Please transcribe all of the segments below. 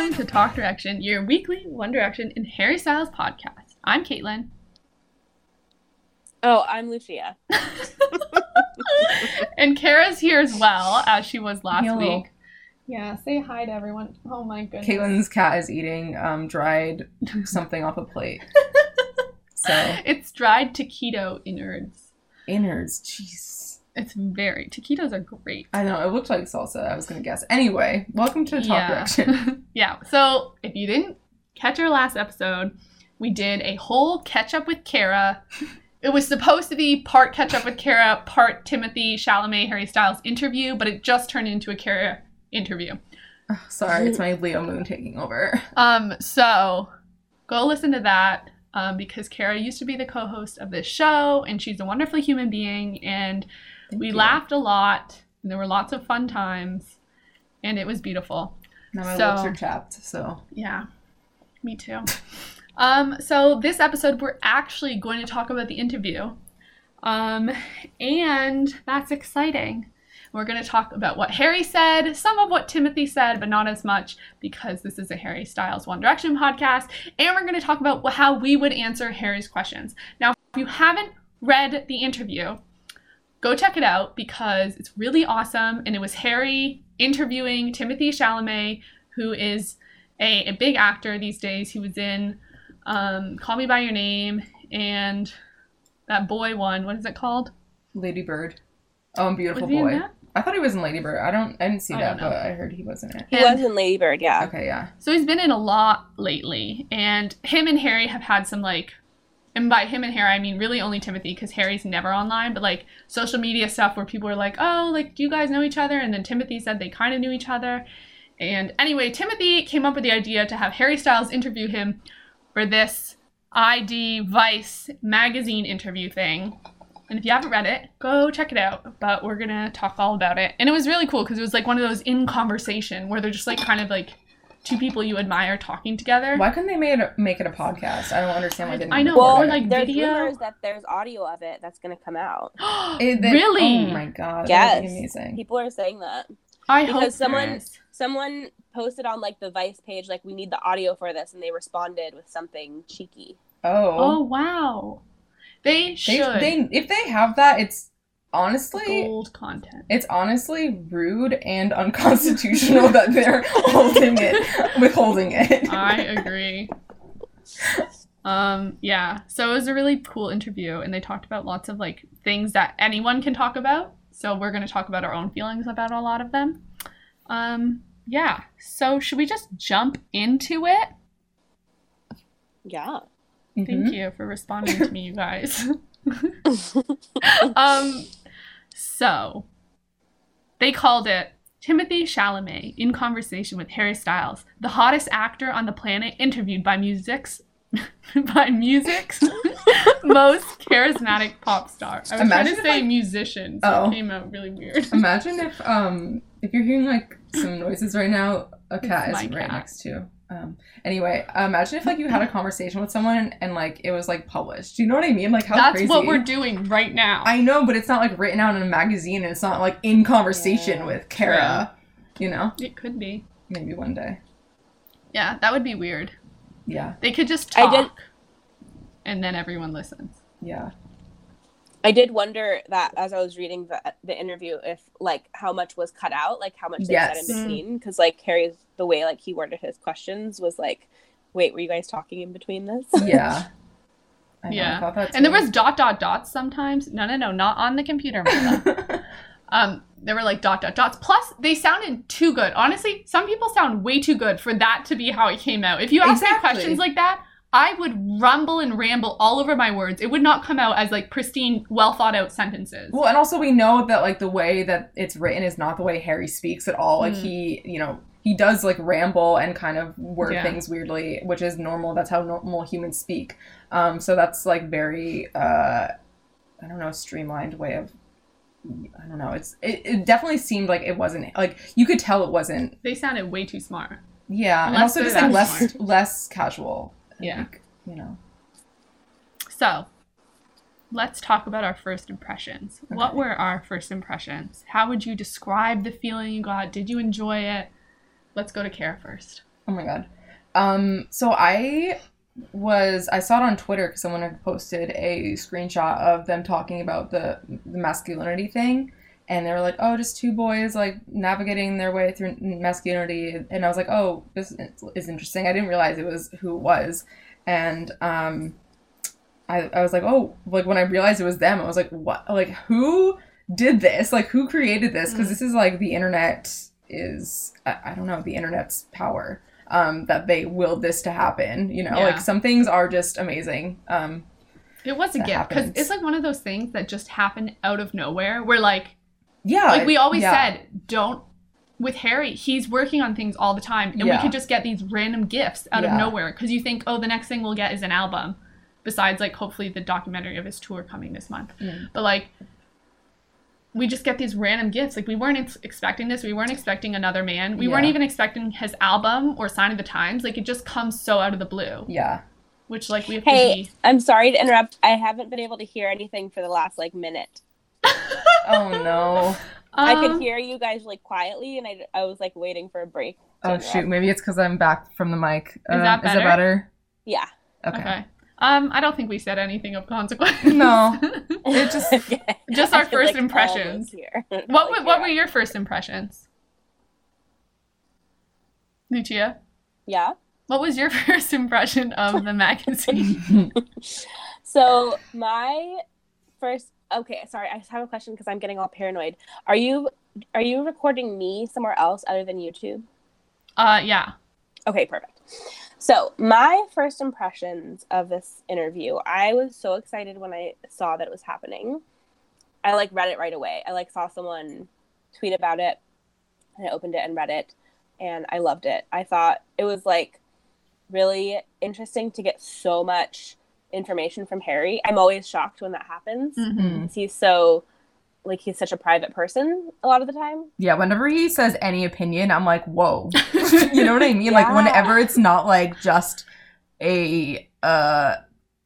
Welcome to Talk Direction, your weekly One Direction and Harry Styles podcast. I'm Caitlin. Oh, I'm Lucia. and Kara's here as well, as she was last Hello. week. Yeah, say hi to everyone. Oh my goodness. Caitlin's cat is eating um, dried something off a plate. So It's dried taquito innards. innards, jeez. It's very taquitos are great. I know it looked like salsa. I was gonna guess. Anyway, welcome to the Talk yeah. Direction. yeah. So if you didn't catch our last episode, we did a whole catch up with Kara. It was supposed to be part catch up with Kara, part Timothy Chalamet, Harry Styles interview, but it just turned into a Kara interview. Sorry, it's my Leo Moon taking over. Um, so go listen to that um, because Kara used to be the co-host of this show, and she's a wonderful human being, and Thank we you. laughed a lot, and there were lots of fun times, and it was beautiful. Now my so- lips are chapped. So Yeah, me too. um, so this episode, we're actually going to talk about the interview, um, and that's exciting. We're going to talk about what Harry said, some of what Timothy said, but not as much because this is a Harry Styles One Direction podcast. And we're going to talk about how we would answer Harry's questions. Now, if you haven't read the interview, go check it out because it's really awesome. And it was Harry interviewing Timothy Chalamet, who is a, a big actor these days. He was in um, Call Me By Your Name and that boy one. What is it called? Lady Bird. Oh, and beautiful Was he in boy. that? I thought he was in Lady Bird. I don't. I didn't see I that, but I heard he was in it. He And- was in Lady Bird, yeah. Okay, yeah. So he's been in a lot lately, and him and Harry have had some like, and by him and Harry I mean really only Timothy because Harry's never online, but like social media stuff where people are like, oh, like do you guys know each other? And then Timothy said they kind of knew each other. And anyway, Timothy came up with the idea to have Harry Styles interview him for this ID Vice magazine interview thing. And if you haven't read it, go check it out. But we're gonna talk all about it. And it was really cool because it was like one of those in conversation where they're just like kind of like two people you admire talking together. Why couldn't they make it, make it a podcast? I don't understand why they didn't. I know, do Well, or like there's video. rumors that there's audio of it that's gonna come out. It- they- oh really? Oh my god. That would Yes. amazing. People are saying that. I Because hope someone- there is. Someone posted on like the Vice page, like, we need the audio for this, and they responded with something cheeky. Oh Oh. wow, they they, should. they if they have that, it's honestly gold content. It's honestly rude and unconstitutional that they're holding it, withholding it. I agree. Um, yeah. So it was a really cool interview, and they talked about lots of like things that anyone can talk about. So we're going to talk about our own feelings about a lot of them. Um, yeah. So should we just jump into it? Yeah. Mhm. Thank you for responding to me, you guys. um, so they called it Timothy Chalamet in conversation with Harry Styles, the hottest actor on the planet, interviewed by music's by music's most charismatic pop star. I was trying to say like- musician, so Oh. it came out really weird. Imagine if um if you're hearing like some noises right now, a cat It's is right cat. next to. Um. Anyway, imagine if like you had a conversation with someone and like it was like published. Do you know what I mean? Like how That's crazy. what we're doing right now. I know, but it's not like written out in a magazine, and it's not like in conversation Yeah. with Kara. You know, it could be. maybe one day. Yeah, that would be weird. Yeah. They could just I talk, did- and then everyone listens. Yeah. I did wonder that as I was reading the the interview, if like how much was cut out, like how much they Yes. said in between, because like Harry's the way like he worded his questions was like, "Wait, were you guys talking in between this?" Yeah. I know, I Yeah. thought that And there was dot dot dots sometimes. No, no, no, not on the computer. Um, there were like dot dot dots. Plus, they sounded too good. Honestly, some people sound way too good for that to be how it came out. If you ask me questions like that, I would rumble and ramble all over my words. It would not come out as like pristine, well thought out sentences. Well, and also we know that like the way that it's written is not the way Harry speaks at all. Like Mm. he, you know, he does like ramble and kind of word Yeah. things weirdly, which is normal. That's how normal humans speak. Um, so that's like very, uh, I don't know, streamlined way of. I don't know. It's it, it definitely seemed like it wasn't like you could tell it wasn't. They sounded way too smart. Yeah, and also just like less smart. less casual. Yeah. you know. So, let's talk about our first impressions. What were our first impressions? How would you describe the feeling you got? Did you enjoy it? Let's go to Kara first. Oh my god. Um, so I was I saw it on Twitter because someone had posted a screenshot of them talking about the the masculinity thing, and they were like, "Oh, just two boys like navigating their way through masculinity," and I was like, "Oh, this is interesting." I didn't realize it was who it was, and um, I I was like, "Oh," like when I realized it was them, I was like, "What? Like who?" did this like who created this because Mm. this is like the internet is I, I don't know the internet's power um that they willed this to happen you know Yeah. like some things are just amazing um It was a gift because it's like one of those things that just happened out of nowhere. Where like, yeah like we always yeah. said, don't. With Harry, he's working on things all the time, and we could just get these random gifts out of nowhere because you think, oh, the next thing we'll get is an album, besides like hopefully the documentary of his tour coming this month. Mm. But like, we just get these random gifts. Like we weren't ex- expecting this. We weren't expecting another man. We weren't even expecting his album or Sign of the Times. Like it just comes so out of the blue, yeah which like we have Hey, to be. I'm sorry to interrupt. I haven't been able to hear anything for the last like minute. oh no I Um, could hear you guys like quietly, and I, I was like waiting for a break. oh interrupt. shoot maybe it's because i'm back from the mic uh, that is it better? better Yeah. okay, Okay. Um, I don't think we said anything of consequence. No. it just Okay. Just our feel, first like, impressions. here. What Like, what were your first impressions? Lucia, Yeah. what was your first impression of the magazine? So my first. Okay, sorry. I just have a question because I'm getting all paranoid. Are you are you recording me somewhere else other than YouTube? uh, yeah. Okay, perfect. So, my first impressions of this interview, I was so excited when I saw that it was happening. I like read it right away. I like saw someone tweet about it and I opened it and read it and I loved it. I thought it was like really interesting to get so much information from Harry. I'm always shocked when that happens. Mhm. 'cause He's so like he's such a private person a lot of the time. yeah whenever he says any opinion i'm like whoa you know what i mean like whenever it's not like just a uh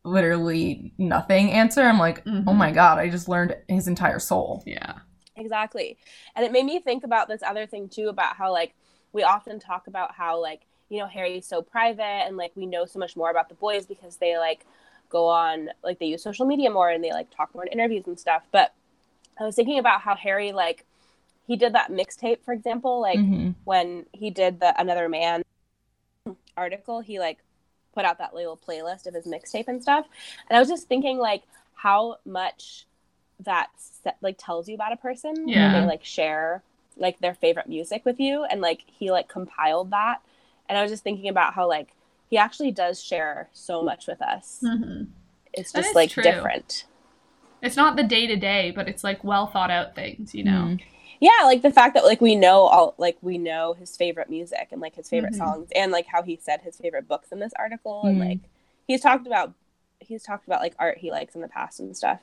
literally nothing answer i'm like Mhm. oh my god i just learned his entire soul Yeah. Exactly. And it made me think about this other thing too about how like we often talk about how like, you know, Harry's so private and like we know so much more about the boys because they like go on like they use social media more and they like talk more in interviews and stuff. But I was thinking about how Harry like he did that mixtape, for example, like Mhm. when he did the Another Man article, he like put out that little playlist of his mixtape and stuff. And I was just thinking like how much that se- like tells you about a person when Yeah. they like share like their favorite music with you and like he like compiled that. And I was just thinking about how like he actually does share so much with us. hmm It's just like true. different. It's not the day to day, but it's like well thought out things, you know? Mhm. yeah like the fact that like we know all like we know his favorite music and like his favorite Mhm. songs and like how he said his favorite books in this article and Mhm. like he's talked about he's talked about like art he likes in the past and stuff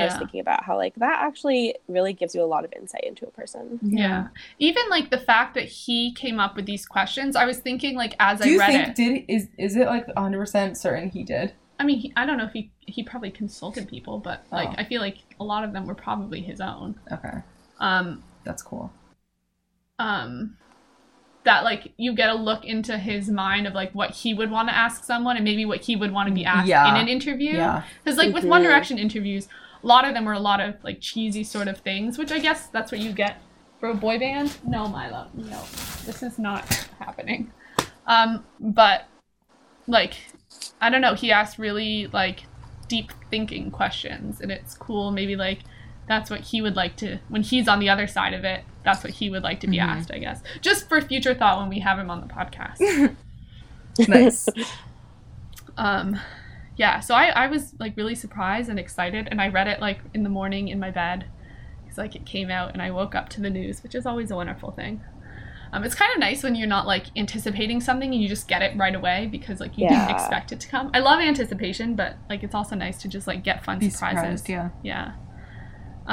I was thinking about how like that actually really gives you a lot of insight into a person Yeah. Even like the fact that he came up with these questions, I was thinking like as Do I you read think it. did is is it like 100% certain he did? I mean, he, I don't know if he he probably consulted people, but like Oh. I feel like a lot of them were probably his own. Okay, Um, that's cool. um, that like you get a look into his mind of like what he would want to ask someone and maybe what he would want to be asked Yeah. in an interview. Yeah. Because like with One. Direction interviews, a lot of them were a lot of like cheesy sort of things, which I guess that's what you get for a boy band. No, Milo, no, this is not happening. Um, but like, I don't know. He asked really like deep thinking questions, and it's cool. Maybe like that's what he would like to when he's on the other side of it. That's what he would like to be Mhm. asked, I guess. Just for future thought when we have him on the podcast. Nice. um yeah so I, I was like really surprised and excited and i read it like in the morning in my bed because like it came out and i woke up to the news which is always a wonderful thing Um, it's kind of nice when you're not like anticipating something and you just get it right away because like you didn't expect it to come. I love anticipation, but like it's also nice to just like get fun Be surprises. surprised, yeah. Yeah.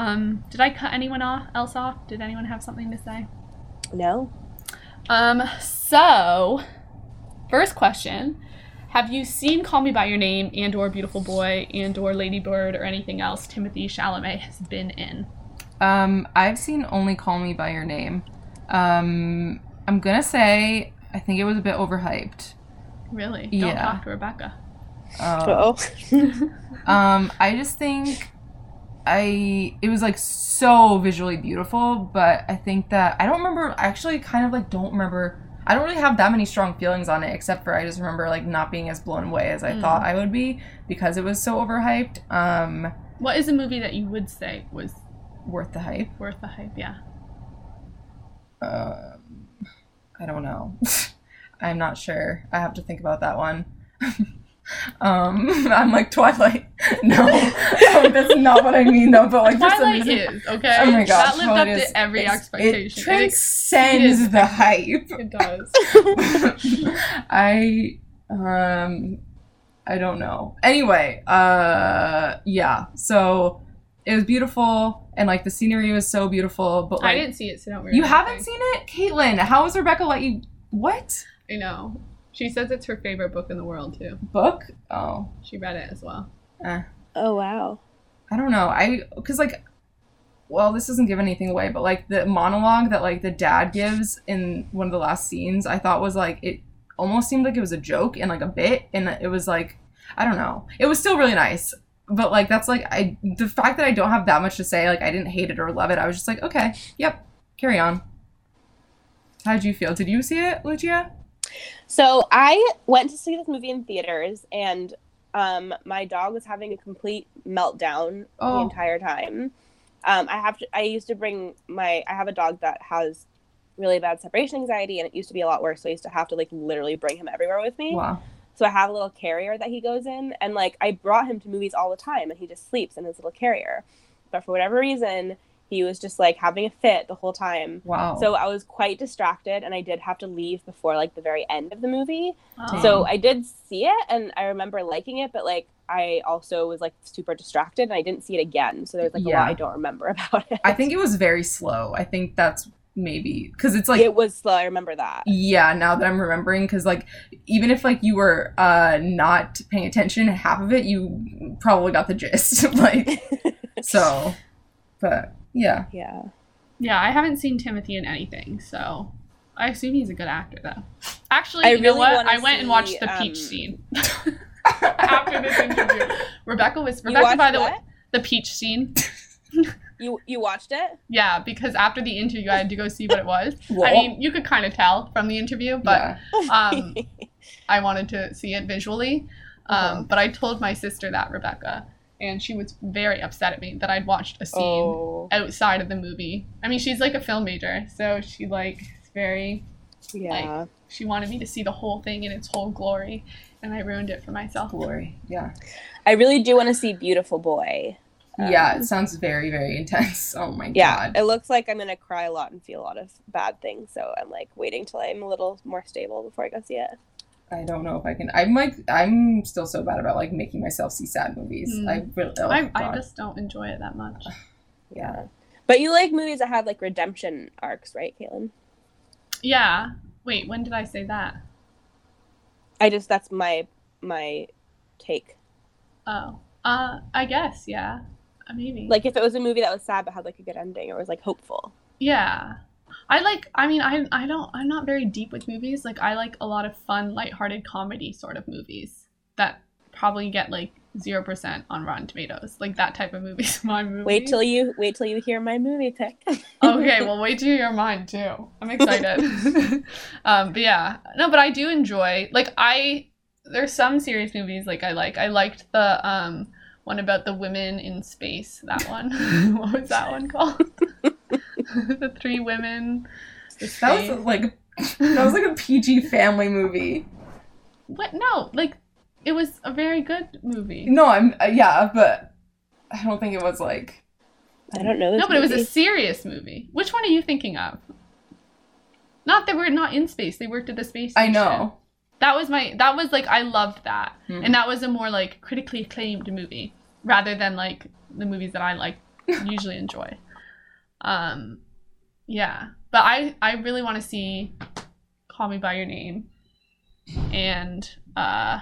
Um, did I cut anyone off else off? Did anyone have something to say? No. Um, so first question. Have you seen Call Me by Your Name and or Beautiful Boy and or Lady Bird or anything else Timothy Chalamet has been in? Um, I've seen only Call Me by Your Name. Um, I'm gonna say I think it was a bit overhyped. Really? Don't Yeah. talk to Rebecca. Uh, Oh. um, I just think I it was like so visually beautiful, but I think that I don't remember. I actually kind of like don't remember. I don't really have that many strong feelings on it, except for I just remember like not being as blown away as I Mm. thought I would be because it was so overhyped. Um, What is a movie that you would say was worth the hype. worth the hype? Yeah. Um, I don't know. I'm not sure. I have to think about that one. um, I'm like Twilight. No, no, that's not what I mean though. But like for some Twilight reason, is okay. oh my gosh, that lived up is- to every expectation. It transcends exceeded- the hype. It does. I um I don't know. Anyway, uh yeah. So it was beautiful and like the scenery was so beautiful, but I didn't see it, so don't worry. you haven't it. seen it? Caitlin, how has Rebecca let you what? I know. She says it's her favorite book in the world too. Book? Oh. She read it as well. Eh. oh wow. I don't know. I cuz like well, this doesn't give anything away, but like the monologue that like the dad gives in one of the last scenes, I thought was like it almost seemed like it was a joke and like a bit and it was like I don't know. It was still really nice. But like that's like I the fact that I don't have that much to say, like I didn't hate it or love it. I was just like, okay, yep, carry on. How did you feel? Did you see it, Lucia? So I went to see this movie in theaters, and um, my dog was having a complete meltdown the Oh. entire time. Um, I have to. I used to bring my. I have a dog that has really bad separation anxiety, and it used to be a lot worse. So I used to have to like literally bring him everywhere with me. Wow. So I have a little carrier that he goes in, and like I brought him to movies all the time, and he just sleeps in his little carrier. But for whatever reason, he was just like having a fit the whole time. Wow. So I was quite distracted, and I did have to leave before like the very end of the movie. Oh. So I did see it, and I remember liking it, but like I also was like super distracted, and I didn't see it again. So there's like a Yeah. lot I don't remember about it. I think it was very slow. I think that's maybe cuz it's like it was slow. I remember that. Yeah, now that I'm remembering, because like even if like you were uh not paying attention, half of it you probably got the gist. like so, but yeah, Yeah. Yeah, I haven't seen Timothy in anything, so I assume he's a good actor though. Actually, I you know what? I went and watched see, the peach um, scene after this interview. Rebecca was Rebecca by the way the peach scene. You you watched it? Yeah, because after the interview I had to go see what it was. I mean, you could kind of tell from the interview, but yeah. um, I wanted to see it visually. Um, Uh-huh. But I told my sister that, Rebecca, and she was very upset at me that I'd watched a scene Oh. outside of the movie. I mean, she's like a film major, so she like is very Yeah. she wanted me to see the whole thing in its whole glory, and I ruined it for myself. glory. Yeah, I really do want to see Beautiful Boy. Um, yeah. It sounds very very intense. Oh my Yeah, god. it looks like I'm gonna cry a lot and feel a lot of bad things. So I'm like waiting till I'm a little more stable before I go see it. I don't know if I can. I'm like I'm still so bad about like making myself see sad movies. Hmm. I really. Oh, I, I just don't enjoy it that much. yeah. But you like movies that have like redemption arcs, right, Caitlin? Yeah. Wait, when did I say that? I just that's my my take. Oh. Uh, I guess, yeah. Maybe. Like if it was a movie that was sad but had like a good ending or was like hopeful. Yeah. I like I mean I I don't I'm not very deep with movies. Like I like a lot of fun, lighthearted comedy sort of movies that probably get like 0% on Rotten Tomatoes. Like that type of movie is my movie. Wait till you wait till you hear my movie pick. okay, well, wait till you're mine too. I'm excited. um, but yeah, no, but I do enjoy like I. There's some serious movies like I like. I liked the um one about the women in space. That one. what was that one called? The three women. That was like that was like a PG family movie. what? No, like it was a very good movie. No, I'm uh, yeah, but I don't think it was like I don't know. This No, but it was a serious movie. Which one are you thinking of? Not that we're not in space. They worked at the space I know. That was my that was like I loved that. Hmm. And that was a more like critically acclaimed movie rather than like the movies that I like usually enjoy. Um yeah. But I I really want to see Call Me by Your Name. And uh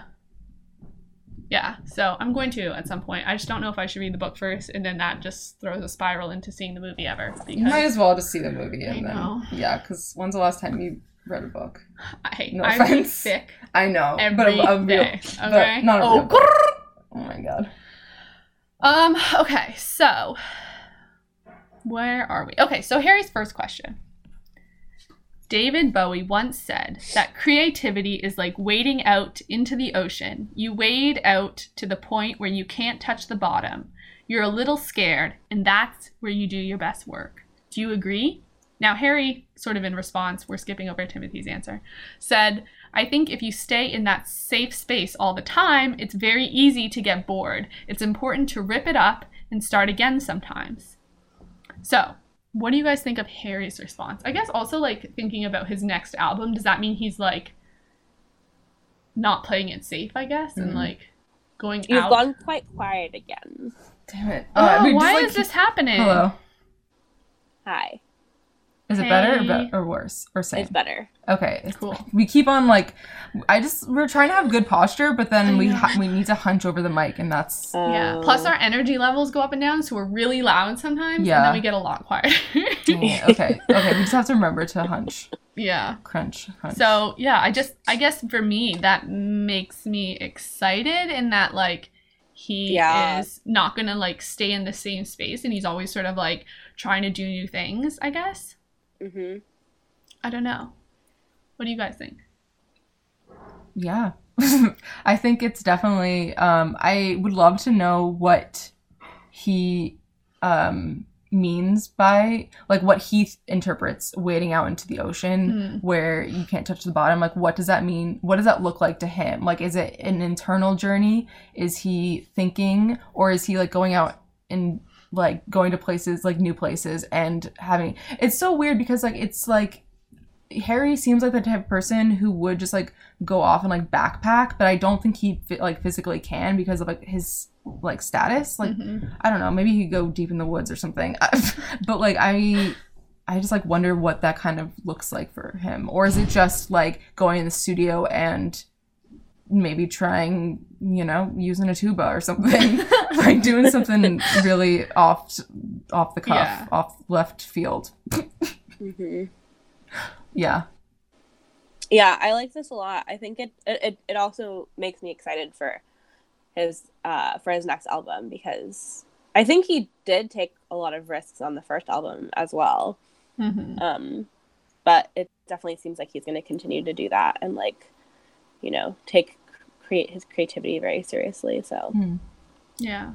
yeah, so I'm going to at some point. I just don't know if I should read the book first, and then that just throws a spiral into seeing the movie ever. Because You might as well just see the movie and I then know. yeah, because when's the last time you read a book? I, No I offense. sick I know, but a, a real, day, but okay? not a oh, real book. Oh my god. Um, okay, so where are we? Okay, so Harry's first question. David Bowie once said that creativity is like wading out into the ocean. You wade out to the point where you can't touch the bottom. You're a little scared, and that's where you do your best work. Do you agree? Now, Harry, sort of in response, we're skipping over Timothy's answer, said, I think if you stay in that safe space all the time, it's very easy to get bored. It's important to rip it up and start again sometimes. So, what do you guys think of Harry's response? I guess also like thinking about his next album, does that mean he's like not playing it safe, I guess, and Mhm. like going You've out? gone quite quiet again. Damn it. oh, Uh, we just, why like, is this happening? Hello. Hi. Is it better or, be- or worse or same? It's better. Okay. it's- Cool. We keep on like, I just we're trying to have good posture, but then we ha- we need to hunch over the mic, and that's Yeah. Um, Plus, our energy levels go up and down, so we're really loud sometimes, and Yeah. then we get a lot quieter. dang okay. Okay, we just have to remember to hunch, yeah. crunch, hunch. So yeah, I just I guess for me that makes me excited in that like he Yeah. is not gonna like stay in the same space and he's always sort of like trying to do new things, I guess. Hmm I don't know. What do you guys think? Yeah. I think it's definitely um I would love to know what he um means by like what he th- interprets wading out into the ocean Hmm. where you can't touch the bottom like what does that mean what does that look like to him like is it an internal journey is he thinking or is he like going out and like going to places like new places and having it's so weird because like it's like Harry seems like the type of person who would just like go off and like backpack, but I don't think he like physically can because of like his like status. Like Mhm. I don't know, maybe he could go deep in the woods or something. but like I I just like wonder what that kind of looks like for him. Or is it just like going in the studio and maybe trying, you know, using a tuba or something. like doing something really off off the cuff, Yeah. off left field. hmm Yeah. Yeah, I like this a lot. I think it it, it also makes me excited for his uh for his next album because I think he did take a lot of risks on the first album as well. Mhm. Um but it definitely seems like he's going to continue to do that and like you know, take create his creativity very seriously. So, Yeah,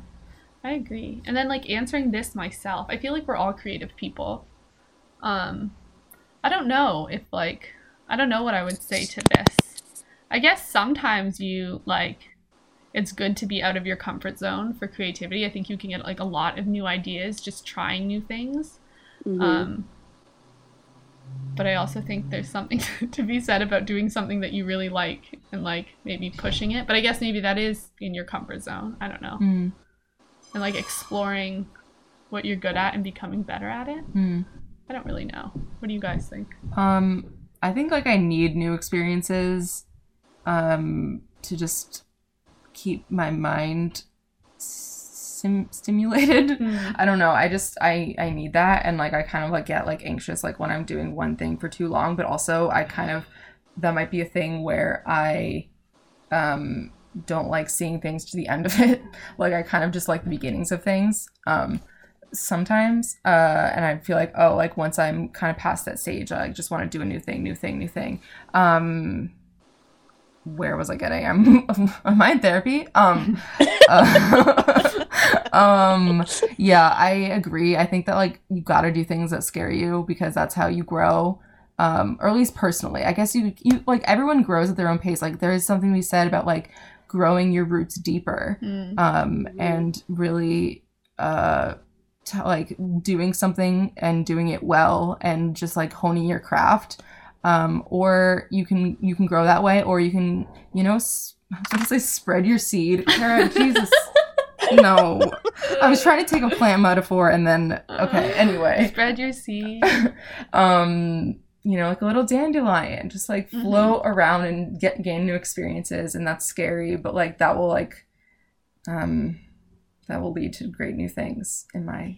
I agree. And then like answering this myself, I feel like we're all creative people. Um, I don't know if like I don't know what I would say to this. I guess sometimes you like it's good to be out of your comfort zone for creativity. I think you can get like a lot of new ideas just trying new things. mhm. Um, but I also think there's something to be said about doing something that you really like and like maybe pushing it. But I guess maybe that is in your comfort zone. I don't know. Mm. And like exploring what you're good at and becoming better at it. Mm. I don't really know. What do you guys think? Um, I think like I need new experiences, um, to just keep my mind sim- stimulated. I don't know. I just I I need that, and like I kind of like get like anxious like when I'm doing one thing for too long, but also I kind of that might be a thing where I um don't like seeing things to the end of it. like I kind of just like the beginnings of things. Um sometimes uh and I feel like oh like once I'm kind of past that stage I just want to do a new thing, new thing, new thing. Um where was I getting? I'm am I in therapy? Um uh, um yeah, I agree. I think that like you got to do things that scare you because that's how you grow. Um or at least personally. I guess you you like everyone grows at their own pace. Like there is something we said about like growing your roots deeper Mm. um and really uh t- like doing something and doing it well and just like honing your craft um, or you can you can grow that way, or you can you know s- I was to say spread your seed. Jesus, no. I was trying to take a plant metaphor and then okay. Anyway, Spread your seed. um, you know, like a little dandelion, just like Mhm. float around and get gain new experiences, and that's scary, but like that will like, um, that will lead to great new things in my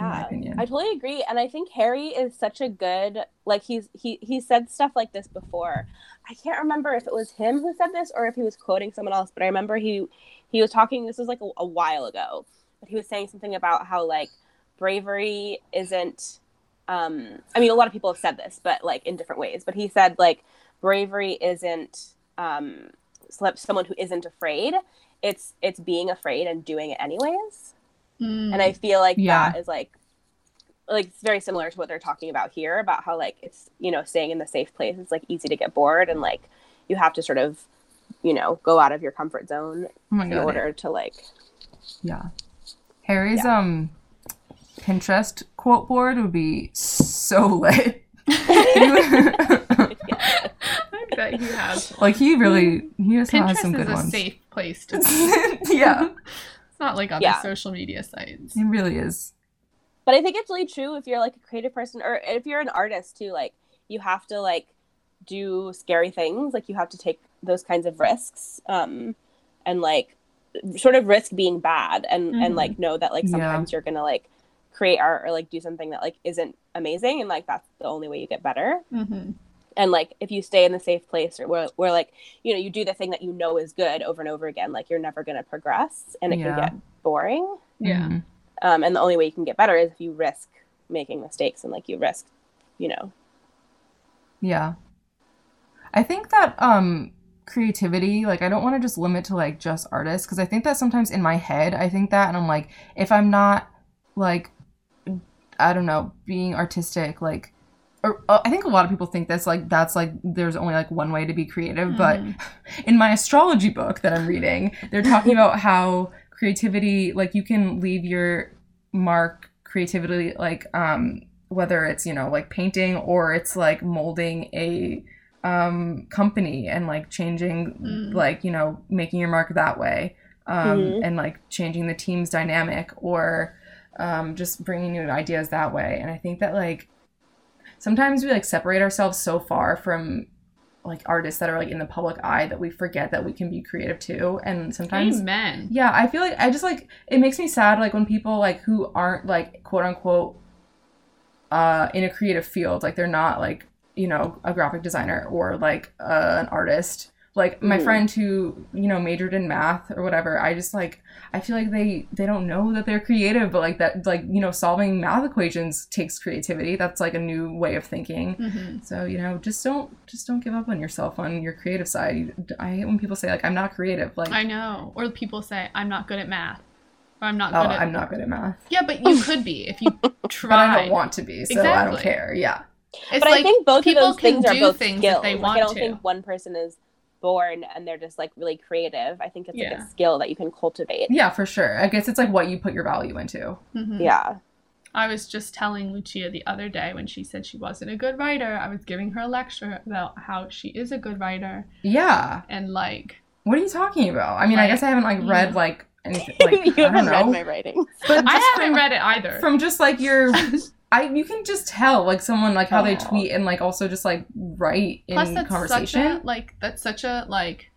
in my Yeah. I totally agree, and I think Harry is such a good like he's he he said stuff like this before. I can't remember if it was him who said this or if he was quoting someone else, but I remember he he was talking. This was like a, a while ago, but he was saying something about how like bravery isn't. Um, I mean, a lot of people have said this, but like in different ways. But he said like bravery isn't um, someone who isn't afraid. It's it's being afraid and doing it anyways Mm. and i feel like Yeah. that is like like it's very similar to what they're talking about here about how like it's you know staying in the safe place it's like easy to get bored and like you have to sort of you know go out of your comfort zone oh my in god, order to like yeah. Harry's um Pinterest quote board would be so lit. I bet he has. like he really he just has Pinterest some is good a ones. safe place to be. yeah, It's not like other Yeah. social media sites. it really is. but i think it's really true if you're like a creative person or if you're an artist too like you have to like do scary things like you have to take those kinds of risks um and like sort of risk being bad and Mhm. and like know that like Yeah. sometimes you're gonna like create art or like do something that like isn't amazing and like that's the only way you get better Mm-hmm. and like if you stay in the safe place or where, where like you know you do the thing that you know is good over and over again like you're never going to progress and it Yeah. can get boring Yeah. Mhm. um, and the only way you can get better is if you risk making mistakes and like you risk you know Yeah. I think that um creativity, like I don't want to just limit to like just artists because I think that sometimes in my head I think that and I'm like if I'm not like I don't know, being artistic like or uh, I think a lot of people think that's like that's like there's only like one way to be creative, but in my astrology book that I'm reading, they're talking about how creativity like you can leave your mark creativity like um whether it's you know like painting or it's like molding a um company and like changing Mm. like you know making your mark that way um Mhm. and like changing the team's dynamic or um just bringing new ideas that way and i think that like sometimes we like separate ourselves so far from like artists that are like in the public eye that we forget that we can be creative too and sometimes Amen. yeah i feel like i just like it makes me sad like when people like who aren't like quote unquote uh in a creative field like they're not like you know a graphic designer or like uh, an artist. Like my friend who you know majored in math or whatever i just like i feel like they they don't know that they're creative but like that like you know solving math equations takes creativity. That's like a new way of thinking. Hmm so you know just don't just don't give up on yourself on your creative side. I hate when people say like i'm not creative like I know. Or people say, I'm not good at math. Or I'm not oh good at i'm not good at math. Yeah, but you could be if you try. but i don't want to be so i don't care. Yeah It's but like i think both of people those things can are do both things skills if they Like, want i don't to. think one person is born and they're just like really creative. I think it's like Yeah. a skill that you can cultivate. Yeah for sure. I guess it's like what you put your value into. Mhm. yeah. I was just telling Lucia the other day when she said she wasn't a good writer, I was giving her a lecture about how she is a good writer. Yeah. And like what are you talking about? I mean i guess i haven't like read like anything like you i don't haven't read my writing but I haven't from, read it either. from just like your I you can just tell like someone like how they Oh. tweet and like also just like write in Plus that's conversation such a like that's such a like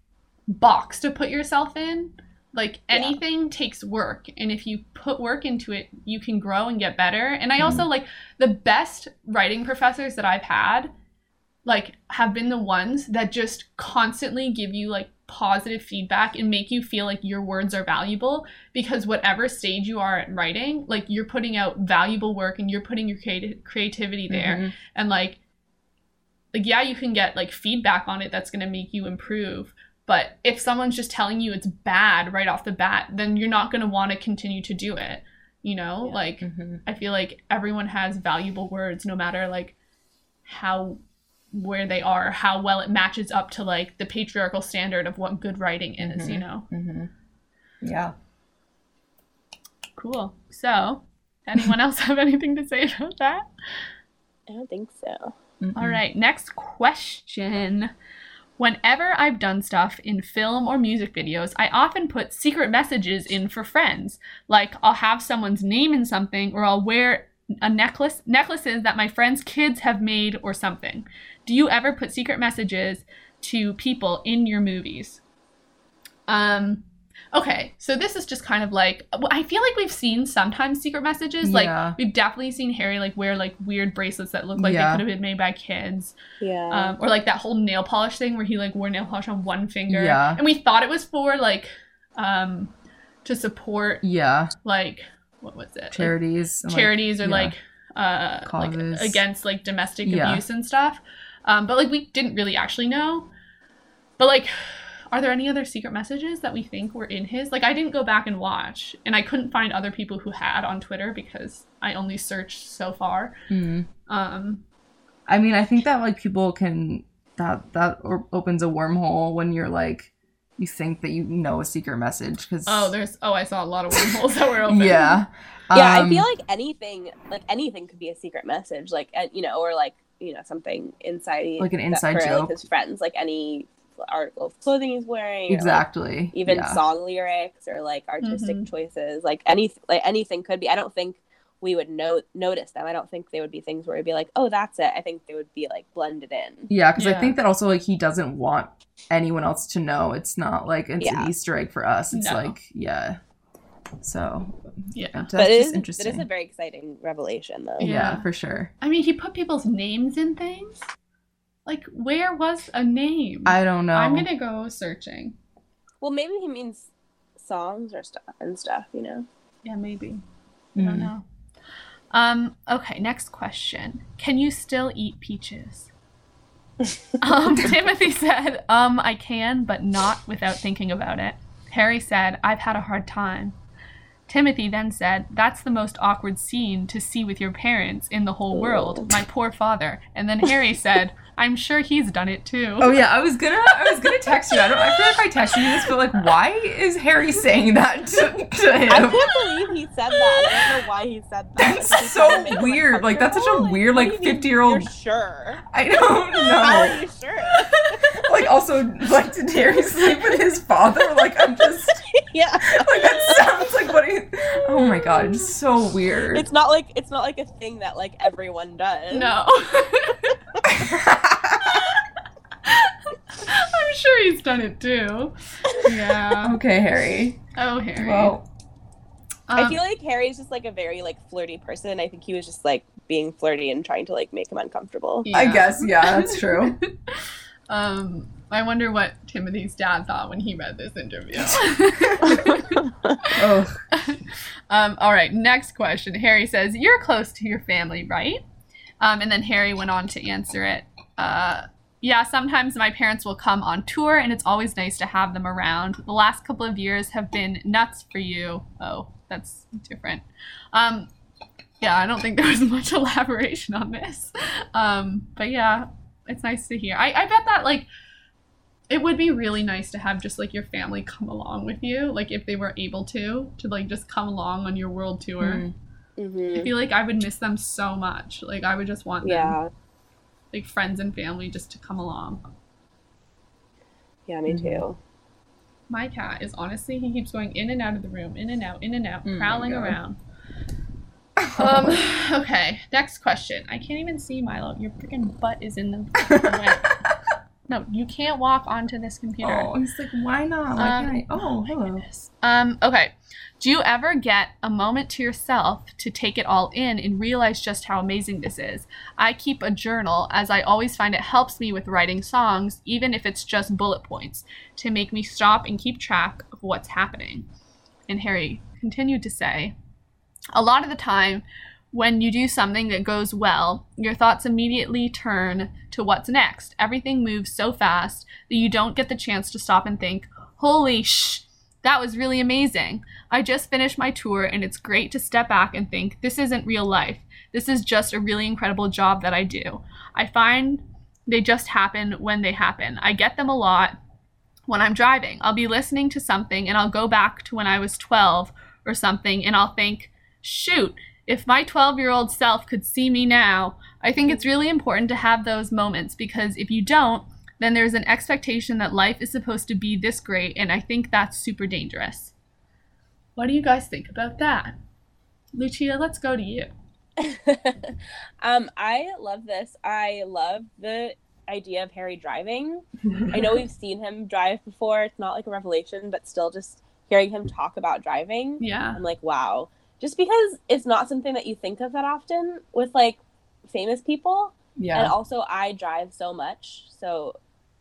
box to put yourself in. Like Yeah. anything takes work and if you put work into it, you can grow and get better. And I Mm-hmm. also like the best writing professors that I've had like have been the ones that just constantly give you like positive feedback and make you feel like your words are valuable because whatever stage you are at writing like you're putting out valuable work and you're putting your creati- creativity there Mhm. and like like yeah you can get like feedback on it that's going to make you improve but if someone's just telling you it's bad right off the bat then you're not going to want to continue to do it you know Yeah. like Mhm. i feel like everyone has valuable words no matter like how where they are how well it matches up to like the patriarchal standard of what good writing is you Mhm. know Mhm. yeah cool so anyone else have anything to say about that i don't think so. All right, next question. Whenever I've done stuff in film or music videos, I often put secret messages in for friends. Like I'll have someone's name in something or I'll wear a necklace necklaces that my friends' kids have made or something. Do you ever put secret messages to people in your movies? Um okay, so this is just kind of like I feel like we've seen sometimes secret messages. Yeah. Like we've definitely seen Harry like wear like weird bracelets that look like Yeah. they could have been made by kids. Yeah. Um, or like that whole nail polish thing where he like wore nail polish on one finger. Yeah. And we thought it was for like um to support Yeah, like what was it? Like, charities. and, like, charities or yeah. like uh like against like domestic Yeah. abuse and stuff. Um but like we didn't really actually know. But like are there any other secret messages that we think were in his? Like I didn't go back and watch and I couldn't find other people who had on Twitter because I only searched so far. Mhm. Um I mean, I think that like people can that that opens a wormhole when you're like you think that you know a secret message because oh there's oh I saw a lot of wormholes that were open. yeah yeah, Um, I feel like anything, like anything, could be a secret message, like you know, or like you know, something inside, Like an that- inside for, joke. like his friends, like any article of clothing he's wearing, or, like, exactly even yeah. song lyrics or like artistic Mhm. choices, like any like anything could be. I don't think we would know notice them. I don't think they would be things where it'd be like, oh, that's it. I think they would be like blended in. Yeah, because Yeah. I think that also like he doesn't want anyone else to know. It's not like it's Yeah. an Easter egg for us. It's No. like yeah. So Yeah. that's but it just is, interesting. it is a very exciting revelation, though. yeah. Yeah. for sure. I mean, he put people's names in things. Like, where was a name? I don't know. I'm gonna go searching. Well, maybe he means songs or stuff and stuff. You know. Yeah, maybe. I don't Mm. know. Um. Okay. Next question. Can you still eat peaches? um. Timothy said, "Um, I can, but not without thinking about it." Harry said, "I've had a hard time." Timothy then said, That's the most awkward scene to see with your parents in the whole world. My poor father. And then Harry said, I'm sure he's done it too. Oh yeah, I was gonna I was gonna text you. I don't I feel like I texted you this, but like why is Harry saying that to, to him? I can't believe he said that. I don't know why he said that. That's Did so try to make him weird. Like, that's such a weird, like, what do you mean 50-year-old You're sure? I don't How are know. you sure? Like also like did Harry sleep with his father? Like I'm just yeah. like that sounds like what he Oh my god, it's so weird. It's not like it's not like a thing that like everyone does. No. I'm sure he's done it too. Yeah. okay, Harry. Oh, Harry. Well, I Um, feel like Harry's just like a very like flirty person. I think he was just like being flirty and trying to like make him uncomfortable. I guess yeah, that's true. Um, I wonder what Timothy's dad thought when he read this interview. Ugh. um, all right, next question. Harry says, You're close to your family, right? Um, and then Harry went on to answer it. Uh, yeah, sometimes my parents will come on tour, and it's always nice to have them around. The last couple of years have been nuts for you. Oh, that's different. Um, yeah, I don't think there was much elaboration on this. Um, but yeah, it's nice to hear. I, I bet that, like, it would be really nice to have just like your family come along with you, like if they were able to, to like just come along on your world tour. Mm. I feel like I would miss them so much. Like I would just want them, Yeah. Like friends and family, just to come along. Yeah, me Mhm. too. My cat is honestly, he keeps going in and out of the room, in and out, in and out, Oh prowling God. around. Um, okay, next question. I can't even see Milo. Your freaking butt is in the way. No, you can't walk onto this computer. Oh, he's like, why not? Why Um, can't I? Oh, my hello. Um, okay. Do you ever get a moment to yourself to take it all in and realize just how amazing this is? I keep a journal as I always find it helps me with writing songs, even if it's just bullet points, to make me stop and keep track of what's happening. And Harry continued to say, a lot of the time, when you do something that goes well, your thoughts immediately turn to what's next. Everything moves so fast that you don't get the chance to stop and think, holy sh, that was really amazing. I just finished my tour and it's great to step back and think, this isn't real life. This is just a really incredible job that I do. I find they just happen when they happen. I get them a lot when I'm driving. I'll be listening to something and I'll go back to when I was 12 or something and I'll think, shoot, if my 12 year old self could see me now, I think it's really important to have those moments because if you don't, then there's an expectation that life is supposed to be this great, and I think that's super dangerous. What do you guys think about that? Lucia, let's go to you. um, I love this. I love the idea of Harry driving. I know we've seen him drive before. It's not like a revelation, but still just hearing him talk about driving, Yeah. I'm like, wow. Just because it's not something that you think of that often with like famous people. Yeah. And also I drive so much. So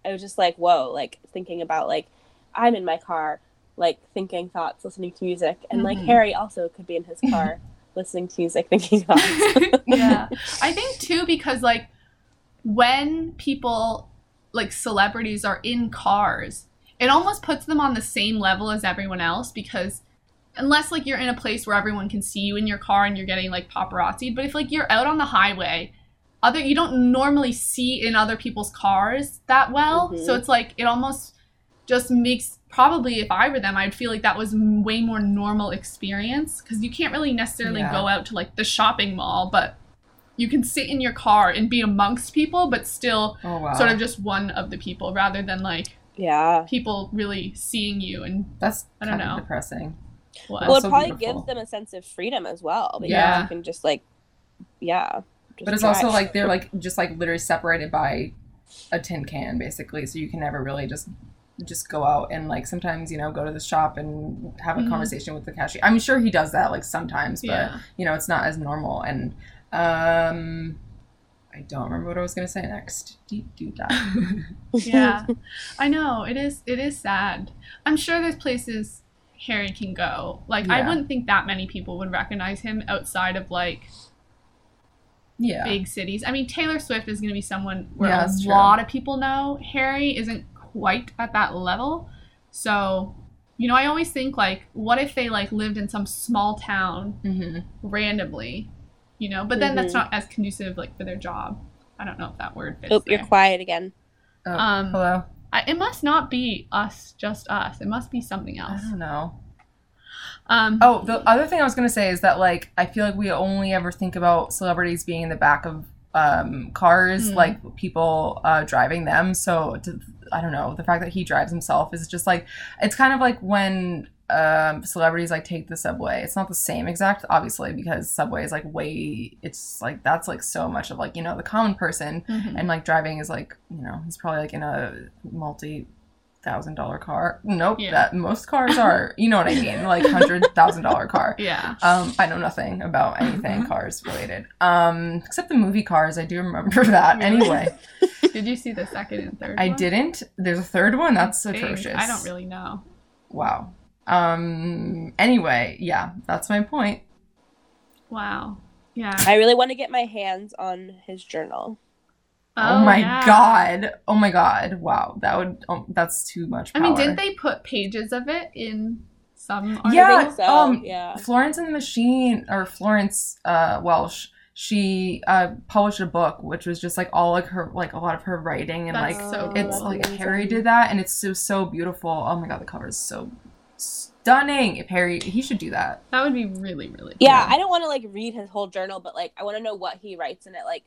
I was just like, whoa, like thinking about like I'm in my car, like thinking thoughts, listening to music. And like Mhm. Harry also could be in his car listening to music, thinking thoughts. yeah. I think too because like when people like celebrities are in cars, it almost puts them on the same level as everyone else because unless like you're in a place where everyone can see you in your car and you're getting like paparazzi, but if like you're out on the highway, other you don't normally see in other people's cars that well. Mhm. So it's like it almost just makes probably if I were them, I'd feel like that was way more normal experience because you can't really necessarily Yeah. go out to like the shopping mall, but you can sit in your car and be amongst people, but still oh wow. sort of just one of the people rather than like yeah. people really seeing you and That's I don't know. depressing. What. That's Well, it so probably beautiful. gives them a sense of freedom as well. Because Yeah. you can just like, yeah. just But it's also like they're like just like literally separated by a tin can basically, so you can never really just just go out and like sometimes you know go to the shop and have a Mhm. conversation with the cashier. I'm sure he does that like sometimes, but Yeah. you know it's not as normal. And um, I don't remember what I was gonna say next. Do do that. yeah i know it is it is sad i'm sure there's places harry can go like i wouldn't think that many people would recognize him outside of like yeah. big cities i mean taylor swift is going to be someone where Yeah, a that's true. lot of people know harry isn't quite at that level so you know i always think like what if they like lived in some small town hmm randomly you know but then that's Mhm. not as conducive like for their job i don't know if that word fits Oh, you're quiet again. Oh, Um, hello. I, it must not be us, just us. It must be something else. I don't know. Um, Oh, the other thing I was gonna say is that like I feel like we only ever think about celebrities being in the back of um, cars, Mm. like people uh, driving them. So to, I don't know. The fact that he drives himself is just like it's kind of like when um, celebrities like take the subway. It's not the same exact, obviously, because subway is like way. It's like that's like so much of like you know the common person, mhm. and like driving is like you know he's probably like in a multi thousand dollar car. Nope, Yeah. that most cars are. You know what I mean? Like hundred thousand dollar car. yeah. Um, I know nothing about anything cars related. Um, except the movie Cars. I do remember that. Anyway, Did you see the second and third? I one? didn't. There's a third one. That's think. atrocious. I don't really know. Wow. Um. Anyway, yeah, that's my point. Wow. Yeah. I really want to get my hands on his journal. Oh, my yeah. god. Oh my god. Wow. That would. Oh, that's too much. I mean, didn't they put pages of it in some? Yeah, I articles? think so. um, yeah. Florence and the Machine or Florence uh, Welch. She uh, published a book which was just like all like her like a lot of her writing and That's like so it's cool. like. Harry did that and it's so so beautiful. Oh my god, the cover is so stunning. If Harry, he should do that. That would be really, really. Yeah. I don't want to like read his whole journal, but like I want to know what he writes in it. Like,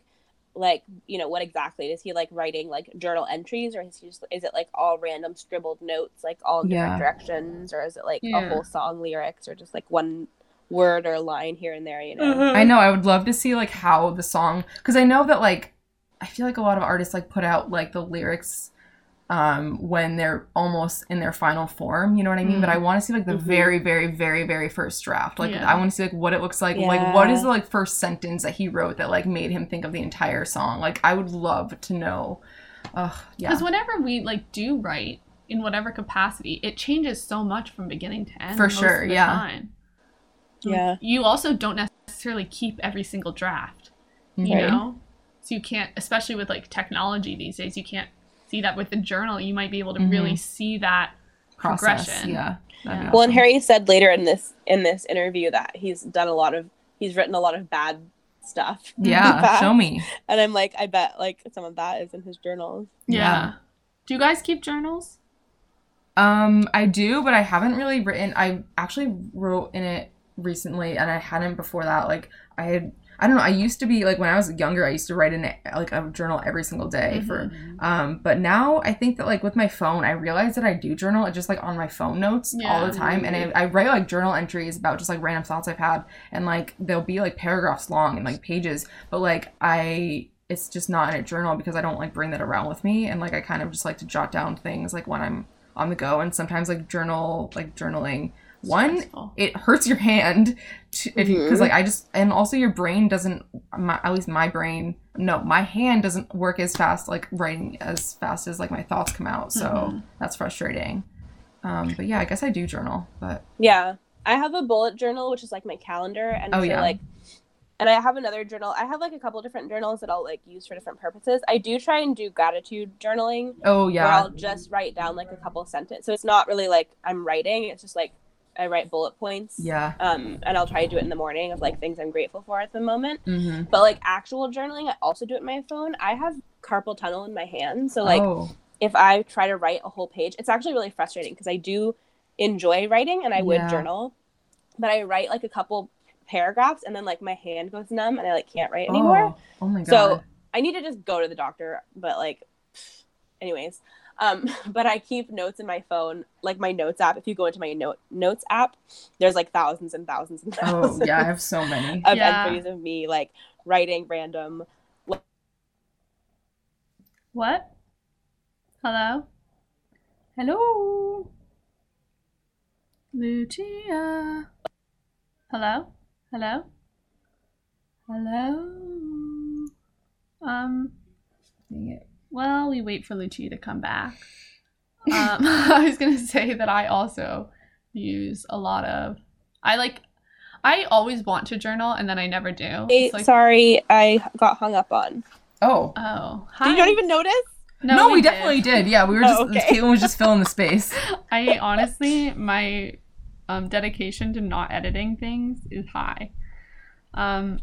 like you know what exactly is he like writing like journal entries, or is he just is it like all random scribbled notes, like all different Yeah. directions, or is it like Yeah. a whole song lyrics, or just like one word or line here and there? You know. Mm-hmm. I know. I would love to see like how the song because I know that like I feel like a lot of artists like put out like the lyrics um when they're almost in their final form you know what i mean but i want to see like the Mhm. very very very very first draft like Yeah. i want to see like what it looks like like what is the like first sentence that he wrote that like made him think of the entire song like i would love to know Ugh, yeah Because whenever we like do write in whatever capacity, it changes so much from beginning to end. For sure, yeah. Time. Yeah. You also don't necessarily keep every single draft. you Right. know so you can't especially with like technology these days you can't see that with the journal you might be able to really see that process progression. yeah That'd Yeah. Well, and. Harry said later in this in this interview that he's done a lot of he's written a lot of bad stuff. yeah show me And I'm like, I bet like some of that is in his journals. yeah, Yeah. do you guys keep journals Um, I do, but I haven't really written. I actually wrote in it recently, and I hadn't before that. Like, I had, I don't know. I used to be like when I was younger, I used to write in a- like a journal every single day for um but now I think that like with my phone, I realize that I do journal it just like on my phone notes all the Yeah. time and I, I write like journal entries about just like random thoughts I've had and like they'll be like paragraphs long and like pages, but like I it's just not in a journal because I don't like bring that around with me and like I kind of just like to jot down things like when I'm on the go and sometimes like journal like journaling one Stressful. it hurts your hand to, if you because Mhm. like i just and also your brain doesn't my, at least my brain no my hand doesn't work as fast like writing as fast as like my thoughts come out so Mhm. that's frustrating um but yeah i guess i do journal but Yeah. I have a bullet journal, which is like my calendar. And Oh, yeah. like, and I have another journal. I have like a couple different journals that I'll like use for different purposes. I do try and do gratitude journaling oh where yeah I'll just write down like a couple sentences. So it's not really like I'm writing, it's just like I write bullet points. yeah Um, and I'll try to do it in the morning of like things I'm grateful for at the moment. mm-hmm. But like actual journaling, I also do it on my phone. I have carpal tunnel in my hand. So, like, oh if I try to write a whole page, it's actually really frustrating because I do enjoy writing and I would Yeah. journal, but I write like a couple paragraphs and then like my hand goes numb and I like can't write anymore. oh, oh my god So I need to just go to the doctor, but like, anyways. Um, but I keep notes in my phone, like my notes app. If you go into my note notes app, there's like thousands and thousands and thousands. oh yeah i have so many of Yeah. entries of me like writing random What? Hello? Hello? Lucia? Hello? Hello? Hello? Um, Dang it. Well, we wait for Lucia to come back. Um, I was gonna say that I also use a lot of. I like. I always want to journal and then I never do. Hey, like, sorry, I got hung up on. oh oh, Did hi. you not even notice? no, we, did. definitely did yeah we were Oh, just okay. caitlin was just filling the space I honestly, my um, dedication to not editing things is high. Um,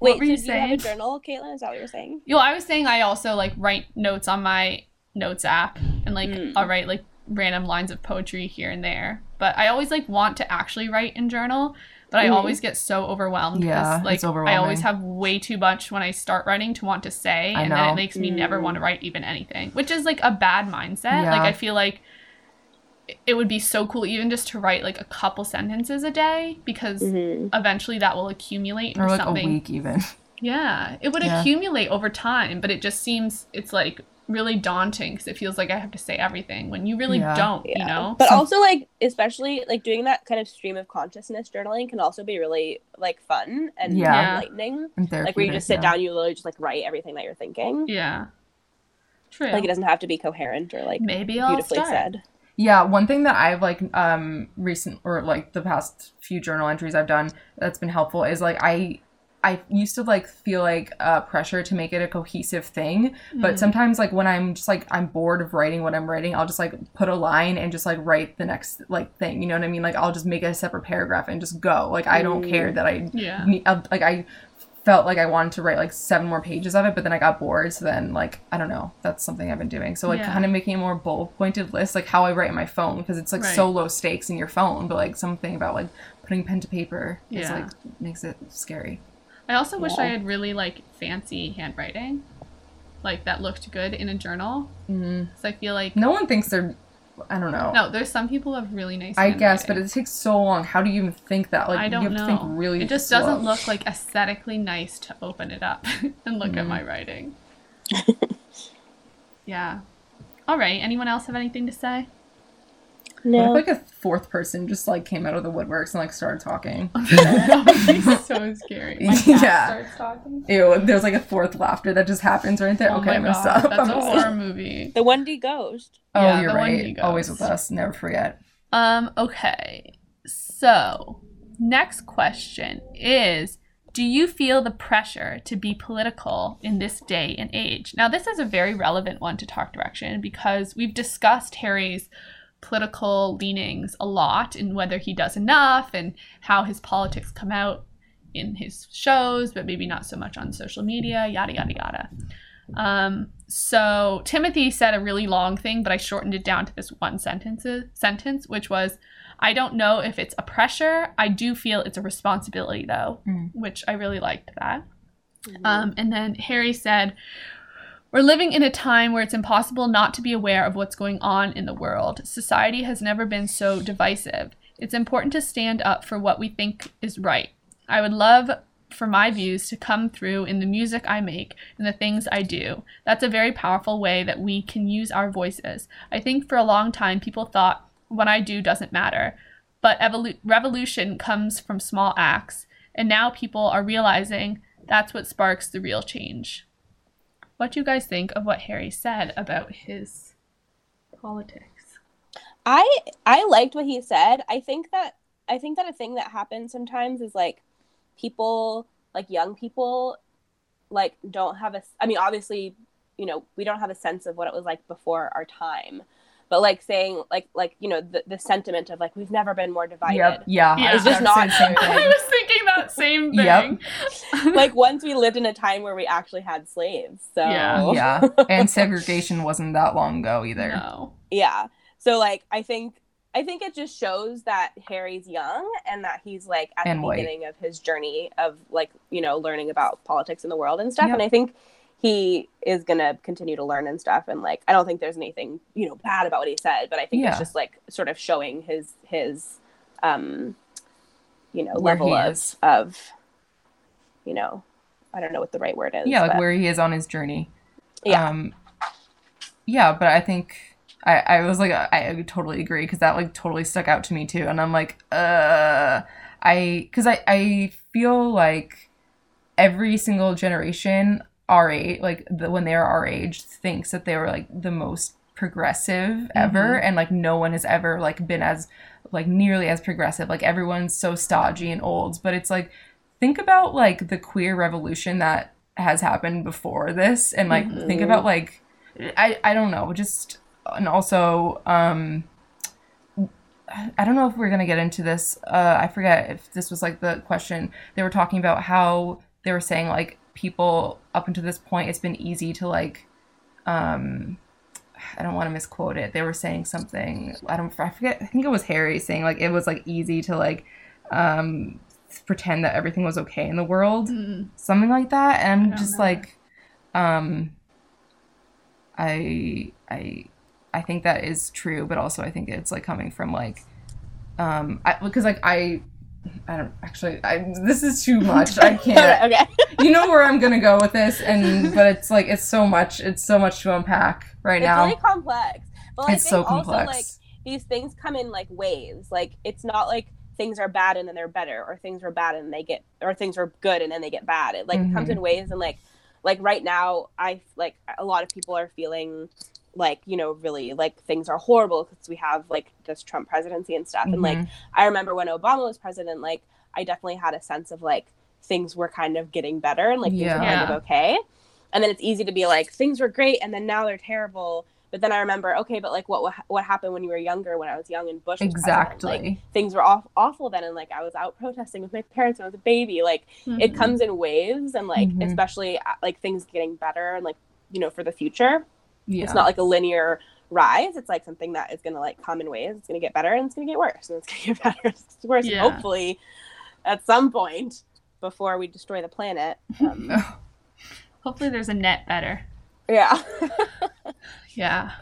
Wait, what were so you do you have a journal, Caitlin? Is that what you're saying? Yo, I was saying I also like write notes on my notes app, and like Mm. I'll write like random lines of poetry here and there. But I always like want to actually write and journal. But I Mhm. always get so overwhelmed. 'cause, Yeah, like it's I always have way too much when I start writing to want to say, I and then it makes me never Mm. want to write even anything, which is like a bad mindset. Yeah. Like I feel like it would be so cool even just to write like a couple sentences a day because Mm-hmm. eventually that will accumulate into or like something a week even yeah it would Yeah. accumulate over time but it just seems it's like really daunting because it feels like i have to say everything when you really Yeah. don't you know But Some- also, like, especially like doing that kind of stream of consciousness journaling can also be really like fun and Yeah. Yeah. enlightening. and Like where you just sit therapeutic, down, you literally just like write everything that you're thinking. yeah true Like it doesn't have to be coherent or like maybe i'll beautifully start said. Yeah, one thing that I've like um recent or like the past few journal entries I've done that's been helpful is like I I used to like feel like uh, pressure to make it a cohesive thing, but Mm. sometimes like when I'm just like I'm bored of writing what I'm writing, I'll just like put a line and just like write the next like thing. You know what I mean? Like I'll just make it a separate paragraph and just go. Like I don't Mm. care that I yeah ne- uh, like I felt like I wanted to write like seven more pages of it, but then I got bored. So then like I don't know, that's something I've been doing. So like Yeah. kind of making a more bullet pointed list, like how I write my phone, because it's like Right. so low stakes in your phone, but like something about like putting pen to paper is Yeah. like makes it scary. i also wish i had really like fancy handwriting like that looked good in a journal Mm. because i feel like No one thinks they're. I don't know. no there's some people have really nice I guess, but it takes so long. How do you even think that? Like I don't you have know. to think really. it just slow. doesn't look like aesthetically nice to open it up and look at Mhm. my writing. yeah. All right. Anyone else have anything to say? What No. if like a fourth person just like came out of the woodworks and like started talking? that would be so scary. My Yeah. starts talking. Ew, there's like a fourth laughter that just happens right there. Oh okay, my I'm gonna God, stop. That's I'm a gonna horror stop. movie. the 1D ghost. Oh, Yeah, you're the right. he Always with us. Never forget. Um. Okay. So, next question is. Do you feel the pressure to be political in this day and age? Now, this is a very relevant one to Talk Direction because we've discussed Harry's political leanings a lot and whether he does enough and how his politics come out in his shows, but maybe not so much on social media, yada, yada, yada. Um, so Timothy said a really long thing, but I shortened it down to this one sentence, sentence, which was, I don't know if it's a pressure. I do feel it's a responsibility though, Mm. which I really liked that. Um, and then Harry said, We're living in a time where it's impossible not to be aware of what's going on in the world. Society has never been so divisive. It's important to stand up for what we think is right. I would love for my views to come through in the music I make and the things I do. That's a very powerful way that we can use our voices. I think for a long time people thought what I do doesn't matter, but evolu- revolution comes from small acts, and now people are realizing that's what sparks the real change. What do you guys think of what Harry said about his politics? I I liked what he said. I think that I think that a thing that happens sometimes is like people like young people like don't have a I mean obviously, you know, we don't have a sense of what it was like before our time. But like saying like like you know the, the sentiment of like we've never been more divided. Yep. Yeah. Yeah. I was It's just not- say the I was thinking that same thing. Yep. like once we lived in a time where we actually had slaves. So Yeah. yeah. And segregation wasn't that long ago either. No. yeah so like i think i think it just shows that harry's young and that he's like at And the white. beginning of his journey of like you know learning about politics in the world and stuff Yep. and i think he is gonna continue to learn and stuff and like i don't think there's anything you know bad about what he said but i think Yeah. it's just like sort of showing his his um you know Where level he of is. of you know i don't know what the right word is Yeah, like but- where he is on his journey. Yeah. Um, yeah, but I think I, I was like I, I totally agree because that like totally stuck out to me too, and I'm like, uh, I because I I feel like every single generation our age, like the, when they're our age, thinks that they were like the most progressive ever, and like no one has ever like been as like nearly as progressive. Like everyone's so stodgy and old, but it's like think about like the queer revolution that has happened before this and like think Mhm. about like I I don't know, just and also um I don't know if we're gonna get into this. Uh, I forget if this was like the question. They were talking about how they were saying like people up until this point, it's been easy to like, um, I don't want to misquote it. They were saying something. I don't. I forget. I think it was Harry saying like it was like easy to like, um, pretend that everything was okay in the world, Mm. something like that. And I'm just know. like, um, I I I think that is true, but also I think it's like coming from like, um, I, because like I. I don't actually. I this is too much. I can't. okay you know where I'm gonna go with this, and but it's like it's so much. It's so much to unpack right it's now. It's really complex but I it's so also like complex. these things come in like waves. Like it's not like things are bad and then they're better, or things are bad and they get, or things are good and then they get bad. It like comes Mhm. in waves, and like like right now, I like a lot of people are feeling like you know really like things are horrible because we have like this Trump presidency and stuff, and like Mhm. I remember when Obama was president, like I definitely had a sense of like things were kind of getting better and like things were kind of okay. And then it's easy to be like things were great and then now they're terrible. But then I remember, okay, but like what what happened when you were younger? When I was young and Bush was president? Like, exactly. things were off, awful then, and like I was out protesting with my parents when I was a baby. Like it Mhm. comes in waves, and like Mhm. especially uh, like things getting better and like you know for the future yeah. it's not like a linear rise it's like something that is going to like come in waves it's going to get better and it's going to get worse and it's going to get better and it's worse Yeah. and hopefully at some point before we destroy the planet um, Hopefully, there's a net better. yeah Yeah.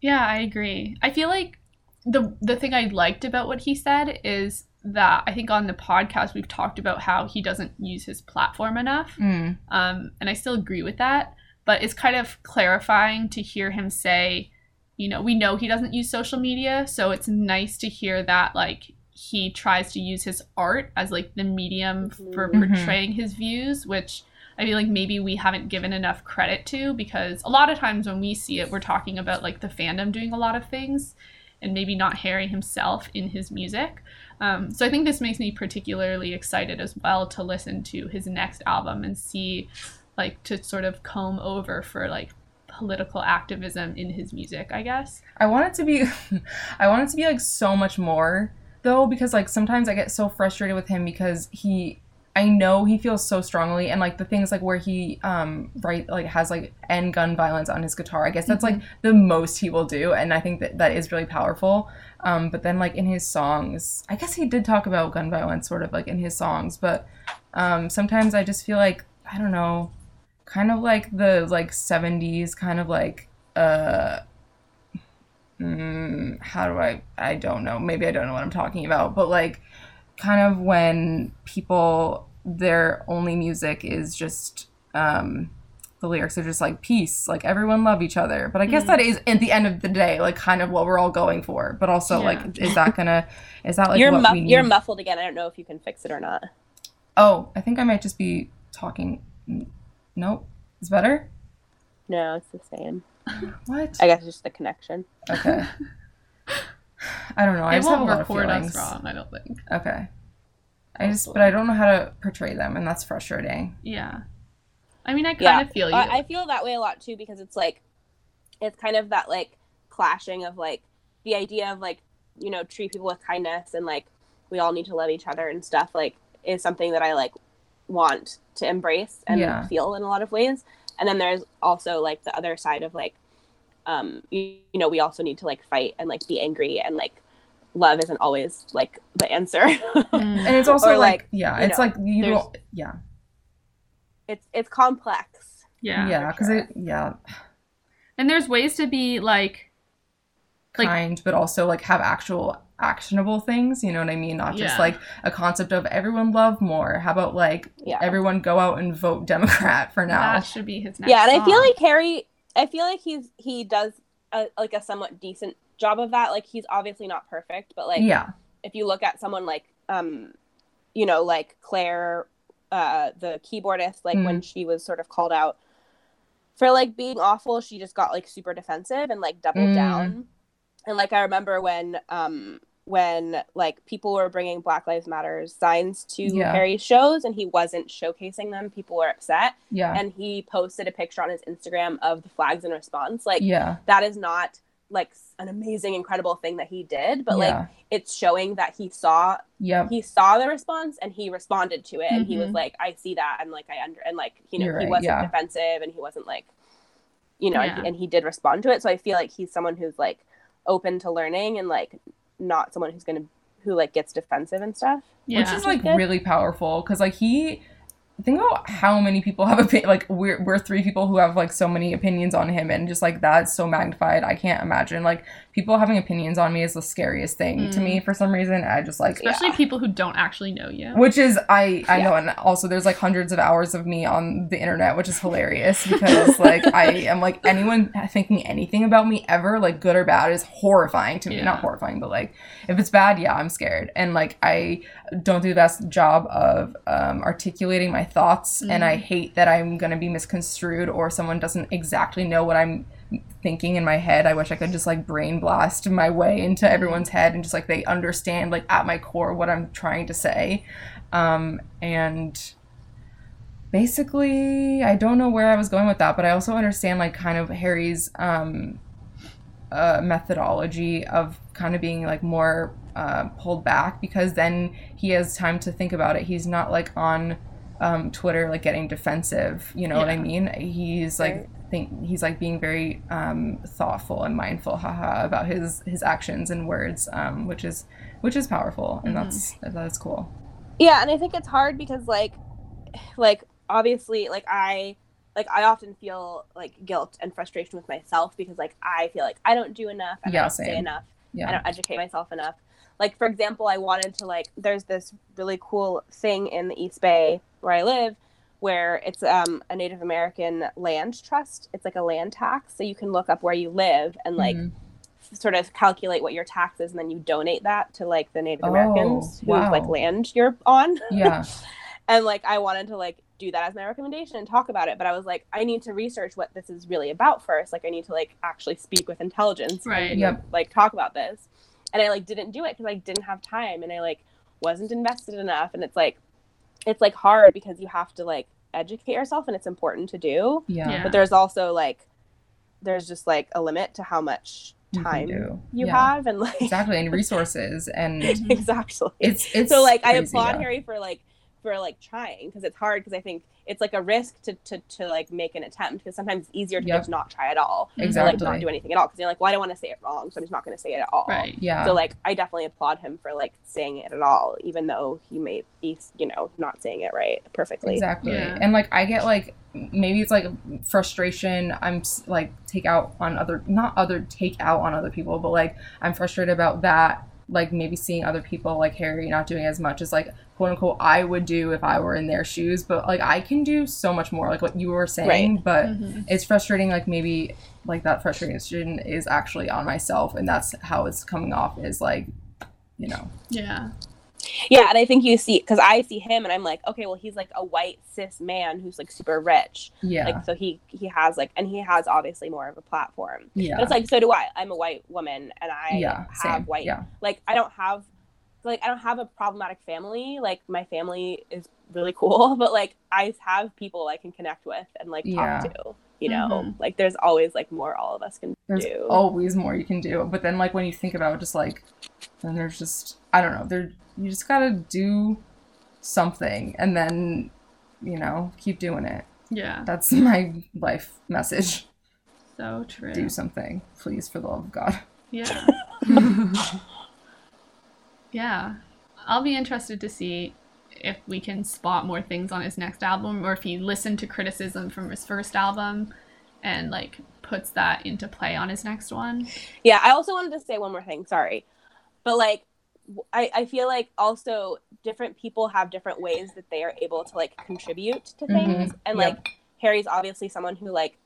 Yeah, I agree. I feel like the the thing I liked about what he said is that I think on the podcast we've talked about how he doesn't use his platform enough. Mm, Um, and I still agree with that. But it's kind of clarifying to hear him say, you know, we know he doesn't use social media, so it's nice to hear that like he tries to use his art as like the medium for Mhm. portraying his views, which I feel like maybe we haven't given enough credit to because a lot of times when we see it, we're talking about like the fandom doing a lot of things and maybe not Harry himself in his music. Um, so I think this makes me particularly excited as well to listen to his next album and see, like, to sort of comb over for like political activism in his music, I guess. I want it to be, I want it to be like so much more though, because like sometimes I get so frustrated with him because he, I know he feels so strongly and like the things like where he um right like has like end gun violence on his guitar. I guess that's like the most he will do and I think that that is really powerful. Um but then like in his songs, I guess he did talk about gun violence sort of like in his songs, but um sometimes I just feel like I don't know, kind of like the like 70s kind of like uh mm, how do I I don't know. Maybe I don't know what I'm talking about, but like kind of when people their only music is just um the lyrics are just like peace like everyone love each other but i guess that is at the end of the day like kind of what we're all going for but also Yeah. like is that gonna is that like you're what muff- we need? you're muffled again. I don't know if you can fix it or not. oh i think i might just be talking nope it's better No, it's the same. what I guess it's just the connection. okay i don't know i It just have a won't lot of record us wrong, I don't think. okay i just but i don't know how to portray them and that's frustrating Yeah. I mean, I kind Yeah. of feel you. I, I feel that way a lot too because it's like, it's kind of that like clashing of like the idea of like you know treat people with kindness and like we all need to love each other and stuff like is something that I like want to embrace and Yeah. feel in a lot of ways. And then there's also like the other side of like, um, you, you know, we also need to like fight and like be angry and like love isn't always like the answer. Mm. and it's also Or, like, like, yeah it's know, like you there's- don't yeah it's it's complex. yeah. yeah because sure. it yeah And there's ways to be like, Like- kind but also like have actual actionable things you know what i mean? Not just Yeah. like a concept of everyone love more. How about like Yeah. everyone go out and vote democrat for now? That should be his next yeah and i feel like harry i feel like he's he does a, like a somewhat decent job of that. Like he's obviously not perfect but like yeah. if you look at someone like um you know like claire uh the keyboardist like when she was sort of called out for like being awful she just got like super defensive and like doubled Mm. down and like i remember when um when like people were bringing black lives matter signs to Yeah. harry's shows and he wasn't showcasing them people were upset yeah and he posted a picture on his Instagram of the flags in response. Like yeah that is not like an amazing, incredible thing that he did, but yeah like it's showing that he saw yeah he saw the response and he responded to it, and he was Mhm. like, "I see that," and like I under and like you know You're he right, wasn't yeah. defensive and he wasn't like you know, and, he, and he did respond to it. So I feel like he's someone who's like open to learning and like not someone who's gonna who like gets defensive and stuff. yeah. which is like Good. really powerful because like he think about how many people have opinion like we're, we're three people who have like so many opinions on him and just like that's so magnified i can't imagine like people having opinions on me is the scariest thing to me for some reason i just like especially people who don't actually know you. which is i i Yeah. know and also there's like hundreds of hours of me on the internet which is hilarious because like i am like anyone thinking anything about me ever like good or bad is horrifying to me Yeah. not horrifying but like if it's bad yeah i'm scared and like i don't do the best job of um, articulating my thoughts and i hate that i'm going to be misconstrued or someone doesn't exactly know what i'm thinking in my head. I wish i could just like brain blast my way into everyone's head and just like they understand like at my core what i'm trying to say. Um, and basically i don't know where i was going with that but i also understand like kind of harry's um, uh, methodology of kind of being like more uh, pulled back because then he has time to think about it. He's not like on um, twitter like getting defensive you know what i mean? He's like Right. Think he's like being very um, thoughtful and mindful haha about his his actions and words um, which is which is powerful and that's that's cool. Yeah and i think it's hard because like like obviously like i like i often feel like guilt and frustration with myself because like i feel like i don't do enough and Yeah, i don't say same. enough. I don't educate myself enough. Like for example i wanted to like there's this really cool thing in the east bay where i live where it's um, a native american land trust it's like a land tax so you can look up where you live and like Mhm. sort of calculate what your tax is and then you donate that to like the native Oh, americans whose wow. like land you're on yeah and like i wanted to like do that as my recommendation and talk about it but i was like i need to research what this is really about first like i need to like actually speak with intelligence Right. and, Yep. like talk about this and i like didn't do it because i didn't have time and i like wasn't invested enough and it's like it's like hard because you have to like educate yourself and it's important to do yeah, Yeah. but there's also like there's just like a limit to how much You time do. you Yeah. have and like exactly and resources and exactly it's it's so like i applaud yeah. harry for like for like trying because it's hard because I think it's like a risk to to, to like make an attempt because sometimes it's easier to Yep. just not try at all or like not do anything at all because you're like well I don't want to say it wrong so I'm just not going to say it at all Right. Yeah. so like I definitely applaud him for like saying it at all even though he may be you know not saying it right perfectly Exactly. Yeah. And like I get like maybe it's like frustration I'm like take out on other not other take out on other people, but like I'm frustrated about that like maybe seeing other people like Harry not doing as much as like quote unquote I would do if I were in their shoes, but like I can do so much more like what you were saying, but Mhm. it's frustrating like maybe like that frustration is actually on myself and that's how it's coming off is like you know Yeah. Yeah, and I think you see because I see him and I'm like, okay, well he's like a white cis man who's like super rich, yeah like so he he has like and he has obviously more of a platform. yeah But it's like so do I. I'm a white woman and I yeah have same white yeah like I don't have like I don't have a problematic family. Like my family is really cool, but like I have people I can connect with and like Yeah. talk to. You know, Mhm. like there's always like more all of us can do. there's do. always more you can do but then like when you think about it just like then there's just i don't know there you just gotta do something and then you know keep doing it Yeah. that's my life message So true. do something please for the love of god Yeah. yeah. I'll be interested to see if we can spot more things on his next album or if he listened to criticism from his first album and like puts that into play on his next one. Yeah, I also wanted to say one more thing. Sorry, but like, w- I I feel like also different people have different ways that they are able to like contribute to things, and Yep. like Harry's obviously someone who like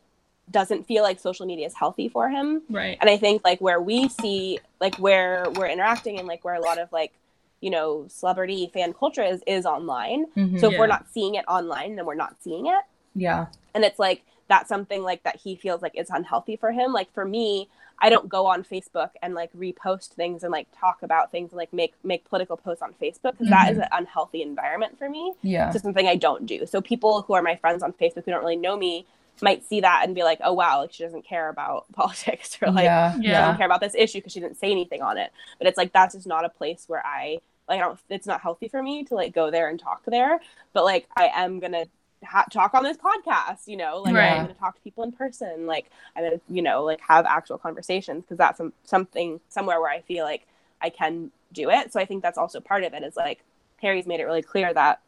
doesn't feel like social media is healthy for him, Right. and I think like where we see like where we're interacting and like where a lot of like you know celebrity fan culture is is online. Mhm. So if we're not seeing it online, then we're not seeing it yeah and it's like that's something like that he feels like is unhealthy for him like for me i don't go on facebook and like repost things and like talk about things and like make make political posts on facebook because that is mm-hmm. an unhealthy environment for me. Yeah. It's just something i don't do. So people who are my friends on facebook who don't really know me might see that and be like oh wow like she doesn't care about politics or like yeah she Yeah. doesn't care about this issue because she didn't say anything on it. But it's like that's just not a place where i like i don't it's not healthy for me to like go there and talk there. But like i am gonna ha- talk on this podcast you know like Right. i'm gonna talk to people in person like i'm gonna you know like have actual conversations because that's some, something somewhere where i feel like i can do it so i think that's also part of it is like harry's made it really clear that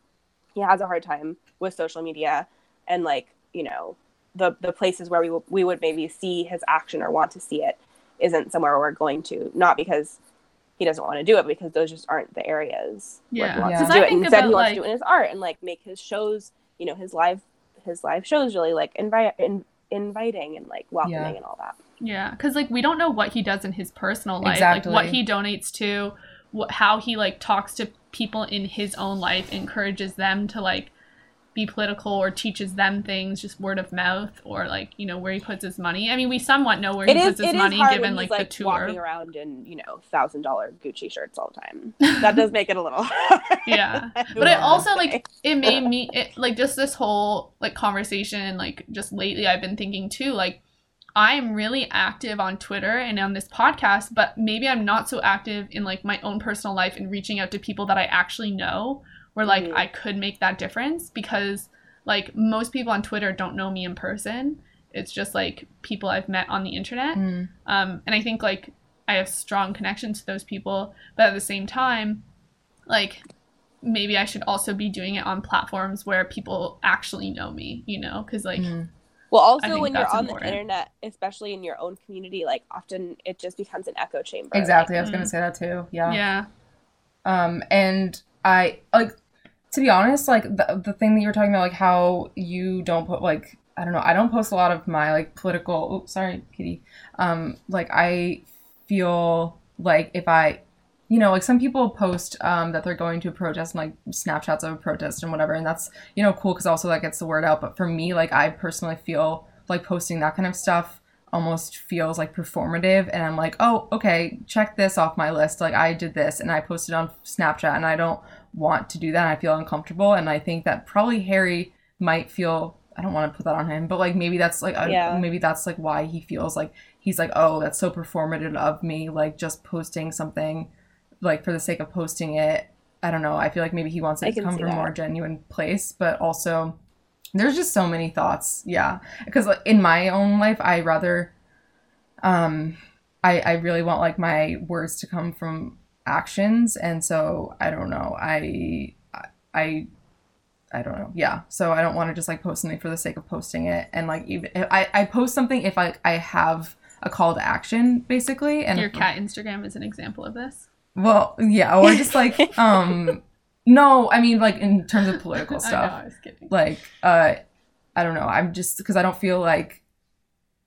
he has a hard time with social media and like you know the the places where we, w- we would maybe see his action or want to see it isn't somewhere we're going to not because he doesn't want to do it because those just aren't the areas where Yeah. he wants Yeah. to 'Cause do I it think instead he wants like- to do it in his art and like make his shows you know his live his live shows really like invite in, inviting and like welcoming Yeah. and all that Yeah, because like we don't know what he does in his personal life, Exactly. like what he donates to, what how he like talks to people in his own life, encourages them to like be political or teaches them things just word of mouth or like you know where he puts his money. I mean, we somewhat know where it he is puts his money given when like, the tour. walking around in you know thousand dollar gucci shirts all the time that does make it a little hard. Yeah. But it also like it made me it, like just this whole like conversation and like just lately I've been thinking too like I'm really active on Twitter and on this podcast, but maybe I'm not so active in like my own personal life and reaching out to people that I actually know where like Mhm. I could make that difference because like most people on Twitter don't know me in person. It's just like people I've met on the internet. Mm. Um, and I think like I have strong connections to those people, but at the same time, like maybe I should also be doing it on platforms where people actually know me, you know? Because like, Mm. Well, also when you're on important. the internet, especially in your own community, like often it just becomes an echo chamber. exactly i was Mm. gonna say that too Yeah. yeah, um and i like to be honest like the, the thing that you're talking about like how you don't put like i don't know i don't post a lot of my like political oops sorry kitty um like i feel like if i you know like some people post um that they're going to a protest and like snapshots of a protest and whatever and that's you know cool because also that gets the word out but for me like i personally feel like posting that kind of stuff almost feels like performative and i'm like oh okay check this off my list like i did this and i posted on snapchat and i don't want to do that and i feel uncomfortable and i think that probably harry might feel i don't want to put that on him but like maybe that's like Yeah. maybe that's like why he feels like he's like oh that's so performative of me like just posting something like for the sake of posting it I don't know. I feel like maybe he wants I it to come from a more genuine place, but also there's just so many thoughts. Yeah, because like, in my own life, I rather, um, I I really want like my words to come from actions, and so I don't know. I I I don't know. Yeah. So I don't want to just like post something for the sake of posting it. And like even I, I post something if I I have a call to action basically. And Your cat Instagram is an example of this. well, yeah, or just like um no, I mean like in terms of political I know, stuff. I was kidding. Like uh I don't know. I'm just because I don't feel like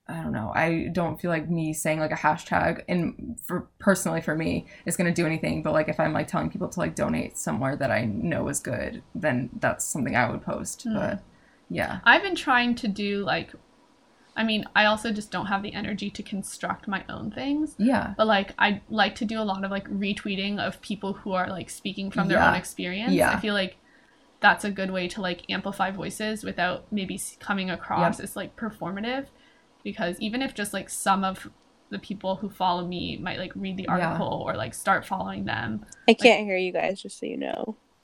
I don't know. I don't feel like me saying like a hashtag and for personally for me is gonna do anything. But like if I'm like telling people to like donate somewhere that I know is good, then that's something I would post. Mm. But yeah. I've been trying to do like, I mean, I also just don't have the energy to construct my own things. Yeah. But like, I like to do a lot of like retweeting of people who are like speaking from their Yeah. own experience. Yeah. I feel like that's a good way to like amplify voices without maybe coming across as like performative. Because even if just like some of the people who follow me might like read the Yeah. article or like start following them, I can't hear you guys, just so you know.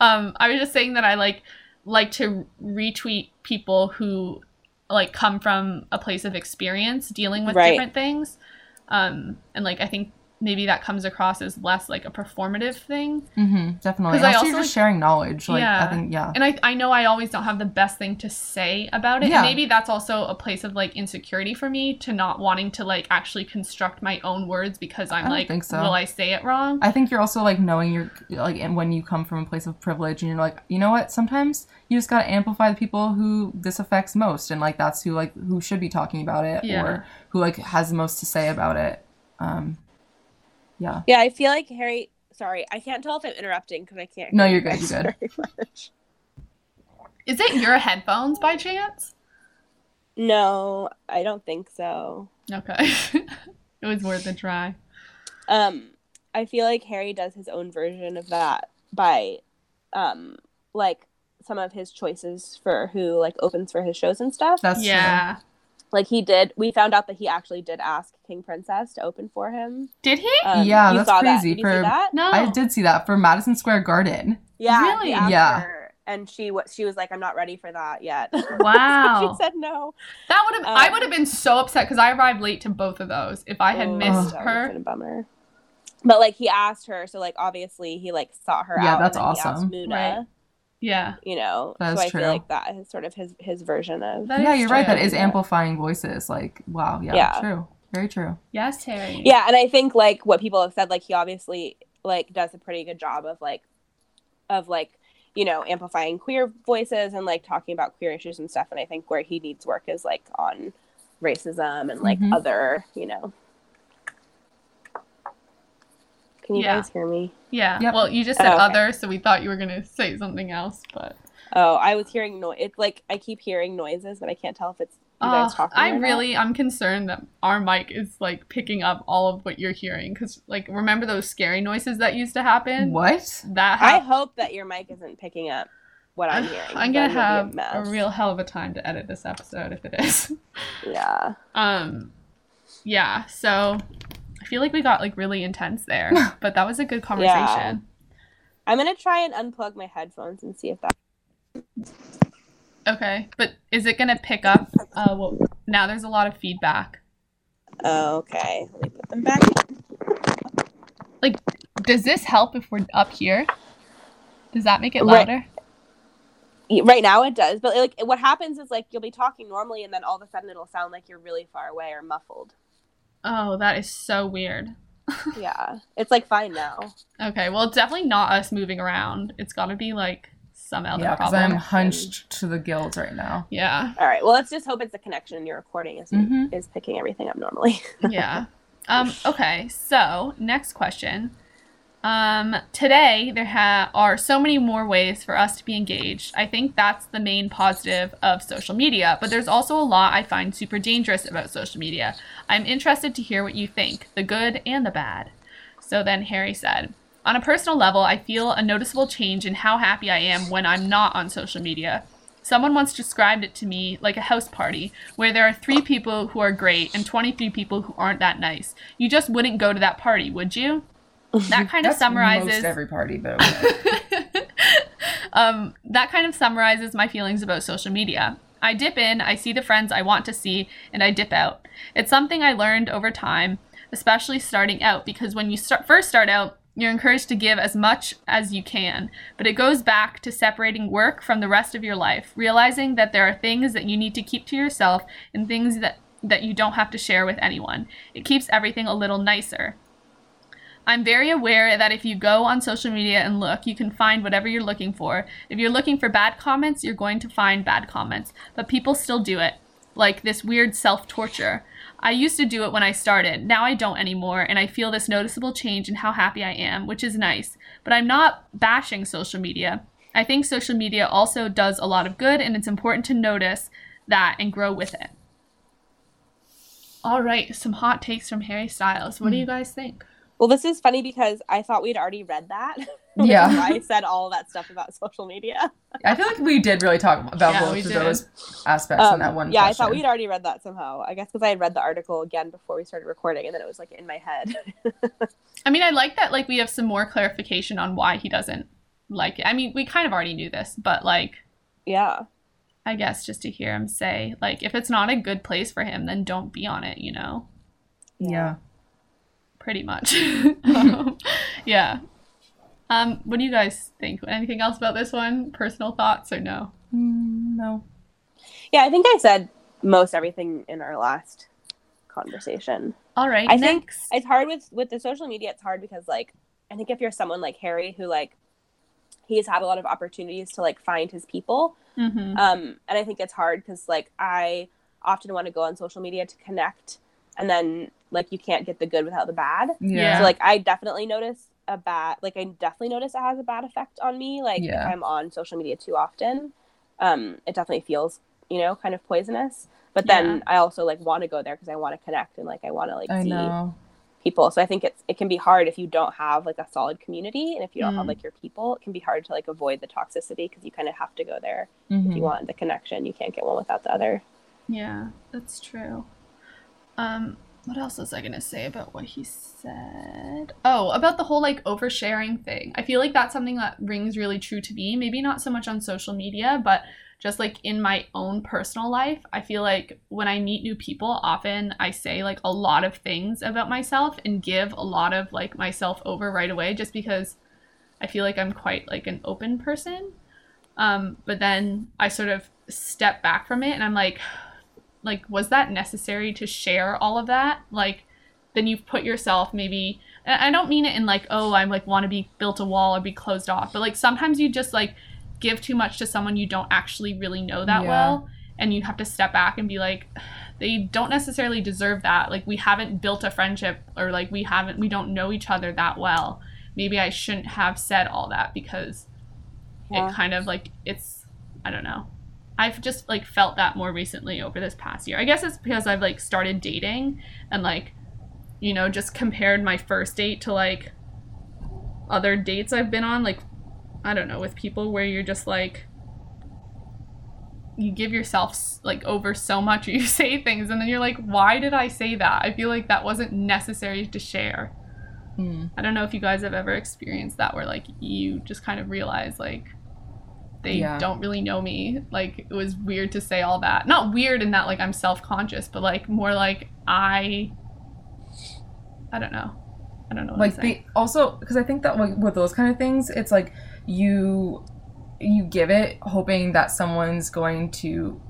um, I was just saying that I like like to retweet people who like come from a place of experience dealing with Right. different things. Um, and like I think maybe that comes across as less like a performative thing. Mm-hmm, definitely. 'Cause I Also, just sharing knowledge. Like Yeah. I think yeah. And I, I know I always don't have the best thing to say about it. Yeah. And maybe that's also a place of like insecurity for me to not wanting to like actually construct my own words because I'm like, think so. will I say it wrong? I think you're also like knowing you're like and when you come from a place of privilege and you're like, you know what, sometimes you just gotta amplify the people who this affects most and like that's who like who should be talking about it Yeah. or who like has the most to say about it. Um yeah. Yeah, I feel like Harry. Sorry, I can't tell if I'm interrupting because I can't. No, you're good, you're good. very much. Is it your headphones by chance? No, I don't think so. Okay. it was worth a try. Um, I feel like Harry does his own version of that by, um, like some of his choices for who like opens for his shows and stuff. That's yeah. Like he did. We found out that he actually did ask King Princess to open for him. Did he? Um, Yeah, that's saw that. crazy Did you see for- that? no. I did see that for Madison Square Garden. Yeah, Really? asked Yeah. and she was she was like, "I'm not ready for that yet." So Wow. she said no. That would have I Um, would have been so upset because I arrived late to both of those. If I had Oh, missed that her, would've been a bummer. But like he asked her, so like obviously he like sought her Yeah, out. that's and then he asked awesome. Muna, Right. Yeah, You know, That so I true. feel like that is sort of his his version of. That yeah, you're right. That is true. amplifying voices. Like, wow, yeah, Yeah. true. Very true. yes, Harry. Yeah, and I think like what people have said, like he obviously like does a pretty good job of like of like you know amplifying queer voices and like talking about queer issues and stuff. And I think where he needs work is like on racism and like Mhm. other you know. Can you Yeah. guys hear me? yeah. Yep. Well, you just said Oh, okay. other, so we thought you were gonna say something else, but Oh, I was hearing noise. It's like I keep hearing noises, but I can't tell if it's you guys Oh, talking. I or not. really, I'm concerned that our mic is like picking up all of what you're hearing. Cause like, remember those scary noises that used to happen? What? That I hope that your mic isn't picking up what I'm hearing. I'm gonna have be a real hell of a time to edit this episode if it is. yeah. um, yeah. So I feel like we got like really intense there, but that was a good conversation. Yeah. I'm gonna try and unplug my headphones and see if that. Okay, but is it gonna pick up? Uh, well, now there's a lot of feedback. Okay, let me put them back. in. Does this help if we're up here? Does that make it louder? Y- Right now it does, but like what happens is like you'll be talking normally, and then all of a sudden it'll sound like you're really far away or muffled. Oh, that is so weird. Yeah, it's like fine now. Okay, well, it's definitely not us moving around. It's got to be like some other Yeah, because problem. I'm hunched to the gills right now. Yeah, All right, well let's just hope it's the connection in your recording is Mhm. is picking everything up normally. yeah. Um. Okay. So next question. Um. Today there ha- are so many more ways for us to be engaged. I think that's the main positive of social media. But there's also a lot I find super dangerous about social media. I'm interested to hear what you think, the good and the bad. So then Harry said. On a personal level, I feel a noticeable change in how happy I am when I'm not on social media. Someone once described it to me like a house party where there are three people who are great and 23 people who aren't that nice. You just wouldn't go to that party, would you? That kind of summarizes most every party, but okay. um, that kind of summarizes my feelings about social media. I dip in, I see the friends I want to see, and I dip out. It's something I learned over time, especially starting out, because when you start, first start out, you're encouraged to give as much as you can, but it goes back to separating work from the rest of your life, realizing that there are things that you need to keep to yourself and things that, that you don't have to share with anyone. It keeps everything a little nicer. I'm very aware that if you go on social media and look, you can find whatever you're looking for. If you're looking for bad comments, you're going to find bad comments, but people still do it. Like this weird self torture. I used to do it when I started. Now I don't anymore, and I feel this noticeable change in how happy I am, which is nice. But I'm not bashing social media. I think social media also does a lot of good, and it's important to notice that and grow with it. All right, some hot takes from Harry Styles. What do hmm. you guys think? Well, this is funny because I thought we'd already read that. Yeah. I said all that stuff about social media. I feel like we did really talk about Yeah, both of those aspects in Um, that one. yeah, I thought we'd already read that somehow. I guess because I had read the article again before we started recording, and then it was like in my head. I mean, I like that like we have some more clarification on why he doesn't like it. I mean, we kind of already knew this, but like yeah, I guess just to hear him say like if it's not a good place for him, then don't be on it, you know. Yeah. Pretty much. Um, yeah. Um, what do you guys think? Anything else about this one? Personal thoughts or no? Mm, no. yeah. I think I said most everything in our last conversation. All right. I think it's hard with with the social media. It's hard because like I think if you're someone like Harry who like he's had a lot of opportunities to like find his people, Mhm. um, and I think it's hard because like I often want to go on social media to connect, and then like you can't get the good without the bad. Yeah. So like I definitely notice a bad like I definitely notice it has a bad effect on me. Like Yeah. if I'm on social media too often, um, it definitely feels you know kind of poisonous. But then Yeah. I also like want to go there because I want to connect and like I want to like I see know. people. So I think it's it can be hard if you don't have like a solid community and if you don't have Mm. like your people, it can be hard to like avoid the toxicity because you kind of have to go there Mhm. if you want the connection. You can't get one without the other. Yeah, that's true. Um, what else was I gonna say about what he said? Oh, about the whole like oversharing thing. I feel like that's something that rings really true to me. Maybe not so much on social media, but just like in my own personal life. I feel like when I meet new people, often I say like a lot of things about myself and give a lot of like myself over right away just because I feel like I'm quite like an open person. Um, but then I sort of step back from it and I'm like, like, was that necessary to share all of that? Like, then you've put yourself maybe, I don't mean it in like, oh, I'm like, want to be built a wall or be closed off, but like sometimes you just like give too much to someone you don't actually really know that Yeah. well. And you have to step back and be like, they don't necessarily deserve that. Like, we haven't built a friendship or like we haven't, we don't know each other that well. Maybe I shouldn't have said all that because Yeah. it kind of like it's I don't know. I've just like felt that more recently over this past year. I guess it's because I've like started dating and like you know just compared my first date to like other dates I've been on like I don't know with people where you're just like you give yourself like over so much or you say things and then you're like why did I say that? I feel like that wasn't necessary to share. Mm. I don't know if you guys have ever experienced that where like you just kind of realize like they Yeah. don't really know me. Like it was weird to say all that. Not weird in that like I'm self-conscious, but like more like I I don't know. I don't know. What like they also because i think that like with those kind of things it's like you you give it hoping that someone's going to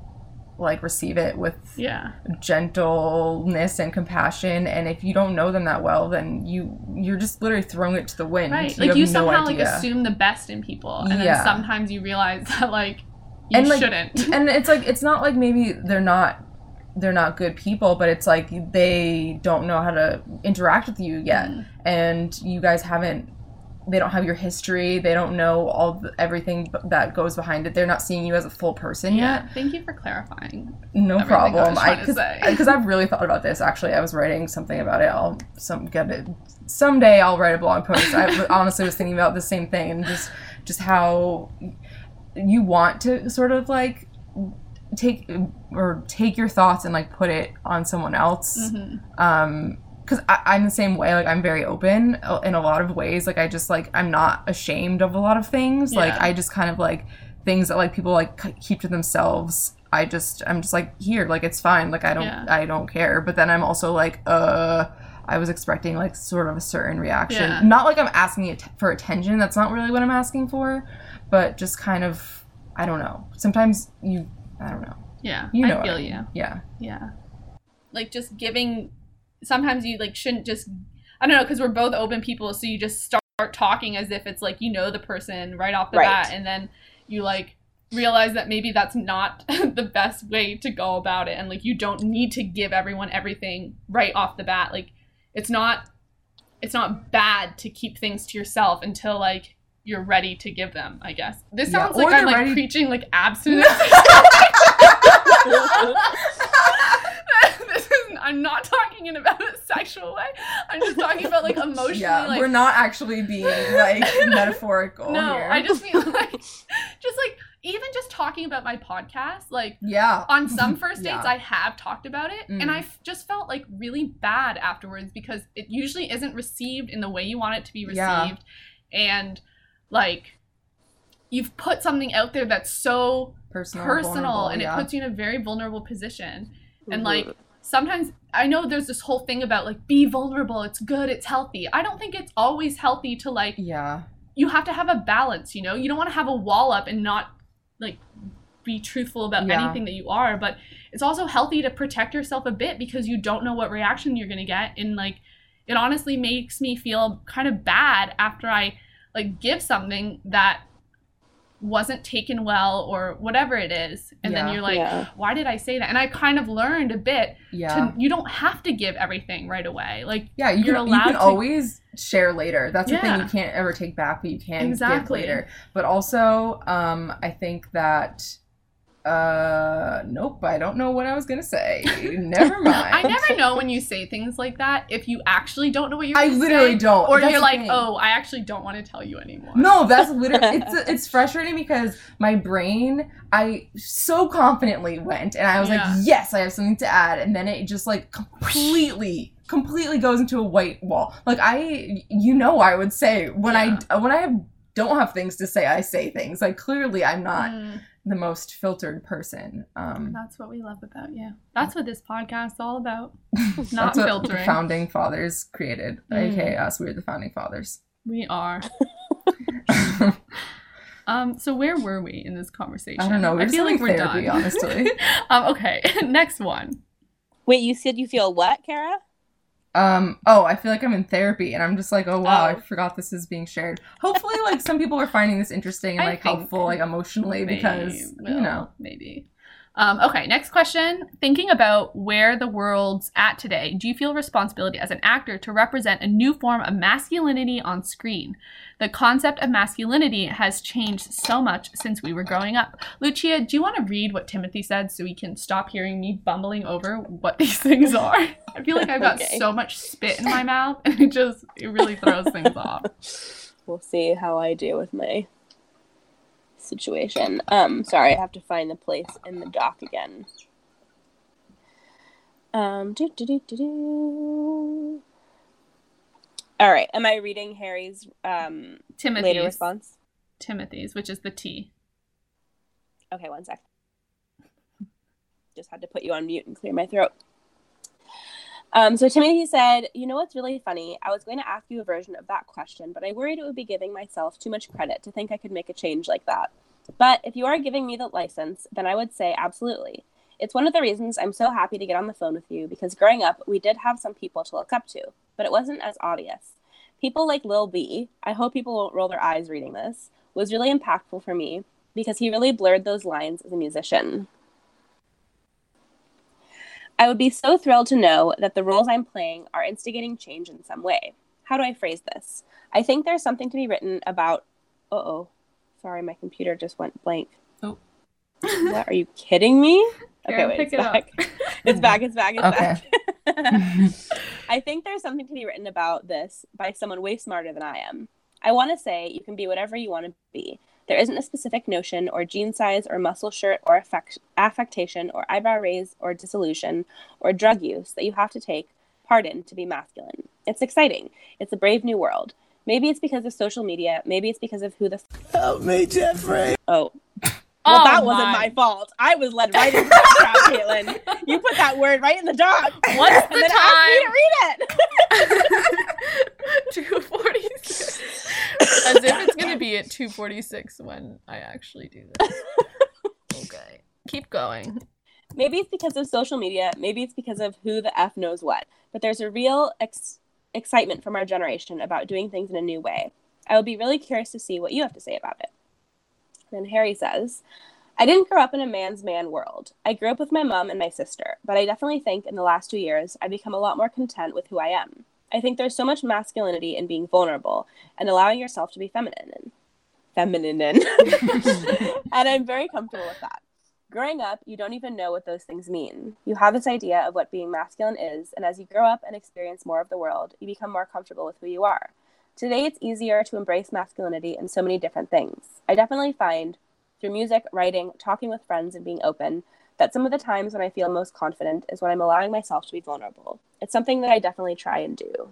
like receive it with yeah. gentleness and compassion and if you don't know them that well then you you're just literally throwing it to the wind Right. you like you no somehow like assume the best in people and then sometimes you realize that like you And, like, shouldn't. and it's like it's not like maybe they're not they're not good people but it's like they don't know how to interact with you yet Mm. and you guys haven't they don't have your history they don't know all the, everything b- that goes behind it they're not seeing you as a full person yeah. yet Thank you for clarifying. no problem because I've really thought about this actually I was writing something about it I'll some get it someday I'll write a blog post I honestly was thinking about the same thing and just just how you want to sort of like take or take your thoughts and like put it on someone else Mhm. um because I'm the same way. Like I'm very open uh, in a lot of ways. Like I just like I'm not ashamed of a lot of things. Like I just kind of like things that like people like keep to themselves. I just I'm just like here, like it's fine. Like I don't Yeah. I don't care. But then I'm also like uh. I was expecting like sort of a certain reaction. Yeah. Not like I'm asking it for attention. That's not really what I'm asking for, but just kind of I don't know. Sometimes you I don't know. Yeah, You know I feel I you. Yeah. Yeah. Like just giving sometimes you like shouldn't just I don't know cuz we're both open people so you just start talking as if it's like you know the person right off the Right. bat and then you like realize that maybe that's not the best way to go about it and like you don't need to give everyone everything right off the bat like it's not it's not bad to keep things to yourself until like you're ready to give them i guess this sounds or like i'm like ready- preaching like abstinence i'm not talking in about a sexual way i'm just talking about like emotionally Yeah, like we're not actually being like metaphorical no here. i just mean like just like even just talking about my podcast like yeah. on some first dates Yeah. i have talked about it and Mm. i f- just felt like really bad afterwards because it usually isn't received in the way you want it to be received Yeah. and like you've put something out there that's so personal, personal and yeah. it puts you in a very vulnerable position and like sometimes i know there's this whole thing about like be vulnerable it's good it's healthy. I don't think it's always healthy to like yeah, you have to have a balance you know? You don't want to have a wall up and not like be truthful about Yeah. anything that you are but it's also healthy to protect yourself a bit because you don't know what reaction you're going to get and like it honestly makes me feel kind of bad after i like give something that wasn't taken well or whatever it is and then you're like Yeah. why did i say that and i kind of learned a bit yeah, to you don't have to give everything right away like yeah. You you're can you allowed can to- always share later. That's the thing you can't ever take back, but you can Exactly. give later. But also, um, I think that. Uh, nope. I don't know what I was gonna say. Never mind. I never know when you say things like that if you actually don't know what you're I literally say, don't. or That's you're like, thing. oh, I actually don't want to tell you anymore. No, that's literally it's it's frustrating because my brain I so confidently went and I was Yeah. like, yes, I have something to add, and then it just like completely completely goes into a white wall. Like I, you know, I would say when I when I have, don't have things to say, I say things. Like clearly, I'm not Mm, the most filtered person. Um, that's what we love about you. That's what this podcast's all about. Not that's what filtering. the founding fathers created, Mm. aka us. We're the founding fathers. We are. Um. So where were we in this conversation? I don't know. We're I feel like having we're therapy, done. honestly. um. Okay. Next one. Wait, you said you feel what, Kara? Um, oh, I feel like I'm in therapy and I'm just like, oh wow, I Oh. forgot this is being shared. Hopefully like some people are finding this interesting and like helpful like emotionally because you know. maybe. Um, okay, next question. Thinking about where the world's at today, do you feel responsibility as an actor to represent a new form of masculinity on screen? The concept of masculinity has changed so much since we were growing up. Lucia, do you want to read what Timothy said so we can stop hearing me bumbling over what these things are? I feel like I've got Okay. so much spit in my mouth and it just it really throws things off. We'll see how I do with my situation. Um, sorry, I have to find the place in the doc again. Um, do, do, do, do, do. All right, am I reading Harry's um, Timothy's. later response? Timothy's, which is the T. Okay, one sec. Just had to put you on mute and clear my throat. Um, so Timothy said, You know what's really funny? I was going to ask you a version of that question, but I worried it would be giving myself too much credit to think I could make a change like that. But if you are giving me the license, then I would say absolutely. It's one of the reasons I'm so happy to get on the phone with you because growing up, we did have some people to look up to, but it wasn't as obvious. People like Lil B, I hope people won't roll their eyes reading this, was really impactful for me because he really blurred those lines as a musician. I would be so thrilled to know that the roles I'm playing are instigating change in some way. How do I phrase this? I think there's something to be written about. Uh oh. Sorry, my computer just went blank. Oh. What? Are you kidding me? Okay, Karen, wait, pick it's it up. back. It's back, it's back, it's Okay. back. I think there's something to be written about this by someone way smarter than I am. I want to say you can be whatever you want to be. There isn't a specific notion or jean size or muscle shirt or affect- affectation or eyebrow raise or dissolution or drug use that you have to take pardon to be masculine. It's exciting. It's a brave new world. Maybe it's because of social media. Maybe it's because of who the. Help me, Jeffrey. Oh. Well, Oh that wasn't my. my fault. I was led right into that trap, Caitlin. You put that word right in the doc. What's and the then asked me to read it. 246. As if it's gonna be at 246 when I actually do this. Okay. Keep going. Maybe it's because of social media. Maybe it's because of who the F knows what. But there's a real ex- excitement from our generation about doing things in a new way. I would be really curious to see what you have to say about it. Then Harry says, I didn't grow up in a man's man world. I grew up with my mom and my sister, but I definitely think in the last two years I've become a lot more content with who I am. I think there's so much masculinity in being vulnerable and allowing yourself to be feminine. Feminine. and I'm very comfortable with that. Growing up, you don't even know what those things mean. You have this idea of what being masculine is, and as you grow up and experience more of the world, you become more comfortable with who you are. Today, it's easier to embrace masculinity in so many different things. I definitely find, through music, writing, talking with friends, and being open, that some of the times when I feel most confident is when I'm allowing myself to be vulnerable. It's something that I definitely try and do.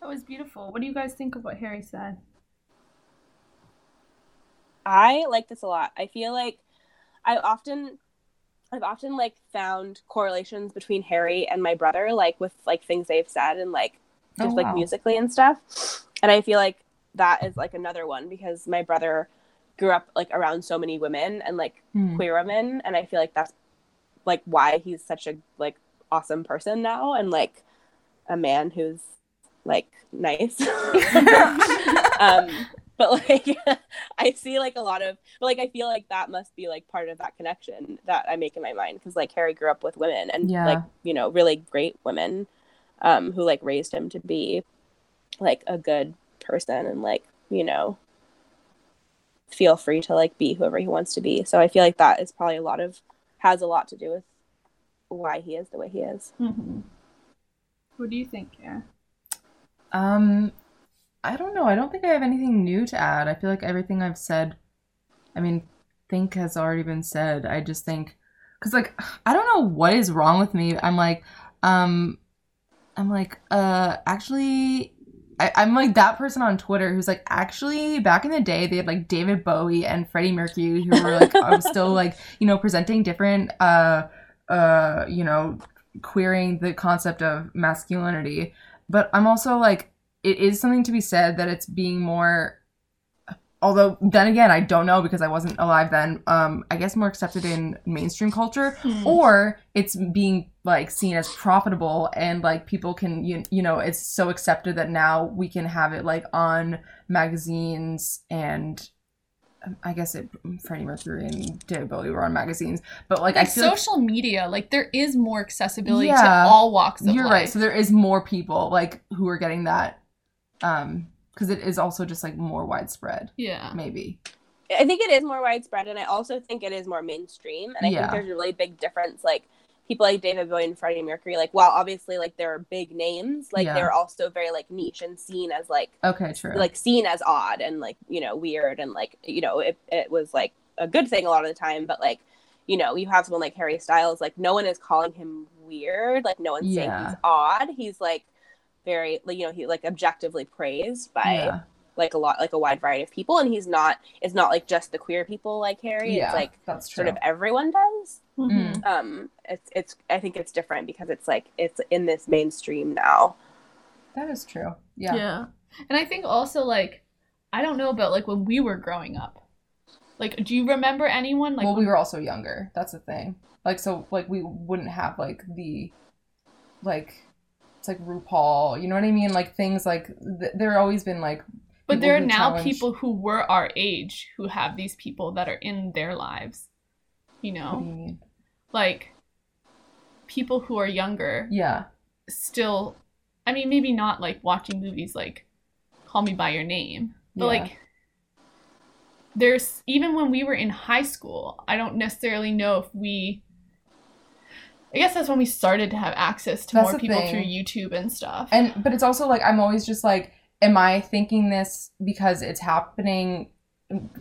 That was beautiful. What do you guys think of what Harry said? I like this a lot. I feel like I often I've often like found correlations between Harry and my brother, like with like things they've said and like just Oh, like musically and stuff. And I feel like that is like another one because my brother grew up like around so many women and like Hmm. queer women and I feel like that's like why he's such a like awesome person now and like a man who's like nice. um but like I see like a lot of but like I feel like that must be like part of that connection that I make in my mind because like Harry grew up with women and Yeah. like you know really great women um who like raised him to be like a good person and like you know feel free to like be whoever he wants to be so I feel like that is probably a lot of has a lot to do with why he is the way he is Mm-hmm. What do you think, yeah? Um, I don't know. I don't think I have anything new to add. I feel like everything I've said, I mean, think has already been said. I just think, cause like I don't know what is wrong with me. I'm like, um, I'm like, uh, actually. I, I'm like that person on Twitter who's like, actually, back in the day, they had like David Bowie and Freddie Mercury who were like, I was still like, you know, presenting different, uh, uh, you know, queering the concept of masculinity. But I'm also like, it is something to be said that it's being more although then again i don't know because i wasn't alive then um i guess more accepted in mainstream culture or it's being like seen as profitable and like people can you, you know it's so accepted that now we can have it like on magazines and um, I guess it Freddie Mercury and David Bowie were on magazines, but like, Like, I feel like- social media, like there is more accessibility to all walks of you're life. right. So there is more people like who are getting that, um, because it is also just like more widespread, yeah. maybe. I think it is more widespread, and I also think it is more mainstream. And I Yeah. think there's a really big difference. Like people like David Bowie and Freddie Mercury, like while obviously like they're big names, like Yeah. they're also very like niche and seen as like Okay, true. like seen as odd and like you know weird and like you know it it was like a good thing a lot of the time, but like you know you have someone like Harry Styles, like no one is calling him weird, like no one's saying he's odd. He's like very like you know he like objectively praised by yeah, like a lot like a wide variety of people and he's not it's not like just the queer people like harry yeah, it's like that's true. sort of everyone does Mhm. um it's it's i think it's different because it's like it's in this mainstream now that is true. Yeah. Yeah. And I think also like I don't know about like when we were growing up. Like do you remember anyone like well, we were also younger. That's the thing. Like, so like we wouldn't have like the, like, it's like RuPaul. You know what I mean? Like things like th- there always been like. But there are now people who were our age who have these people that are in their lives. You know? you? Like people who are younger Yeah. still I mean maybe not like watching movies like Call Me by Your Name. But Yeah. like there's even when we were in high school, I don't necessarily know if we I guess that's when we started to have access to That's more people thing. through YouTube and stuff. And but it's also like I'm always just like, am I thinking this because it's happening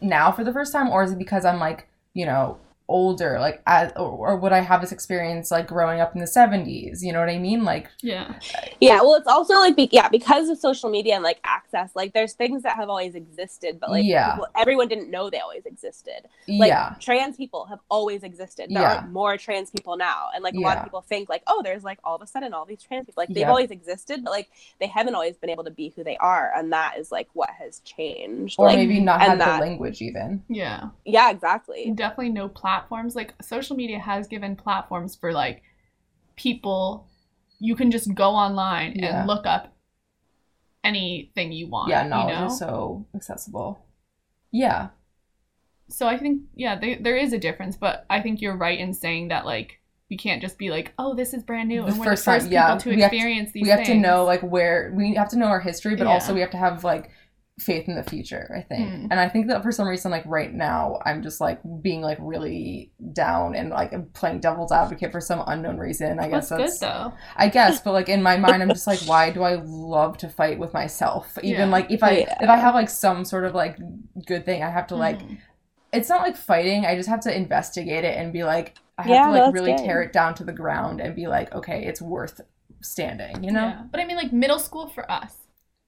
now for the first time, or is it because I'm like, you know, older like as, or, or would i have this experience like growing up in the 70s you know what i mean like Yeah. Yeah, well, it's also like be- yeah, because of social media and like access, like there's things that have always existed, but like Yeah. people, everyone didn't know they always existed. Like yeah trans people have always existed. There Yeah. are more trans people now, and like a lot of people think like, oh, there's like all of a sudden all these trans people. Like they've Yeah. always existed, but like they haven't always been able to be who they are, and that is like what has changed. or like, maybe not and have that- the language even Yeah. yeah, exactly. Definitely no platforms. Like social media has given platforms for like people you can just go online Yeah. and look up anything you want. yeah you knowledge know? is so accessible yeah so I think yeah, there, there is a difference, but I think you're right in saying that like we can't just be like, oh, this is brand new, The and we're first the time- first yeah, people to we have to- experience these. we have to know like where we have to know our history but Yeah. also we have to have like faith in the future i think Mm. and i think that for some reason like right now i'm just like being like really down and like playing devil's advocate for some unknown reason i guess That's that's good though. i guess but like in my mind i'm just like why do i love to fight with myself even Yeah. like if i Yeah. if i have like some sort of like good thing i have to like Mhm. it's not like fighting i just have to investigate it and be like i have Yeah, to like that's really good. tear it down to the ground and be like okay it's worth standing you know Yeah. But I mean, like middle school for us,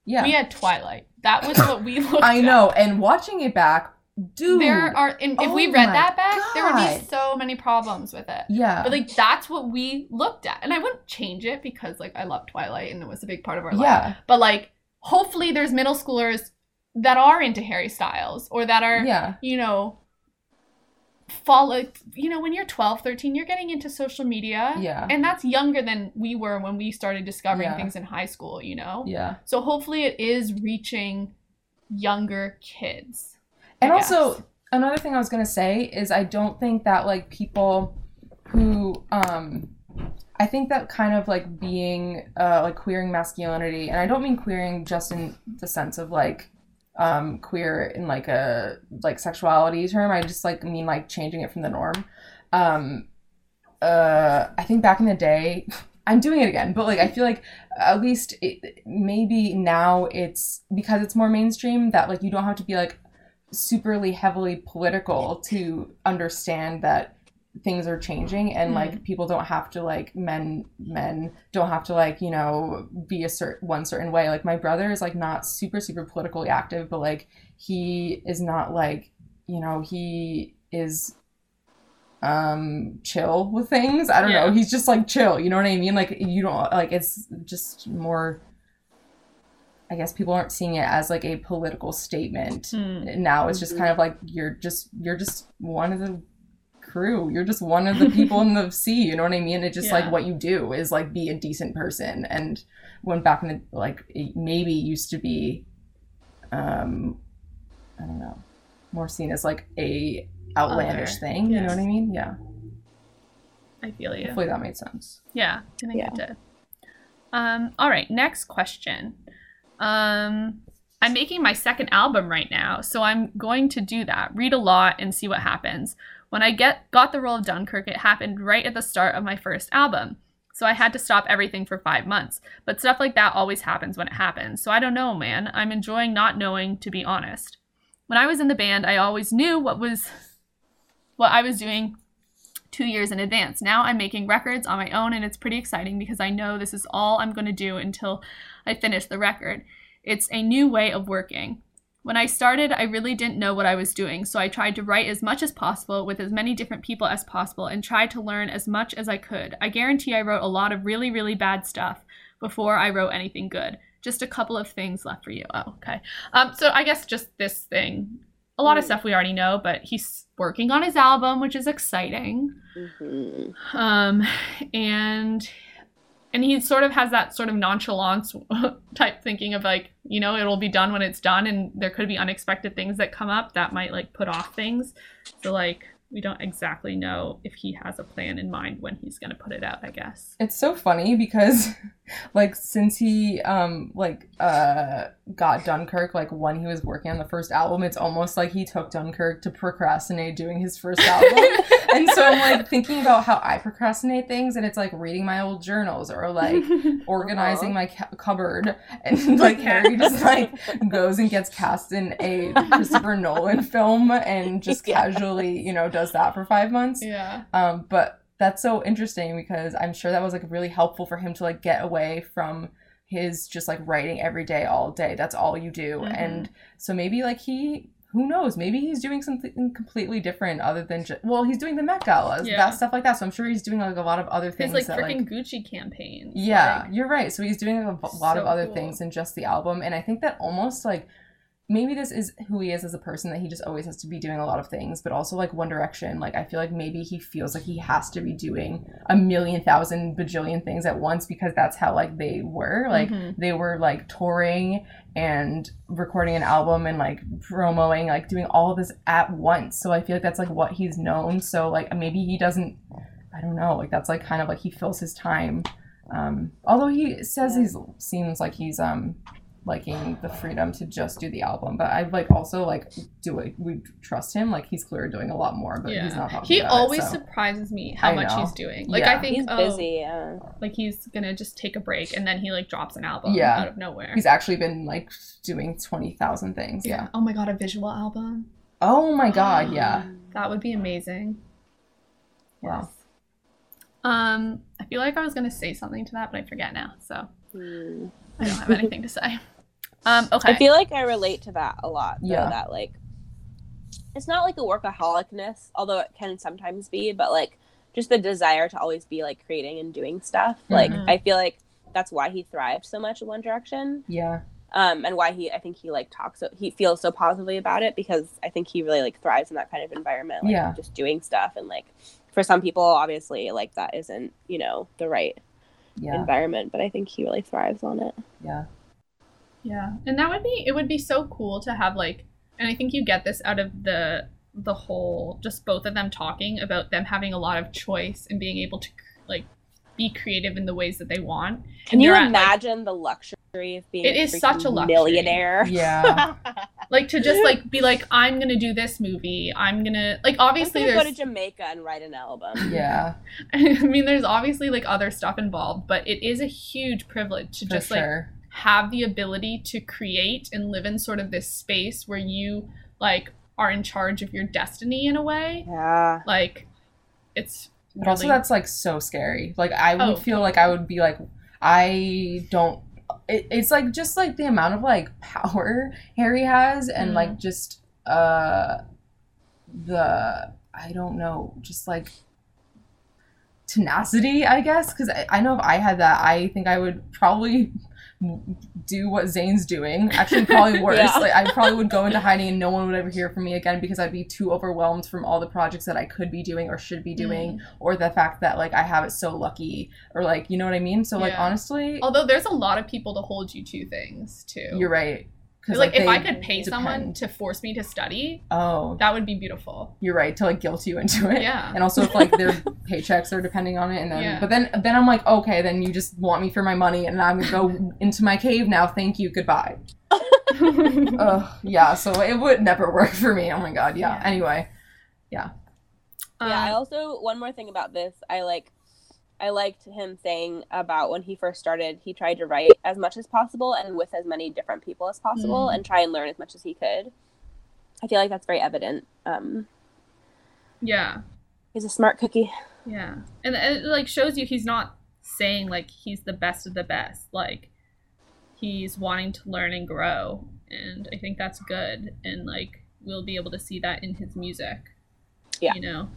yeah we had Twilight. That was what we looked. I at. know, and watching it back, dude. There are, and if we Oh read that back, there would be so many problems with it. yeah, But like that's what we looked at, and I wouldn't change it because like I love Twilight and it was a big part of our life. yeah, But like, hopefully, there's middle schoolers that are into Harry Styles or that are, yeah, you know, follow. You know, when you're 12, 13, you're getting into social media. yeah, And that's younger than we were when we started discovering Yeah. things in high school, you know? yeah. So hopefully it is reaching younger kids. I And also, guess. another thing I was gonna say is I don't think that like people who um I think that kind of like being uh like queering masculinity and I don't mean queering just in the sense of like um queer in like a like sexuality term. I just like mean like changing it from the norm. Um uh I think back in the day I'm doing it again but like I feel like at least it, maybe now it's because it's more mainstream that like you don't have to be like superly heavily political to understand that things are changing and like people don't have to like men men don't have to like you know be a certain one certain way. Like my brother is like not super super politically active but like he is not like you know he is um chill with things. I don't Yeah. know he's just like chill. You know what i mean? Like you don't like it's just more i guess people aren't seeing it as like a political statement Hmm. now. It's just kind of like you're just you're just one of the crew you're just one of the people in the sea you know what i mean it's just Yeah. like what you do is like be a decent person and when back in the like it maybe used to be um i don't know more seen as like a outlandish Other, thing you know what i mean yeah I feel you. hopefully that made sense Yeah, I think Yeah. it did. Um, all right, next question. Um, I'm making my second album right now, so I'm going to do that. Read a lot and see what happens. When I get got the role of Dunkirk, it happened right at the start of my first album. So I had to stop everything for 5 months. But stuff like that always happens when it happens. So I don't know, man. I'm enjoying not knowing to be honest. When I was in the band, I always knew what was what I was doing two years in advance. Now I'm making records on my own, and it's pretty exciting because I know this is all I'm going to do until I finish the record. It's a new way of working. When I started, I really didn't know what I was doing, so I tried to write as much as possible with as many different people as possible and tried to learn as much as I could. I guarantee I wrote a lot of really, really bad stuff before I wrote anything good. Just a couple of things left for you. Oh, okay. Um, so I guess just this thing. A lot of stuff we already know, but he's working on his album, which is exciting Mhm. um and and he sort of has that sort of nonchalance type thinking of like you know it'll be done when it's done and there could be unexpected things that come up that might like put off things. So like we don't exactly know if he has a plan in mind when he's going to put it out i guess. It's so funny because like since he um like uh got dunkirk like when he was working on the first album it's almost like he took dunkirk to procrastinate doing his first album and so I'm like thinking about how I procrastinate things, and it's like reading my old journals or like organizing my ca- cupboard, and like Harry just like goes and gets cast in a Christopher Nolan film and just Yeah. casually, you know, does that for five months. yeah. Um, but that's so interesting because I'm sure that was like really helpful for him to like get away from his just like writing every day, all day. That's all you do. Mhm. And so maybe like he, who knows, maybe he's doing something completely different other than just, well, he's doing the Met Galas, Yeah. that stuff like that. So I'm sure he's doing like a lot of other things like that freaking like. Gucci campaigns. Yeah, like- you're right. So he's doing a lot of other cool. things than just the album. And I think that almost like maybe this is who he is as a person that he just always has to be doing a lot of things, but also like One Direction. Like I feel like maybe he feels like he has to be doing a million thousand bajillion things at once because that's how like they were. Like Mhm. they were like touring and recording an album and like promoing, like doing all of this at once. So I feel like that's like what he's known. So like maybe he doesn't I don't know, like that's like kind of like he fills his time. Um although he says Yeah. he's seems like he's um liking the freedom to just do the album. But I like also like do it we trust him. Like he's clearly doing a lot more, but he's not He always it, so. surprises me how much he's doing. Like Yeah. I think He's oh, busy. Yeah. like he's gonna just take a break and then he like drops an album Yeah. out of nowhere. He's actually been like doing twenty thousand things. Yeah. Oh my god, a visual album. Oh my god, yeah. That would be amazing. Wow. Um, I feel like I was gonna say something to that, but I forget now, so Hmm. I don't have anything to say. Um, okay. I feel like I relate to that a lot. Though, Yeah. That like, it's not like a workaholicness, although it can sometimes be, but like just the desire to always be like creating and doing stuff. Like Mhm. I feel like that's why he thrived so much in One Direction, Yeah. um, and why he I think he like talks so he feels so positively about it because I think he really like thrives in that kind of environment. Like, Yeah. just doing stuff and like for some people, obviously, like that isn't you know the right Yeah. environment, but I think he really thrives on it. Yeah. Yeah, and that would be it would be so cool to have like, and I think you get this out of the the whole just both of them talking about them having a lot of choice and being able to like be creative in the ways that they want. Can And you you're at, like- imagine the luxury of being It a is such a freaking luxury. millionaire? Yeah. Like to just like be like, I'm gonna do this movie. I'm gonna like I'm obviously gonna go to Jamaica and write an album. Yeah. I mean there's obviously like other stuff involved, but it is a huge privilege to For just like have the ability to create and live in sort of this space where you like are in charge of your destiny in a way. Yeah. Like it's But also that's like so scary. Like I would Oh, feel like I would be like I don't it, it's like just like the amount of like power Harry has and Mm. like just uh the I don't know, just like tenacity, I guess, because I, I know if I had that, I think I would probably do what Zayn's doing. Actually, probably worse. Yeah. Like I probably would go into hiding and no one would ever hear from me again because I'd be too overwhelmed from all the projects that I could be doing or should be doing, mm. or the fact that like I have it so lucky, or like you know what I mean. So like Yeah. honestly, although there's a lot of people to hold you to things too. you're right. Because like, if I could pay someone to force me to study, oh, that would be beautiful. you're right to like guilt you into it. Yeah. And also if like their paychecks are depending on it, and then Yeah. but then then I'm like okay, then you just want me for my money, and I'm gonna go into my cave now. Thank you, goodbye. Ugh, yeah. So it would never work for me. Oh my god. Yeah. Yeah. Anyway. yeah. Yeah. I Um, also one more thing about this. I like. I liked him saying about when he first started, he tried to write as much as possible and with as many different people as possible Mm. and try and learn as much as he could. I feel like that's very evident. Um, yeah. he's a smart cookie. Yeah. And it like shows you he's not saying like he's the best of the best. Like he's wanting to learn and grow. And I think that's good. And like we'll be able to see that in his music. Yeah. You know.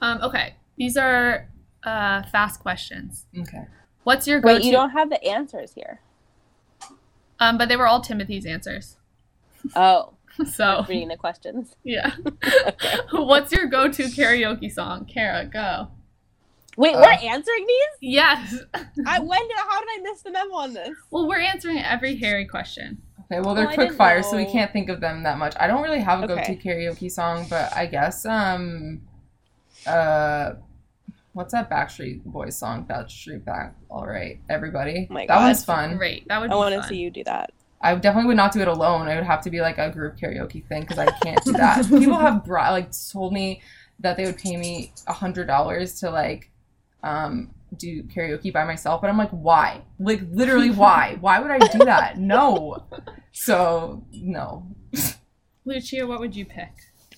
Um, okay. These are uh fast questions. Okay. What's your go Wait, to you don't have the answers here. um but they were all Timothy's answers. Oh, So reading the questions. yeah. What's your go to karaoke song? Kara, go. Wait, Uh. we're answering these? Yes. I when did how did I miss the memo on this? well, we're answering every Harry question. Okay, well they're Oh, quick didn't fire, so we can't think of them that much. I don't really have a Okay. go-to karaoke song, but I guess um uh what's that Backstreet Boys song? Backstreet Back. All right, everybody. Oh my that God. one's fun. Great. That would I want to see you do that. I definitely would not do it alone. It would have to be like a group karaoke thing because I can't do that. People have brought like told me that they would pay me a hundred dollars to like um do karaoke by myself but i'm like why like literally why why would i do that no so no Lucia, what would you pick?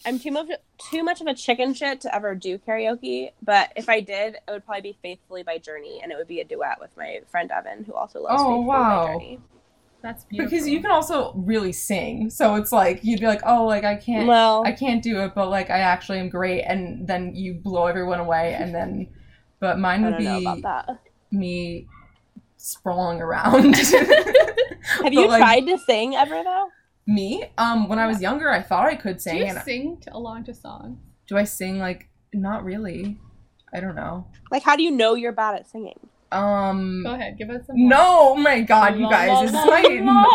I'm too much too much of a chicken shit to ever do karaoke, but if I did, it would probably be Faithfully by Journey, and it would be a duet with my friend Evan, who also loves Oh, Faithfully wow. by Journey. That's beautiful. because you can also really sing so it's like you'd be like oh like i can't Well, I can't do it, but like I actually am great, and then you blow everyone away, and then, but mine would be me sprawling around. Have you like, tried to sing ever though? Me, um, when I was younger, I thought I could sing. Do sing. you and sing to, along to songs? do I sing like not really? I don't know. Like, how do you know you're bad at singing? Um, Go ahead, give us some. more. No, oh my god, you guys, this is my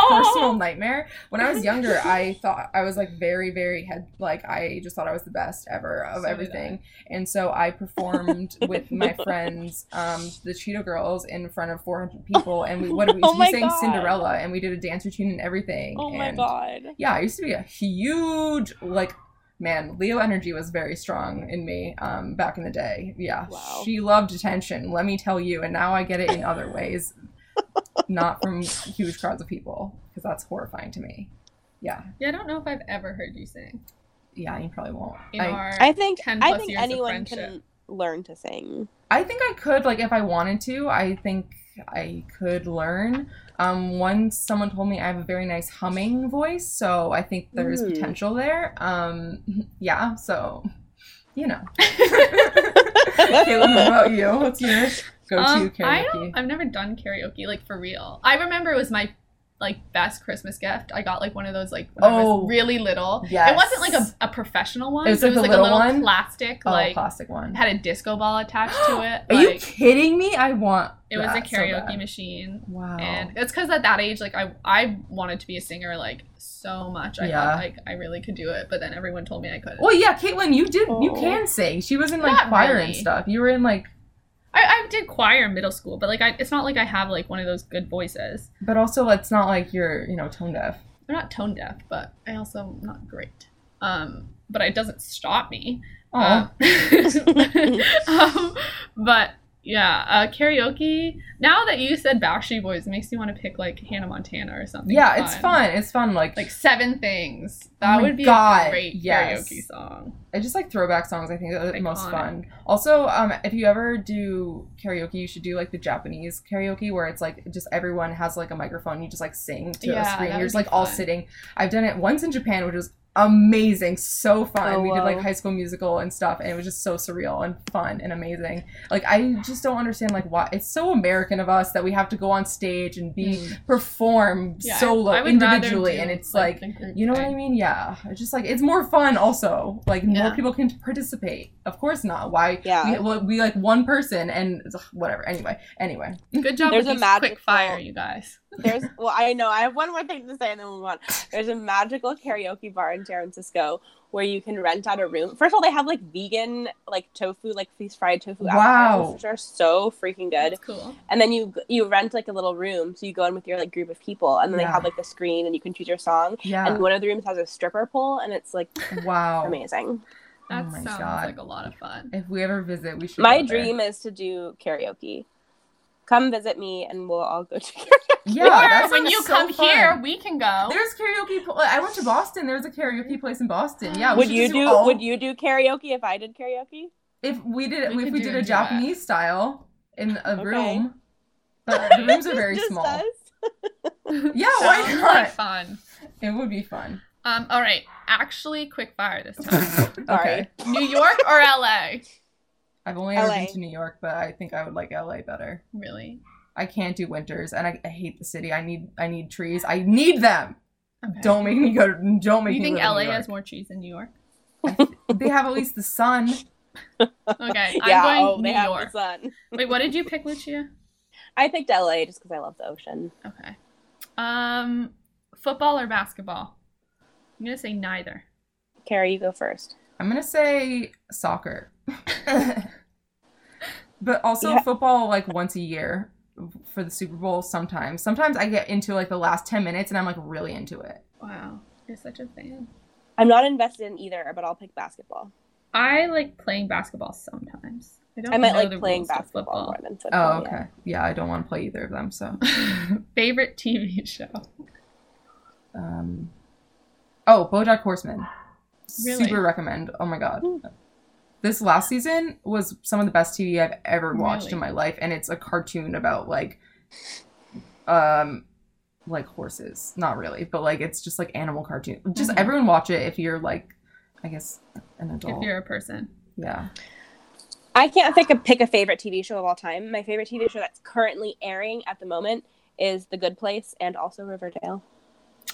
personal nightmare. When I was younger, I thought I was like very, very head like I just thought I was the best ever of So everything, and so I performed with my friends, um, the Cheetah Girls, in front of 400 people, and we what did we, Oh we sang God. Cinderella, and we did a dance routine and everything. Oh my god. Yeah, I used to be a huge like. Man, Leo energy was very strong in me um, back in the day. Yeah, Wow. she loved attention. Let me tell you, and now I get it in other ways not from huge crowds of people because that's horrifying to me. Yeah, Yeah, I don't know if I've ever heard you sing. yeah, you probably won't. In I, our I think 10 I think years anyone can learn to sing. I think I could like if I wanted to. I think I could learn. Um, once someone told me I have a very nice humming voice, so I think there's Mm. potential there. Um, yeah, so you know. Caitlin, what about you? What's your go-to Um, karaoke? I don't. I've never done karaoke like for real. I remember it was my like best Christmas gift. I got like one of those like Oh, was really little. Yeah, It wasn't like a, a professional one. It was like the like little a little one? plastic oh, like plastic one. had a disco ball attached to it. Are you kidding me? I want. it was a so karaoke bad. machine. Wow. And it's because at that age, like I, I wanted to be a singer like so much. I Yeah. thought like I really could do it, but then everyone told me I couldn't. Well, yeah, Caitlin, you did. You Oh. can sing. She was in like Not choir really. and stuff. You were in like, I, I did choir in middle school, but like I, it's not like I have like one of those good voices. but also it's not like you're, you know, tone deaf. I'm not tone deaf, but I also am not great. Um, but it doesn't stop me. Oh, Uh, um, but yeah, uh, karaoke. Now that you said Backstreet Boys, it makes me want to pick like Hannah Montana or something. yeah, it's fun. It's fun. Like, Like Seven Things. Oh That my would be God, a great yes. karaoke song. I just like throwback songs. I think are the most fun. Also, um, if you ever do karaoke, you should do like the Japanese karaoke where it's like just everyone has like a microphone. You just like sing to Yeah, a screen. You're just like all sitting. I've done it once in Japan, which was amazing, so fun. Oh, we did like. High School Musical and stuff, and it was just so surreal and fun and amazing. Like I just don't understand like why it's so American of us that we have to go on stage and be mm. perform Yeah, solo I would rather individually, do, and it's like the group you know what I mean? Yeah. It's just like it's more fun also. Like Yeah. more people can participate. Of course not. Why Yeah. we, well, we like one person and ugh, whatever. Anyway. Anyway. Good job There's with a these magical- quick fire, you guys. There's well, I know I have one more thing to say and then we'll move on. There's a magical karaoke bar in San Francisco where you can rent out a room. First of all, they have like vegan, like tofu, like these fried tofu Wow. appetizers, which are so freaking good. That's cool. And then you you rent like a little room, so you go in with your like group of people, and then Yeah. they have like the screen, and you can choose your song. Yeah. And one of the rooms has a stripper pole, and it's like wow. amazing. That Oh my sounds God. like a lot of fun. If we ever visit, we should. My go dream is to do karaoke. Come visit me, and we'll all go to karaoke. Yeah. or that when you so come fun. here, we can go. There's karaoke. pl- I went to Boston. There's a karaoke place in Boston. Yeah. would you just do? all- Would you do karaoke if I did karaoke? If we did, We if we did a a duet. Japanese style in a Okay. room, but the rooms are very small. us? Yeah. Why Sounds not? like fun. It would be fun. Um, all right. Actually, quick fire this time. okay. New York or LA? I've only ever LA. been to New York, but I think I would like LA better. Really? I can't do winters, and I, I hate the city. I need I need trees. I need them. Okay. Don't make me go. To, don't make you me. think live in LA New York. has more trees than New York? They have at least the sun. Okay, yeah. I'm going oh, New they have York. the sun. Wait, what did you pick, Lucia? I picked LA just because I love the ocean. Okay. Um, football or basketball? I'm gonna say neither. Carrie, you go first. I'm gonna say soccer, but also Yeah. football like once a year for the Super Bowl. Sometimes, sometimes I get into like the last ten minutes, and I'm like really into it. Wow, you're such a fan. I'm not invested in either, but I'll pick basketball. I like playing basketball sometimes. I don't I might know like the playing basketball football. more than football. Oh, okay. Yeah, I don't want to play either of them. So, Favorite TV show? um, oh, BoJack Horseman. Really? Super recommend. Oh my god. This last season was some of the best TV I've ever watched Really? in my life, and it's a cartoon about like, um, like horses. Not really, but like it's just like animal cartoon. Just Mhm. everyone watch it if you're like, I guess, an adult. If you're a person. Yeah. I can't think of pick a favorite TV show of all time. My favorite TV show that's currently airing at the moment is The Good Place and also Riverdale.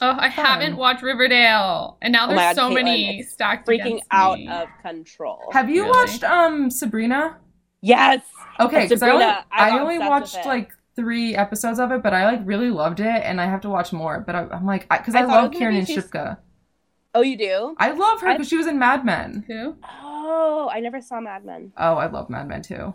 Oh, I Fun. haven't watched Riverdale, and now Oh there's God, so Caitlin, many it's stacked Freaking out me. of control. Have you Really? watched um Sabrina? yes. Okay, because I only, I I only watched like three episodes of it, but I like really loved it, and I have to watch more. But I, I'm like, because I, I thought love was gonna Kiernan be too- Shipka. Oh, you do? I love her because she was in Mad Men. Who? Oh, I never saw Mad Men. Oh, I love Mad Men too.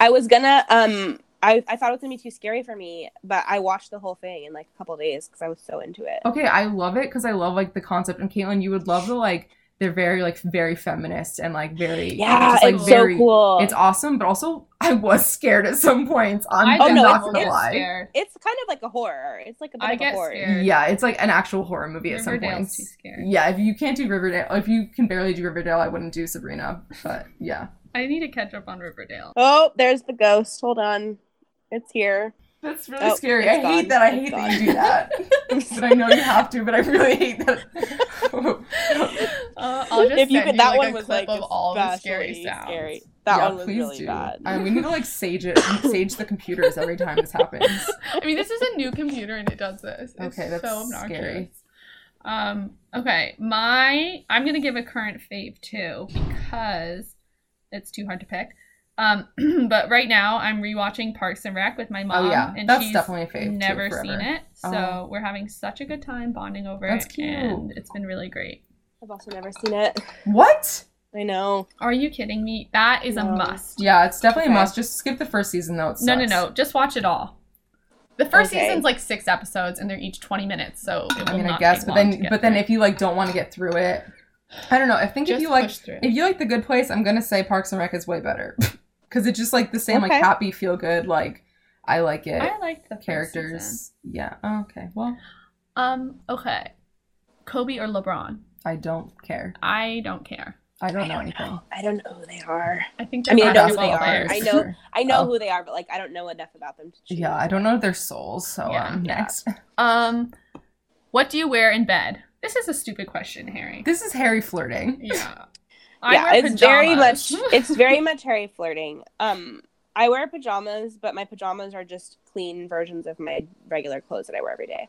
I was gonna um I, I thought it was gonna be too scary for me, but I watched the whole thing in like a couple days because I was so into it. Okay, I love it because I love like the concept. And Caitlin, you would love the like they're very like very feminist and like very Yeah, just, like, it's very, so cool. It's awesome, but also I was scared at some points. I'm, Oh, I'm no, not it's- gonna it's lie. scared. It's kind of like a horror. It's like a bit I of get a horror. scared. Yeah, it's like an actual horror movie at some Riverdale's too points. scary. Yeah, if you can't do Riverdale, if you can barely do Riverdale, I wouldn't do Sabrina. But yeah, I need to catch up on Riverdale. Oh, there's the ghost. Hold on. It's here. that's really Oh, scary. I gone. hate that. I hate that you do that. but I know you have to. But I really hate that. Uh, I'll just if you could, you that like one a was clip like of all the scary sounds. scary. That Yeah, one was please really do. bad. Uh, we need to like sage it, sage the computers every time this happens. I mean, this is a new computer and it does this. It's Okay, that's so obnoxious. scary. Um, okay, my I'm gonna give a current fave too because it's too hard to pick. Um, but right now I'm rewatching Parks and Rec with my mom, Oh yeah, and that's she's definitely a fave. never forever. seen it, so Oh. we're having such a good time bonding over That's it, cute. and it's been really great. I've also never seen it. What? I know. Are you kidding me? That is a must. Yeah, it's definitely Okay. a must. Just skip the first season though. It No, no, no. Just watch it all. The first Okay. season's like six episodes, and they're each twenty minutes, so it will I mean, not I guess, but then, get but then through. if you like don't want to get through it, I don't know. I think if you like, through. if you like The Good Place, I'm gonna say Parks and Rec is way better because it's just like the same, like happy, feel good. Like I like it. I like the first season. Characters. Yeah. Oh, okay. Well, Um. Okay. Kobe or LeBron? I don't care. I don't care. I don't know anything. I don't know who they are. I think I mean, they're I know who they are. players. I know- I know Oh. who they are, but like I don't know enough about them to choose. Yeah, I don't know their souls. So Yeah. um, Yeah. next, Um, what do you wear in bed? This is a stupid question, Harry. this is Harry flirting. Yeah. I yeah, wear it's very much it's very much Harry flirting. Um, I wear pajamas, but my pajamas are just clean versions of my regular clothes that I wear every day.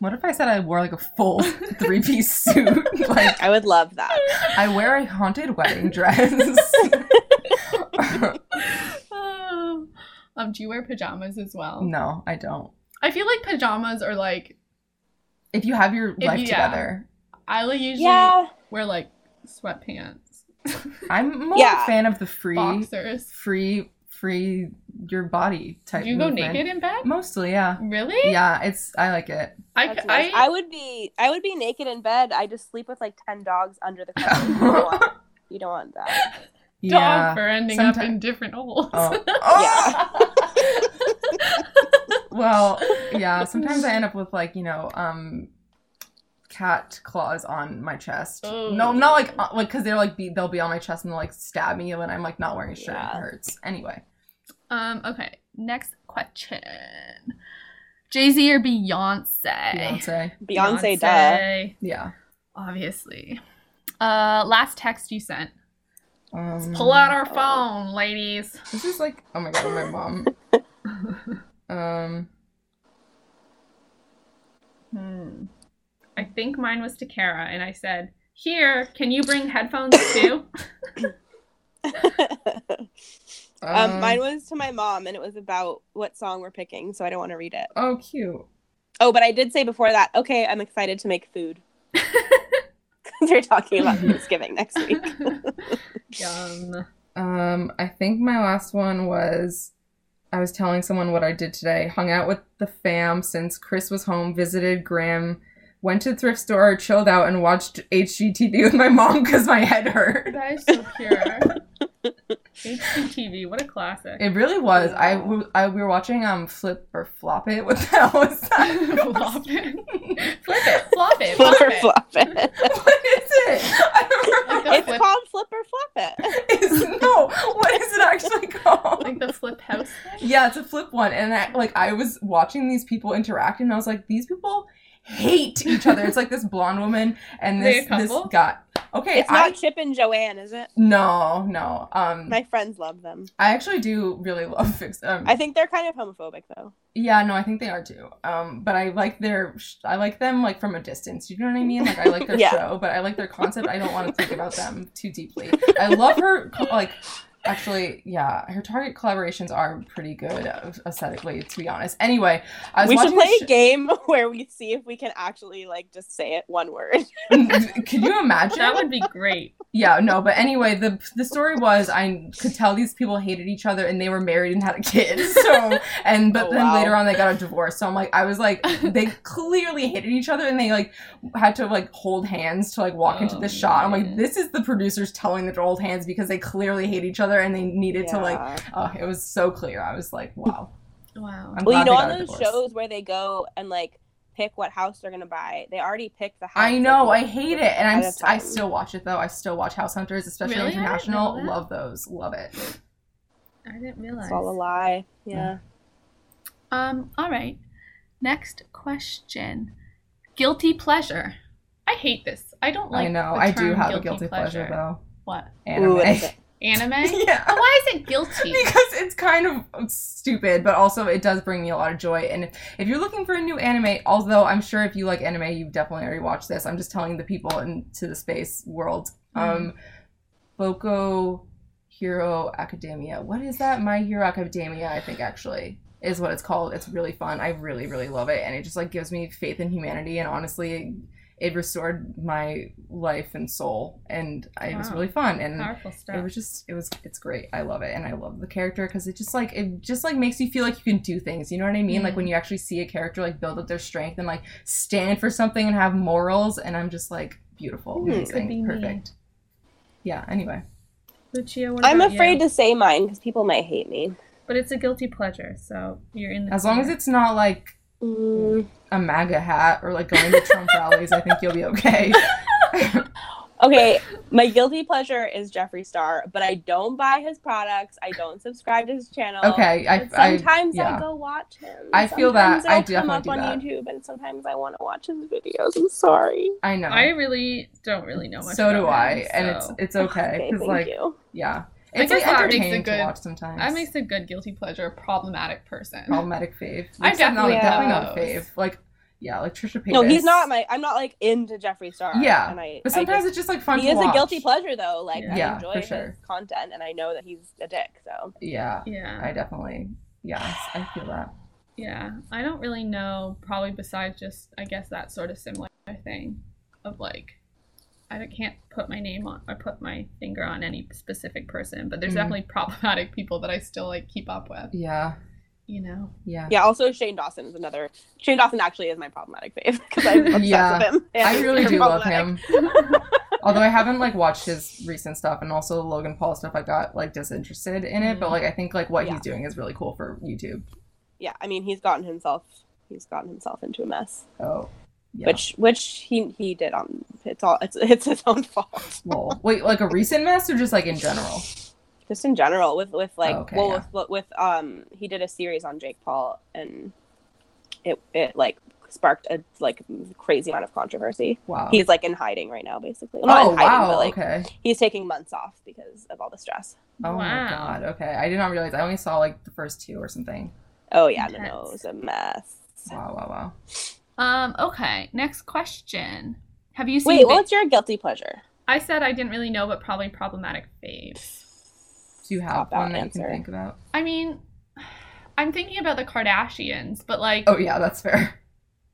What if I said I wore like a full three piece suit? like I would love that. I wear a haunted wedding dress. um, do you wear pajamas as well? no, I don't. I feel like pajamas are like If you have your If life you- yeah. together, I like usually Yeah, wear like sweatpants, I'm more Yeah. a fan of the free, boxers. free, free your body type. Do you go naked in bed? Mostly, yeah. Really? Yeah, it's I like it. I, that's I. I would be I would be naked in bed. I just sleep with like ten dogs under the covers. you, don't want, you don't want that. dog Yeah. for ending up in different holes. Oh. Oh! well, yeah. Sometimes I end up with like you know, um, cat claws on my chest. Oh. No, not like uh, like because they're like be they'll be on my chest and they'll like stab me when I'm like not wearing a shirt. Yeah. It hurts. Anyway, Um, okay, next question. Jay Z or Beyonce? Beyonce. Beyonce, duh. Yeah. Obviously. Uh, last text you sent. Um, Pull out our phone, ladies. This is like oh my god, my mom. um. Hmm. I think mine was to Kara, and I said, "Here, can you bring headphones too?" um, mine was to my mom, and it was about what song we're picking. So I don't want to read it. Oh, cute. Oh, but I did say before that. Okay, I'm excited to make food. Because we're talking about Thanksgiving next week. Yum. Um, I think my last one was I was telling someone what I did today. Hung out with the fam since Chris was home, visited Graham went to the thrift store, chilled out, and watched HGTV with my mom because my head hurt. That is so pure. HGTV, what a classic. It really was. I, I we were watching um Flip or Flop It. What the hell was that? flop it. Flip it. Flop it. Flip Flop or it. flop it. what is it? I don't remember. it's flip- called flip or flop it. It's- no, what is it actually called? Like the flip house thing? Yeah, it's a flip one, and I, like I was watching these people interact, and I was like, these people hate each other. It's like this blonde woman and this this couple? guy. Okay, It's I not Chip and Joanne, is it? no no um My friends love them. I actually do really love fix um I think they're kind of homophobic though. yeah no I think they are too um but I like their I like them like from a distance you know what I mean like I like their Yeah. show but I like their concept I don't want to think about them too deeply I love her like actually yeah her target collaborations are pretty good aesthetically to be honest anyway I was We should play this a game where we see if we can actually like just say it one word. Can you imagine? That would be great. Yeah, no, but anyway, the the story was I could tell these people hated each other and they were married and had a kid. So and but Oh, then wow. later on they got a divorce. So I'm like I was like they clearly hated each other and they like had to like hold hands to like walk into Oh, the shot. I'm like oh, this is the producers telling them to hold hands because they clearly hate each other and they needed to like oh, it was so clear. I was like, wow. Wow. I'm well, you know, on those divorce. shows where they go and like pick what house they're gonna buy, they already picked the house. I know, I hate it, and I'm st- I still watch it though. I still watch House Hunters, especially Really? International. Love those, love it. I didn't realize. It's all a lie. Yeah. Um, all right. Next question. Guilty pleasure. I hate this. I don't like I know. the I do term have a guilty pleasure, though. What? Anime. Ooh, what is it? Anime? yeah. But why is it guilty? Because it's kind of stupid, but also it does bring me a lot of joy. And if, if you're looking for a new anime, although I'm sure if you like anime, you've definitely already watched this. I'm just telling the people into the space world. Um, Boko Hero Academia. What is that? My Hero Academia, I think actually is what it's called. It's really fun. I really, really love it, and it just like gives me faith in humanity. And honestly, it restored my life and soul, and it was really fun. And Powerful it was just it was it's great i love it and i love the character because it just like it just like makes you feel like you can do things you know what i mean like Mm. when you actually see a character like build up their strength and like stand for something and have morals and i'm just like beautiful Hmm. Could be amazing me. perfect yeah anyway Lucia, what I'm afraid you? to say mine because people might hate me. But it's a guilty pleasure, so you're in the as long as it's not like Mm. A maga hat or like going to trump rallies i think you'll be okay Okay, my guilty pleasure is Jeffree Star, but I don't buy his products. I don't subscribe to his channel. okay i, But I sometimes I, yeah. go watch him. I feel that. Sometimes I it'll come up do on that. YouTube, and sometimes I want to watch his videos. I'm sorry. i know I really don't really know much. so do i him, and it's so- it's okay Okay, because thank like you. yeah I it's guess like that makes a entertaining to good- watch sometimes that makes a good guilty pleasure, problematic person. problematic fave. I Except definitely not, definitely not a fave. Like yeah, like Trisha Paytas. No, he's not my. I'm not like into Jeffree Star. Yeah, and I, But I sometimes just- it's just like fun he to is watch. a guilty pleasure though. Like Yeah. I Yeah, enjoy for his sure. content, and I know that he's a dick. So Yeah, Yeah. I definitely. Yeah, I feel that. Yeah, I don't really know. Probably besides just, I guess that sort of similar thing of like, I can't put my name on, I put my finger on any specific person, but there's Mhm. definitely problematic people that I still like keep up with. Yeah, You know, yeah. yeah. Also, Shane Dawson is another. Shane Dawson actually is my problematic fave because I'm obsessed Yeah. with him. I really do love him. Although I haven't like watched his recent stuff and also the Logan Paul stuff, I got like disinterested in it. But like I think like what Yeah. he's doing is really cool for YouTube. Yeah, I mean, he's gotten himself. He's gotten himself into a mess, Oh, yeah. which which he he did on. It's all. It's it's his own fault. well, Wait, like a recent mess or just like in general? just in general with with like Oh, okay, well yeah. with with um he did a series on Jake Paul and it it like sparked a like crazy amount of controversy. Wow. He's like in hiding right now, basically. Well, not oh in hiding, wow. but like okay. he's taking months off because of all the stress. Oh my god. Okay, I did not realize. I only saw like the first two or something. Oh yeah, no, no, it was a mess. Wow, wow, wow. Um, okay, next question. Have you seen? Wait, Vi- what's your guilty pleasure? I said I didn't really know, but probably problematic faves. Do you have Cop-out one that you can think about? I mean, I'm thinking about the Kardashians, but like, Oh yeah, that's fair.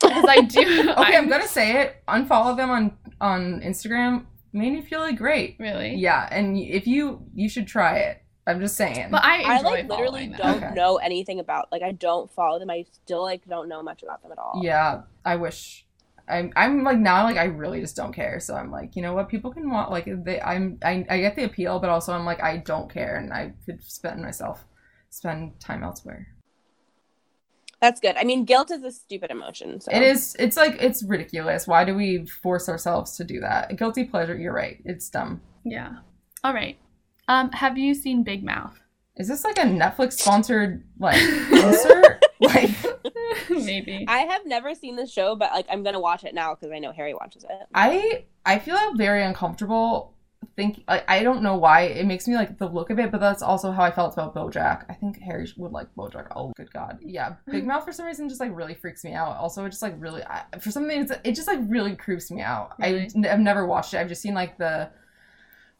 because I do. Okay, I'm gonna say it. Unfollow them on on Instagram. Made me feel like great. really. Yeah, and if you you should try it. I'm just saying. But I I like literally them. don't Okay. know anything about like I don't follow them. I still like don't know much about them at all. yeah, I wish I'm I'm like now like I really just don't care. So I'm like, you know what, people can want like they I'm I, I get the appeal, but also I'm like I don't care and I could spend myself spend time elsewhere. That's good. I mean, guilt is a stupid emotion. So It is it's like it's ridiculous. Why do we force ourselves to do that? Guilty pleasure, you're right. It's dumb. Yeah. All right. Um, have you seen Big Mouth? Is this like a Netflix sponsored like insert? like Maybe. I have never seen the show, but like I'm gonna watch it now because I know Harry watches it. I I feel very uncomfortable think like I don't know why it makes me like the look of it, but that's also how I felt about BoJack. I think Harry would like BoJack. Oh, good God, yeah. Big Mouth for some reason just like really freaks me out. Also, it just like really I, for some reason it just like really creeps me out. Really? I I've never watched it. I've just seen like the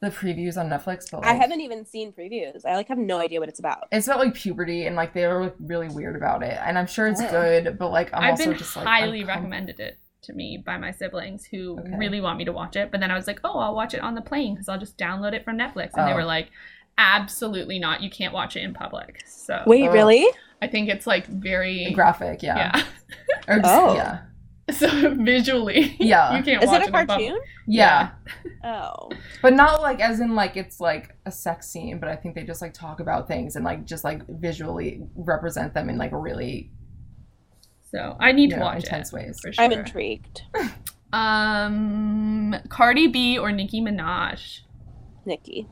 the previews on Netflix. But I haven't even seen previews. I like have no idea what it's about. It's about like puberty and like they were like, really weird about it, and I'm sure it's Oh. good, but like I'm I've also been just like highly uncom- recommended it to me by my siblings who Okay. really want me to watch it. But then I was like, oh, I'll watch it on the plane because I'll just download it from Netflix. And they Oh. were like, absolutely not. You can't watch it in public. So Wait, Oh. really? I think it's like very graphic, yeah. yeah. Or just, Oh. yeah. So visually, Yeah. you can't Is watch it a in public. cartoon? yeah. Oh, But not like as in like it's like a sex scene, but I think they just like talk about things and like just like visually represent them in like really So I need you to know, watch intense it ways. for sure. I'm intrigued. Um, Cardi B or Nicki Minaj? Nikki.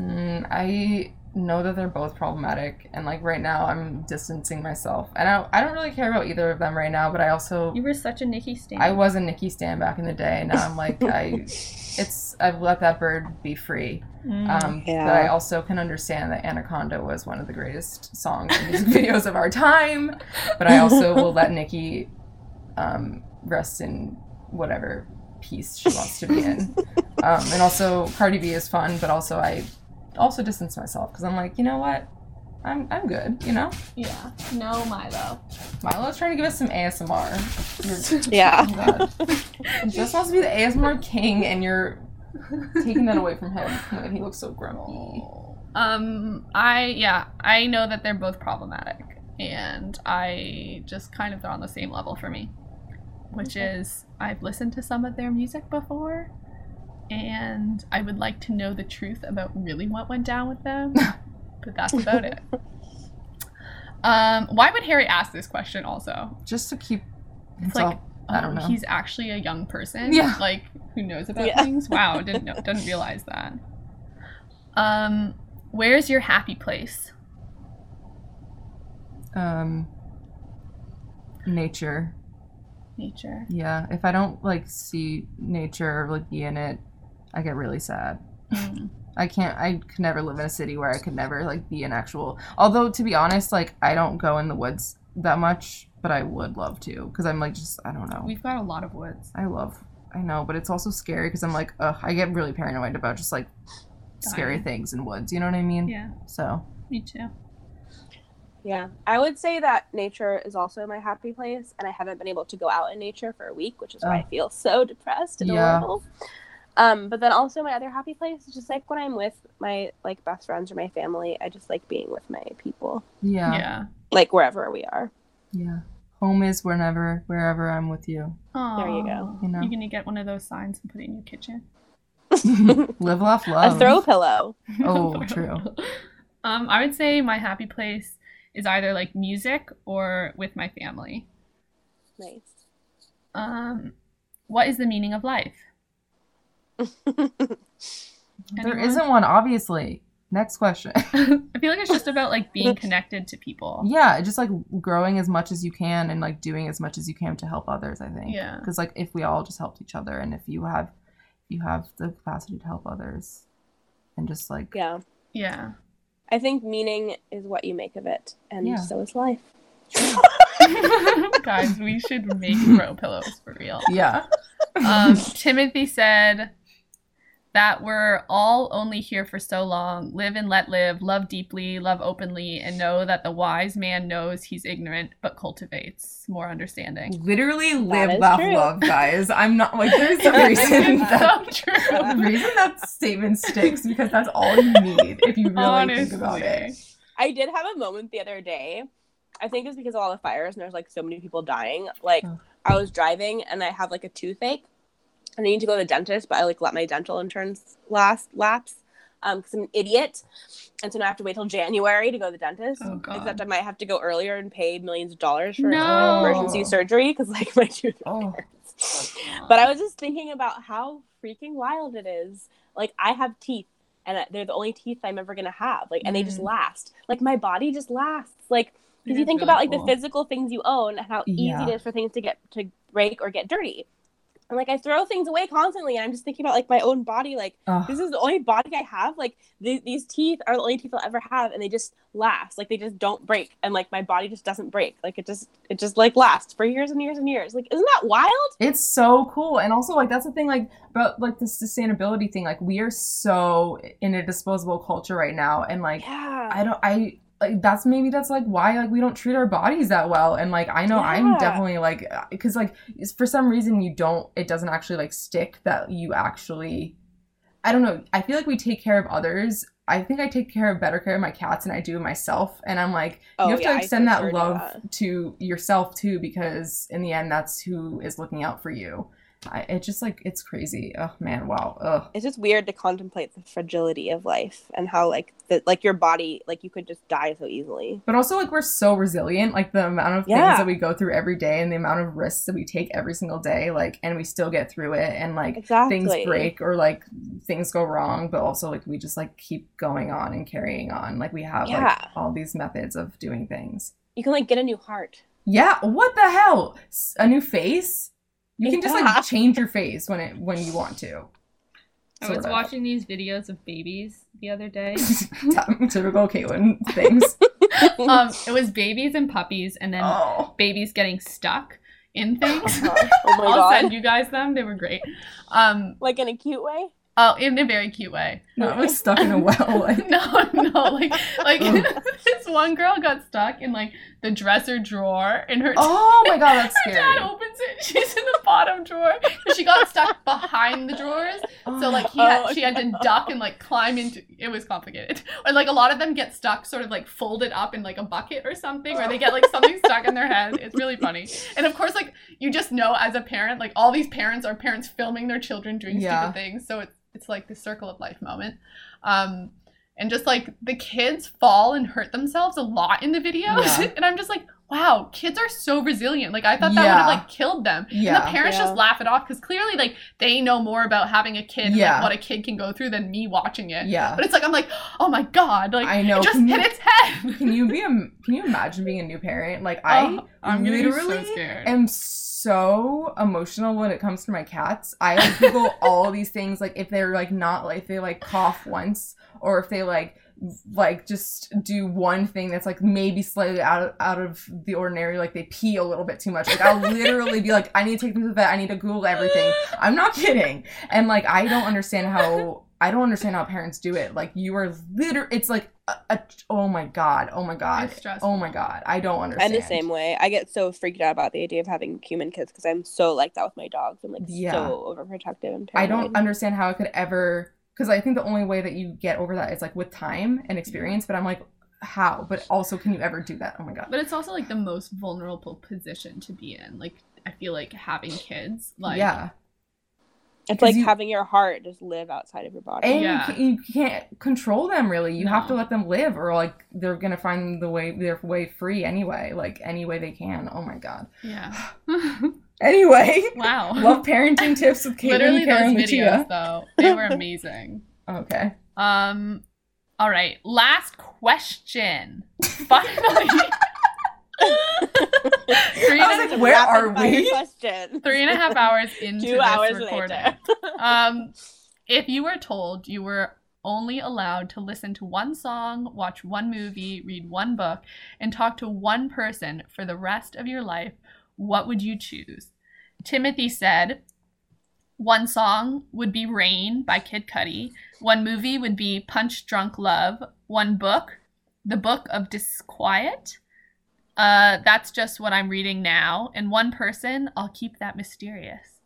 Mm, I know that they're both problematic, and like right now I'm distancing myself, and I don't, I don't really care about either of them right now. But I also You were such a Nicki stan. I was a Nikki stan back in the day, and now I'm like I it's I've let that bird be free. Mm. Um, Yeah. But I also can understand that Anaconda was one of the greatest songs and music videos of our time. But I also will let Nikki um, rest in whatever piece she wants to be in. Um, and also, Cardi B is fun, but also I also distance myself because I'm like, you know what? I'm I'm good. You know, yeah. No, Milo. Milo's trying to give us some ASMR. Yeah. oh He just wants to be the ASMR king, and you're taking that away from him. And he looks so grumpy. Um, I yeah, I know that they're both problematic, and I just kind of they're on the same level for me, which is I've listened to some of their music before, and I would like to know the truth about really what went down with them, but that's about it. Um, why would Harry ask this question? Also, just to keep it's like I don't oh, know. he's actually a young person. Yeah. like who knows about Yeah. things. Wow, didn't know, didn't realize that. Um, where's your happy place? um, nature. Nature. Yeah, if I don't like see nature or like be in it, I get really sad. Mm. I can't. I could never live in a city where I could never like be an actual. Although to be honest, like I don't go in the woods that much, but I would love to because I'm like just I don't know. We've got a lot of woods. I love. I know, but it's also scary because I'm like, ugh, I get really paranoid about just like scary things in woods. You know what I mean? Yeah, So me too. Yeah, I would say that nature is also my happy place, and I haven't been able to go out in nature for a week, which is why I Oh. feel so depressed and Yeah. horrible. Um, but then also my other happy place is just like when I'm with my like best friends or my family. I just like being with my people, yeah, Yeah. yeah. like wherever we are. Yeah. Home is whenever, wherever I'm with you. There you go. You know. You're gonna get one of those signs and put it in your kitchen. Live, off love. A throw pillow. Oh, true. Um, I would say my happy place is either like music or with my family. Nice. Um, what is the meaning of life? There Anyone? isn't one, obviously. Next question. I feel like it's just about like being connected to people. yeah, just like growing as much as you can and like doing as much as you can to help others. I think. Yeah. Because like if we all just helped each other, and if you have, you have the capacity to help others, and just like yeah, Yeah. I think meaning is what you make of it, and Yeah. so is life. Guys, we should make throw pillows for real. yeah, Um, Timothy said that we're all only here for so long. Live and let live, love deeply, love openly, and know that the wise man knows he's ignorant but cultivates more understanding. literally live, is laugh, true. love, guys. I'm not like there's a reason that so true. the reason that statement sticks because that's all you need if you really think about it. I did have a moment the other day. I think it's because of all the fires and there's like so many people dying. Like Oh. I was driving and I have like a toothache and I need to go to the dentist, but I like let my dental insurance last lapse um because I'm an idiot. And so now I have to wait till January to go to the dentist. Oh, God. Except I might have to go earlier and pay millions of dollars for No. emergency surgery because like my tooth Oh. hurts. But I was just thinking about how freaking wild it is. Like I have teeth, and they're the only teeth I'm ever gonna have. Like, and they just Mm. last. Like my body just lasts. Like because you think really about like cool. the physical things you own and how easy Yeah. it is for things to get to break or get dirty. And like I throw things away constantly, and I'm just thinking about like my own body. Like Ugh. this is the only body I have. Like th- these teeth are the only teeth I'll ever have, and they just last. Like they just don't break, and like my body just doesn't break. Like it just it just like lasts for years and years and years. Like isn't that wild? It's so cool. And also like that's the thing like about like the sustainability thing. Like we are so in a disposable culture right now and like Yeah. I don't I like that's maybe that's like why like we don't treat our bodies that well. And like I know I'm definitely like uh, because like for some reason you don't it doesn't actually like stick that you actually I don't know I feel like we take care of others. I think I take care of better care of my cats than I do myself. And I'm like Oh, you have yeah, to extend that love that. to yourself too because in the end that's who is looking out for you I, it just like it's crazy oh man wow Ugh. it's just weird to contemplate the fragility of life and how like the like your body like you could just die so easily. But also, like, we're so resilient. Like, the amount of things that we go through every day and the amount of risks that we take every single day, like, and we still get through it. And, like, Exactly. things break or, like, things go wrong. But also, like, we just, like, keep going on and carrying on. Like, we have, like, all these methods of doing things. You can like get a new heart. Yeah. What the hell? A new face? You can just, like, change your face when it when you want to. I was of. watching these videos of babies the other day. Typical Caitlin things. um, it was babies and puppies, and then oh. babies getting stuck in things. Oh my I'll god. send you guys them. They were great. Um, Like in a cute way. oh, in a very cute way. No, it was stuck in a well. Like, no, no, like like this one girl got stuck in like the dresser drawer, and her oh my god, that's her scary. dad opens it. She's in the bottom drawer. But she got stuck behind the drawers, so like he had, Oh, she had to no. duck and like climb into. It was complicated. Or like a lot of them get stuck, sort of like folded up in like a bucket or something, or they get like something stuck in their head. It's really funny. And of course, like you just know as a parent, like all these parents are parents filming their children doing Yeah. stupid things. So it's it's like the circle of life moment. Um, and just like the kids fall and hurt themselves a lot in the videos, Yeah. and I'm just like, wow, kids are so resilient. Like I thought that would have like killed them. Yeah. And the parents Yeah. just laugh it off because clearly like they know more about having a kid, and, Yeah. like what a kid can go through than me watching it. Yeah. But it's like I'm like, oh my god, like I know. it just Can hit you- its head. Can you be a Can you imagine being a new parent? Like I Oh, I'm gonna be so literally scared. am so emotional when it comes to my cats. I Google all these things, like if they're like not like they like cough once or if they like like just do one thing that's like maybe slightly out of, out of the ordinary like they pee a little bit too much. Like i'll literally be like i need to take them to the vet. I need to google everything. I'm not kidding. And like i don't understand how i don't understand how parents do it. Like you are literally it's like a, a, oh my god oh my god oh my god i don't I'm understand the same way. I get so freaked out about the idea of having human kids because I'm so like that with my dogs. I'm like Yeah. so overprotective and I don't understand how I could ever because I think the only way that you get over that is like with time and experience. But I'm like, how? But also, can you ever do that? Oh my god. But it's also like the most vulnerable position to be in. Like I feel like having kids, like yeah, It's 'Cause like you- having your heart just live outside of your body. and Yeah. you, can, you can't control them really. You have to let them live, or like they're gonna find the way their way free anyway. Like any way they can. Oh my god. yeah. Anyway, wow. love parenting tips with Caitlin, Literally Karen, those and videos Lucia. though. They were amazing. Okay. Um all right, last question. Finally. Three, I was and, like, where are we? Question. three and a half hours into Two this hours recording. Um, if you were told you were only allowed to listen to one song, watch one movie, read one book, and talk to one person for the rest of your life, what would you choose? Timothy said, one song would be Rain by Kid Cudi. One movie would be Punch Drunk Love. One book, The Book of Disquiet. Uh, that's just what I'm reading now. And one person, I'll keep that mysterious.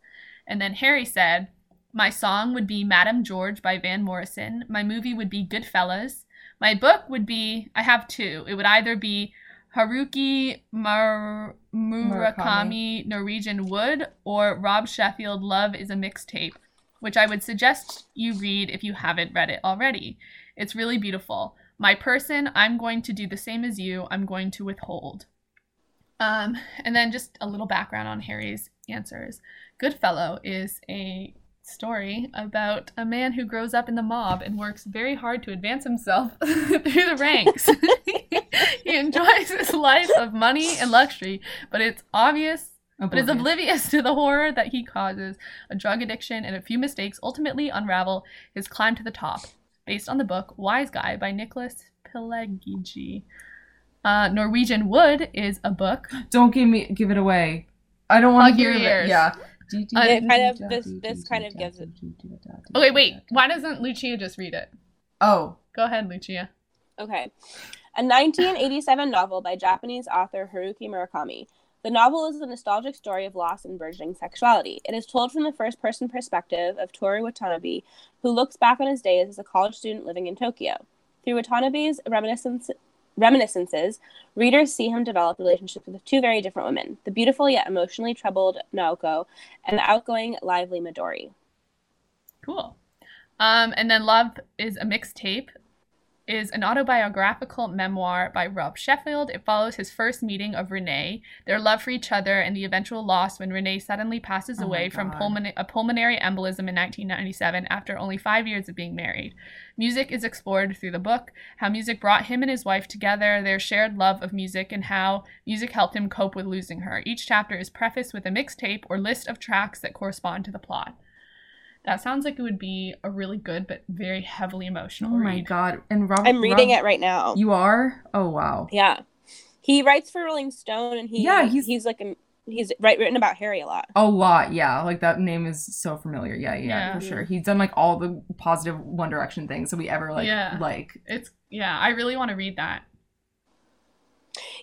And then Harry said, My song would be Madame George by Van Morrison. My movie would be Goodfellas. My book would be, I have two. It would either be Haruki Mar- Murakami, Norwegian Wood, or Rob Sheffield, Love is a Mixtape, which I would suggest you read if you haven't read it already. It's really beautiful. My person, I'm going to do the same as you. I'm going to withhold. Um, and then just a little background on Harry's answers. Goodfellow is a story about a man who grows up in the mob and works very hard to advance himself through the ranks. he enjoys his life of money and luxury, but it's obvious but is Oblivious. oblivious to the horror that he causes. A drug addiction and a few mistakes ultimately unravel his climb to the top, based on the book Wise Guy by Nicholas Pileggi. Uh, Norwegian Wood is a book. Don't give me give it away. I don't want Plug to your hear ears. it. Yeah. It kind of- this- this kind of gives it- Okay, wait. Why doesn't Lucia just read it? Oh, Go ahead, Lucia. Okay. A 1987 novel by Japanese author Haruki Murakami. The novel is a nostalgic story of loss and burgeoning sexuality. It is told from the first person perspective of Toru Watanabe, who looks back on his days as a college student living in Tokyo. Through Watanabe's reminiscence, reminiscences, readers see him develop relationships with two very different women the beautiful yet emotionally troubled Naoko and the outgoing, lively Midori. Cool. Um, and then Love is a mixtape is an autobiographical memoir by Rob Sheffield. It follows his first meeting of Renee, their love for each other, and the eventual loss when Renee suddenly passes Oh away from pulmon- a pulmonary embolism in 1997 after only five years of being married. Music is explored through the book, how music brought him and his wife together, their shared love of music, and how music helped him cope with losing her. Each chapter is prefaced with a mixtape or list of tracks that correspond to the plot. That sounds like it would be a really good but very heavily emotional oh my god! And Rob, I'm reading Rob- it right now. You are? Oh wow. Yeah, he writes for Rolling Stone, and he Yeah, he's- he's like a, he's right written about Harry a lot. A lot, yeah. Like that name is so familiar. Yeah, yeah, Yeah. for sure. He's done like all the positive One Direction things that we ever like Yeah. like. It's yeah, I really want to read that.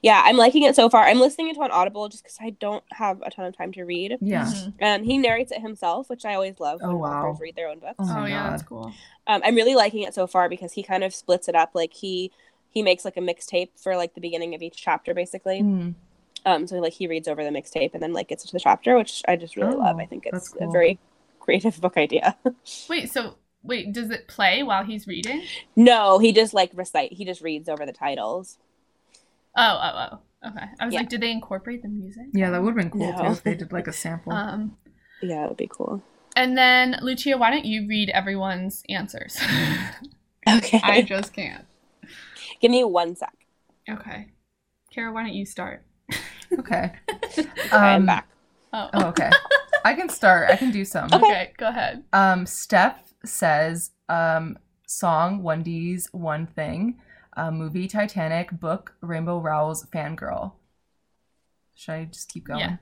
Yeah, I'm liking it so far. I'm listening it to on Audible just because I don't have a ton of time to read. Yeah. And he narrates it himself, which I always love when Oh, wow. authors read their own books. Oh Oh, yeah, that's cool. Um, I'm really liking it so far because he kind of splits it up. Like he he makes like a mixtape for like the beginning of each chapter, basically. Mm. Um, so like he reads over the mixtape and then like gets into the chapter, which I just really Oh, love. I think that's it's a very creative book idea. Wait, so wait, does it play while he's reading? no, he just like recite. He just reads over the titles. Oh, oh, oh. Okay. I was Yeah. like, did they incorporate the music? Yeah, that would have been cool No. too if they did like a sample. Um, Yeah, that would be cool. and then Lucia, why don't you read everyone's answers? Okay. I just can't. Give me one sec. Okay. Kara, why don't you start? okay. Okay, I'm Um, back. Oh, Oh, okay. I can start. I can do some. okay. Go ahead. Um, Steph says, um, song One D's One Thing, uh, movie Titanic, book Rainbow Rowell's Fangirl. Should I just keep going? Yeah.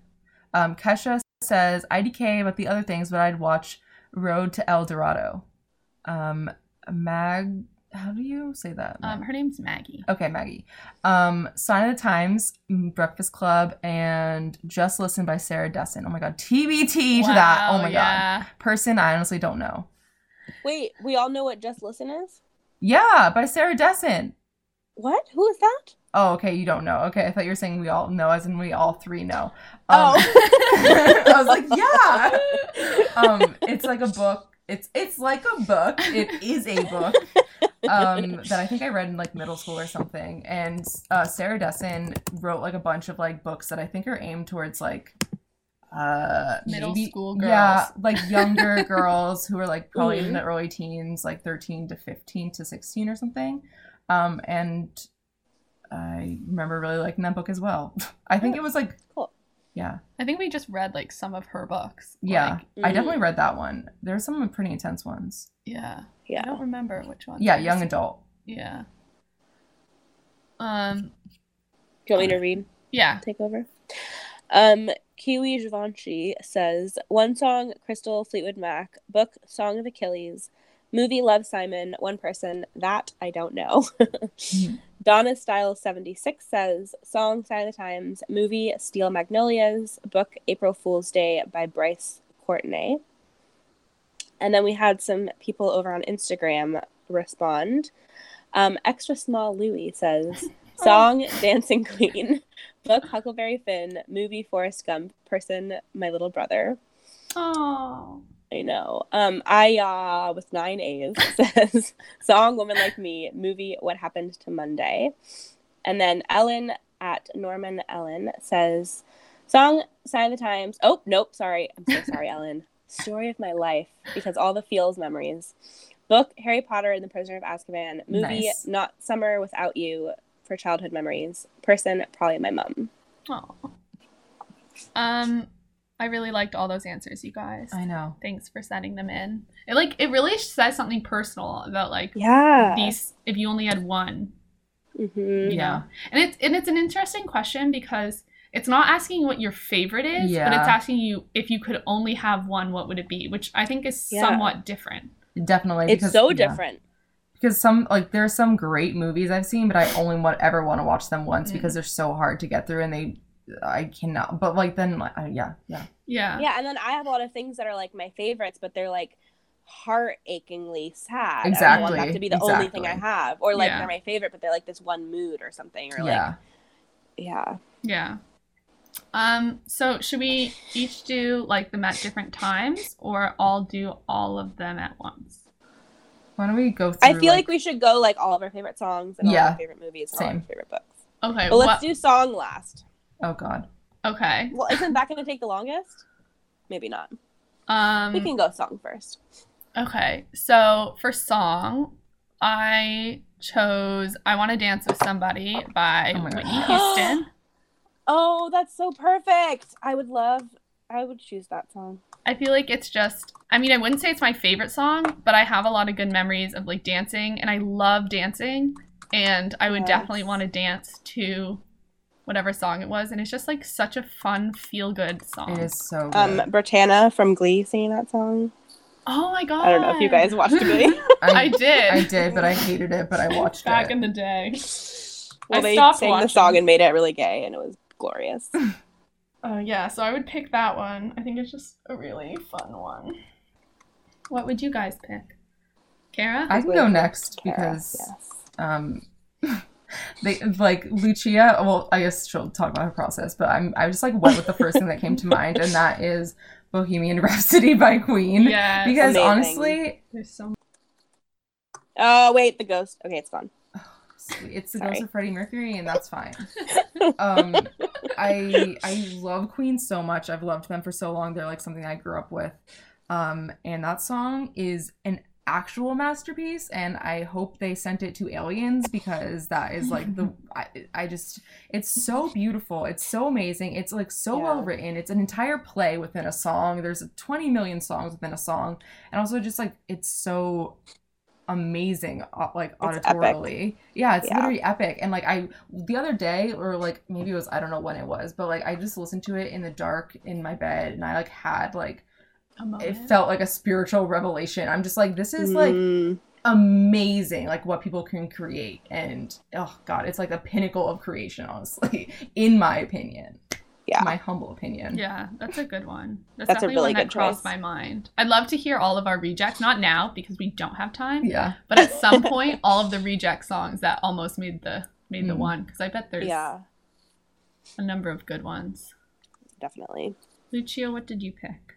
Um, Kesha says, IDK about the other things, but I'd watch Road to El Dorado. Um, Mag, how do you say that? Um, her name's Maggie. Okay, Maggie. Um, Sign of the Times, mm, Breakfast Club, and Just Listen by Sarah Dessen. Oh my god, TBT to that. Oh Wow, my god. Person, I honestly don't know. Wait, we all know what Just Listen is? Yeah, by Sarah Dessen. What? Who is that? Oh, okay, you don't know. Okay, I thought you were saying we all know, as in we all three know. Oh. I was like, yeah. Um, it's like a book. It's it's like a book. It is a book. Um, that I think I read in like middle school or something. And uh, Sarah Dessen wrote like a bunch of like books that I think are aimed towards like uh Middle maybe- school Yeah, like younger girls who are like probably in Mhm. the early teens, like 13 to 15 to 16 or something. Um, and I remember really liking that book as well. I think it was like Cool. yeah. I think we just read like some of her books. Yeah, Like, I definitely read that one. There's some pretty intense ones. yeah. Yeah. I don't remember which one. Yeah, young adult. Yeah. Um. Do you want me to read? Yeah. Take over. Um, Kiwi Givenchy says one song, Crystal Fleetwood Mac, book Song of Achilles, movie Love Simon, one person that I don't know. Donna Style 76 says song Sign of the Times, movie Steel Magnolias, book April Fool's Day by Bryce Courtenay. And then we had some people over on Instagram respond. Um, Extra Small Louie says Song Dancing Queen. Book Huckleberry Finn. Movie Forrest Gump. Person My Little Brother. Oh. I know. Um, I uh with nine A's says song Woman Like Me, movie What Happened to Monday. And then Ellen at Norman Ellen says song Sign of the Times. Oh, nope, sorry. I'm so sorry, Ellen. Story of my life, because all the feels memories. Book Harry Potter and the Prisoner of Azkaban. Movie Nice. Not Summer Without You for childhood memories. Person probably my mom. Oh. Um, I really liked all those answers, you guys. I know. Thanks for sending them in. It like it really says something personal about like Yeah. these. If you only had one, hmm Yeah. and it's and it's an interesting question because it's not asking what your favorite is, but it's asking you if you could only have one, what would it be? Which I think is Yeah. somewhat different. Definitely. It's because- so yeah. different. Because some like there are some great movies I've seen, but I only want ever want to watch them once Mm. because they're so hard to get through and they I cannot. But like then like I, yeah yeah Yeah. Yeah, and then I have a lot of things that are like my favorites, but they're like heart achingly sad. and I want that Exactly, to be the only thing I have, or like Yeah. they're my favorite, but they're like this one mood or something, or yeah. like yeah. Yeah. yeah. Um, so should we each do like them at different times or all do all of them at once? Why don't we go through? I feel like, we should go like all of our favorite songs and all of Yeah, our favorite movies and all of same. our favorite books. Okay. But let's what- do song last. Oh God. okay. Well, isn't that going to take the longest? Maybe not. Um We can go song first. Okay. So for song, I chose I Wanna Dance with Somebody by Oh Whitney Houston. Oh, that's so perfect. I would love. I would choose that song. I feel like it's just I mean, I wouldn't say it's my favorite song, but I have a lot of good memories of like dancing and I love dancing and I would Yes. definitely want to dance to whatever song it was and it's just like such a fun feel good song. It is so good. Um, Britannia from Glee singing that song. Oh my god. I don't know if you guys watched Glee. I did. I did, but I hated it. But I watched back it. in the day. well, I they stopped sang the song and made it really gay, and it was glorious. Oh yeah, so I would pick that one. I think it's just a really fun one. What would you guys pick? Kara? I can go next Kara, because yes. um they like Lucia well I guess she'll talk about her process but I'm I just like went with the first thing that came to mind and that is Bohemian Rhapsody by Queen Yes. because Amazing. honestly There's so Oh wait, the ghost. Okay, it's gone. sweet, it's the Sorry. ghost of Freddie Mercury and that's fine um I I love Queen so much I've loved them for so long they're like something I grew up with um and that song is an actual masterpiece and I hope they sent it to aliens because that is like the I, I just it's so beautiful. It's so amazing. It's like so Yeah. well written it's an entire play within a song. There's 20 million songs within a song. And also just like it's so amazing uh, like auditorily yeah it's Yeah. literally epic. And like I the other day or like maybe it was I don't know when it was but like I just listened to it in the dark in my bed and I like had like. It felt like a spiritual revelation. I'm just like, this is like Mm, amazing, like what people can create. And oh god, it's like the pinnacle of creation, honestly, in my opinion. Yeah. My humble opinion. Yeah, that's a good one. That's, That's a definitely really one that good crossed choice. my mind. I'd love to hear all of our rejects, not now because we don't have time, Yeah. but at some point, all of the reject songs that almost made the made the Mhm. one because I bet there's yeah, a number of good ones. definitely. Lucia, what did you pick?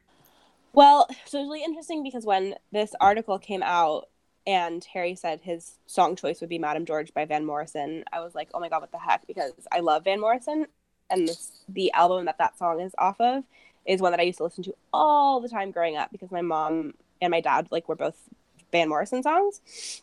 Well, so it was really interesting because when this article came out and Harry said his song choice would be Madame George by Van Morrison, I was like, oh my god, what the heck? Because I love Van Morrison, and this, the album that that song is off of is one that I used to listen to all the time growing up because my mom and my dad like were both Van Morrison songs.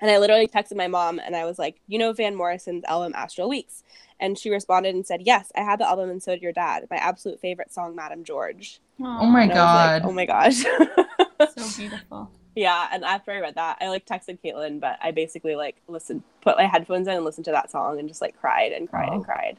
And I literally texted my mom and I was like, you know Van Morrison's album Astral Weeks? And she responded and said, yes, I had the album and so did your dad. My absolute favorite song, Madame George. Oh my And I like, god. oh my gosh. so beautiful. yeah, and after I read that, I like texted Caitlin, but I basically like listened, put my headphones in and listened to that song and just like cried and cried and cried.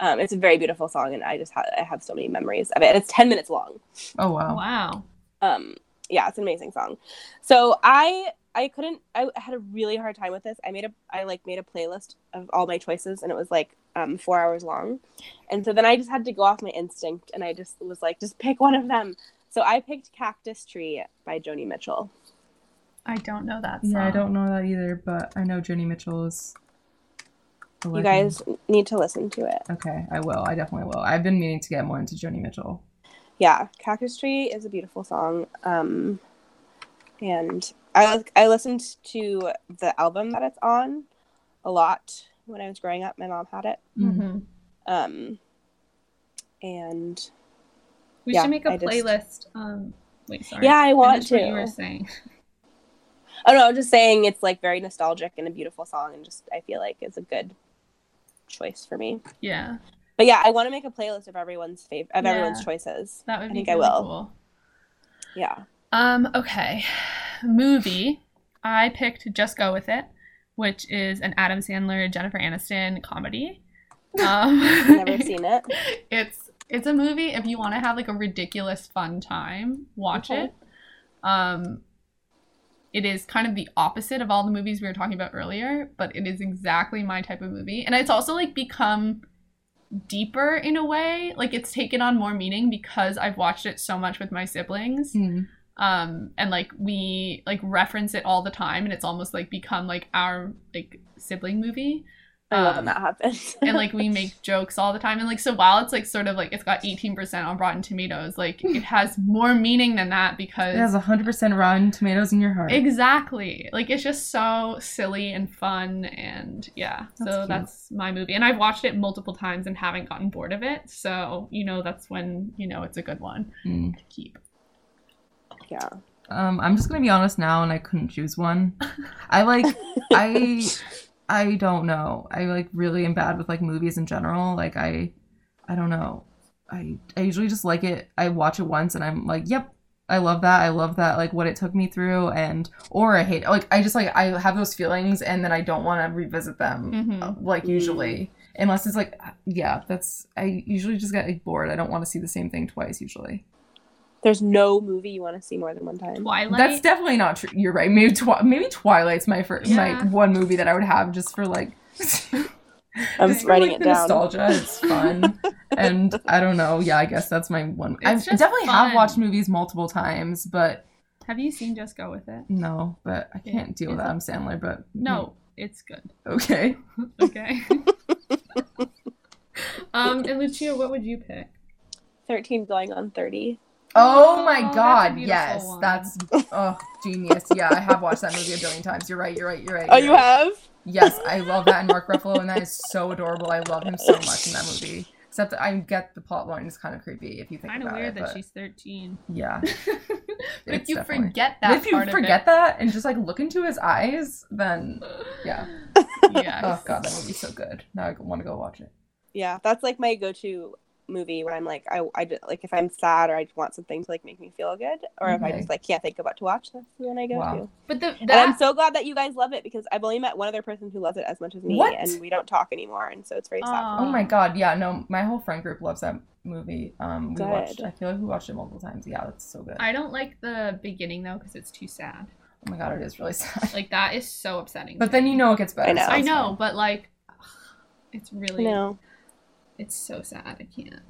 Um, it's a very beautiful song, and I just ha- I have so many memories of it. And it's ten minutes long. oh wow. Wow. Um, yeah, it's an amazing song. So I I couldn't. I had a really hard time with this. I made a I like made a playlist of all my choices, and it was like um, four hours long. And so then I just had to go off my instinct, and I just was like, just pick one of them. So I picked Cactus Tree by Joni Mitchell. I don't know that song. Yeah, I don't know that either, but I know Joni Mitchell is You guys need to listen to it. Okay, I will. I definitely will. I've been meaning to get more into Joni Mitchell. Yeah, Cactus Tree is a beautiful song. Um, and I I listened to the album that it's on a lot when I was growing up. My mom had it. Mm-hmm. Um, and We Yeah, should make a I just- playlist. Um, wait, sorry. yeah, I want Finish what you were saying. Oh no, I'm just saying it's like very nostalgic and a beautiful song, and just I feel like it's a good choice for me. Yeah, But yeah, I want to make a playlist of everyone's favorite of Yeah. everyone's choices. that would I be think I will. cool. Yeah. Um, okay. Movie. I picked Just Go With It, which is an Adam Sandler, Jennifer Aniston comedy. Um, Never seen it. It's it's a movie if you want to have like a ridiculous fun time, watch Okay. it. Um it is kind of the opposite of all the movies we were talking about earlier, but it is exactly my type of movie. And it's also like become deeper in a way. Like it's taken on more meaning because I've watched it so much with my siblings Mm. Um and like we like reference it all the time and it's almost like become like our like sibling movie I love Um, when that happens. and like we make jokes all the time and like so while it's like sort of like it's got 18% on rotten tomatoes like it has more meaning than that because It has 100% Rotten Tomatoes in your heart. exactly like it's just so silly and fun and yeah That's so cute. that's my movie and i've watched it multiple times and haven't gotten bored of it so you know that's when you know it's a good one Mm. to keep yeah. Um, I'm just gonna be honest now, and I couldn't choose one. I like, I, I don't know. I like really am bad with like movies in general. Like I, I don't know. I I usually just like it. I watch it once, and I'm like, yep, I love that. I love that. Like what it took me through, and or I hate. It. Like I just like I have those feelings, and then I don't want to revisit them. Mhm. uh, Like Mm. usually, unless it's like, yeah, that's. I usually just get like, bored. I don't want to see the same thing twice. Usually. There's no movie you want to see more than one time. twilight That's definitely not true. You're right. Maybe twi- maybe Twilight's my first, my Yeah. one movie that I would have just for like. I'm just for, writing like, it the down. Nostalgia. It's fun, and I don't know. Yeah, I guess that's my one. I It's just definitely have watched movies multiple times, but have you seen just go with it no, but I can't deal with It's a- Adam Sandler. But no it's good okay. okay um and lucia what would you pick 13 going on 30. Oh Oh, my god, beautiful yes, one. that's oh genius. Yeah, I have watched that movie a billion times. You're right. You're right. You're right. Oh, you're you right. have? Yes, I love that and Mark Ruffalo, and that is so adorable. I love him so much in that movie. Except that I get the plot line is kind of creepy if you think kind of about weird that she's 13 yeah, but if you definitely- forget that if you part forget of that and just like look into his eyes, then yeah. yeah Oh god, that movie's so good. Now I want to go watch it. Yeah, that's like my go-to movie when I'm like I I just, like if I'm sad or I want something to like make me feel good or if I just like can't think of what to watch, that's the one I go Wow. to. but the And I'm so glad that you guys love it because I've only met one other person who loves it as much as me What? and we don't talk anymore and so it's very sad. Oh my god, yeah, no, my whole friend group loves that movie. Um, we Good. watched. I feel like we watched it multiple times. Yeah, that's so good. i don't like the beginning though because it's too sad oh my god, it is really sad. like that is so upsetting But then you know it gets better. I know. so i know fine. but like it's really No. It's so sad i can't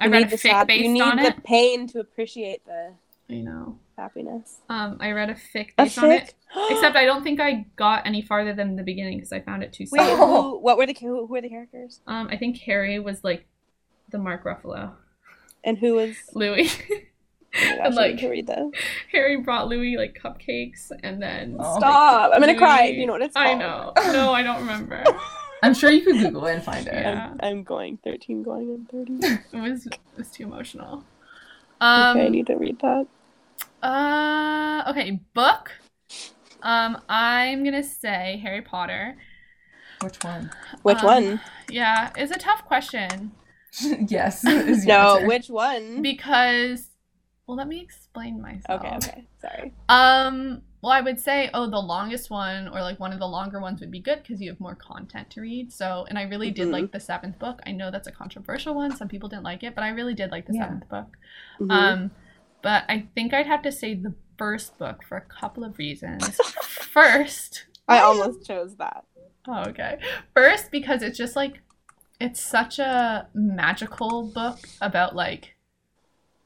i read a fic sad- based you need on the it pain to appreciate the i know happiness. um i read a fic A based on it except i don't think i got any farther than the beginning because i found it too Wait, sad who, what were the who, who were the characters? um i think harry was like the mark ruffalo And who was louis oh gosh, And, I like- read this. harry brought louis like cupcakes and then. Stop. I'm gonna cry. Louis- Do you know what it's called? i know no i don't remember I'm sure you could Google it and find it. Yeah. I'm, I'm going 13 going on 30. it was it was too emotional um okay, I need to read that. Uh, okay, book. Um, I'm gonna say Harry Potter. Which one? Which Um, one? Yeah, it's a tough question yes. is No, answer. which one? because, well, let me explain myself. okay, okay. Sorry. Um, well, I would say, oh, the longest one or like one of the longer ones would be good because you have more content to read. So, and I really did Mhm. like the seventh book. I know that's a controversial one. Some people didn't like it, but I really did like the Yeah. seventh book. Mhm. Um, but I think I'd have to say the first book for a couple of reasons. First, I almost chose that. oh, okay. First, because it's just like it's such a magical book about like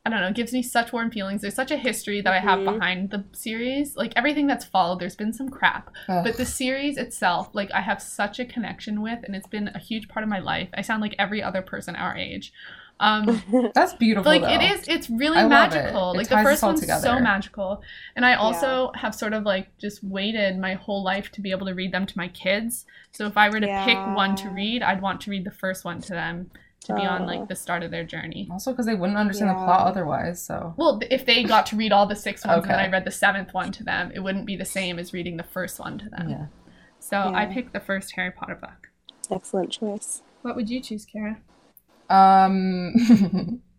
I don't know, it gives me such warm feelings. There's such a history that I have Mhm. behind the series. Like everything that's followed, there's been some crap. Ugh. But the series itself, like I have such a connection with, and it's been a huge part of my life. I sound like every other person our age. Um, That's beautiful. like though. it is, it's really I love it. magical. It Like the first all one's so magical, and I also have sort of like just waited my whole life to be able to read them to my kids. So if I were to pick one to read, I'd want to read the first one to them to be on Oh. like the start of their journey. Also, because they wouldn't understand the plot otherwise. So Well, if they got to read all the six ones and then I read the seventh one to them, it wouldn't be the same as reading the first one to them. yeah. So I picked the first Harry Potter book. Excellent choice. What would you choose, Kara? Um,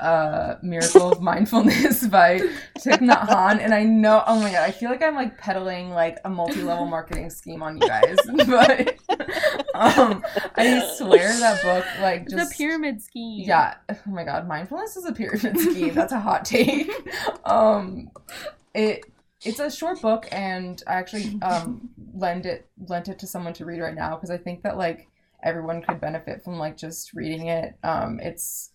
uh, Miracle of Mindfulness by Thich Nhat Hanh, and I know. Oh my god, I feel like I'm like peddling like a multi-level marketing scheme on you guys, but um, I swear that book like just the pyramid scheme. Yeah. Oh my god, mindfulness is a pyramid scheme. That's a hot take. Um it it's a short book and I actually um lend it lent it to someone to read right now because I think that like everyone could benefit from like just reading it. Um it's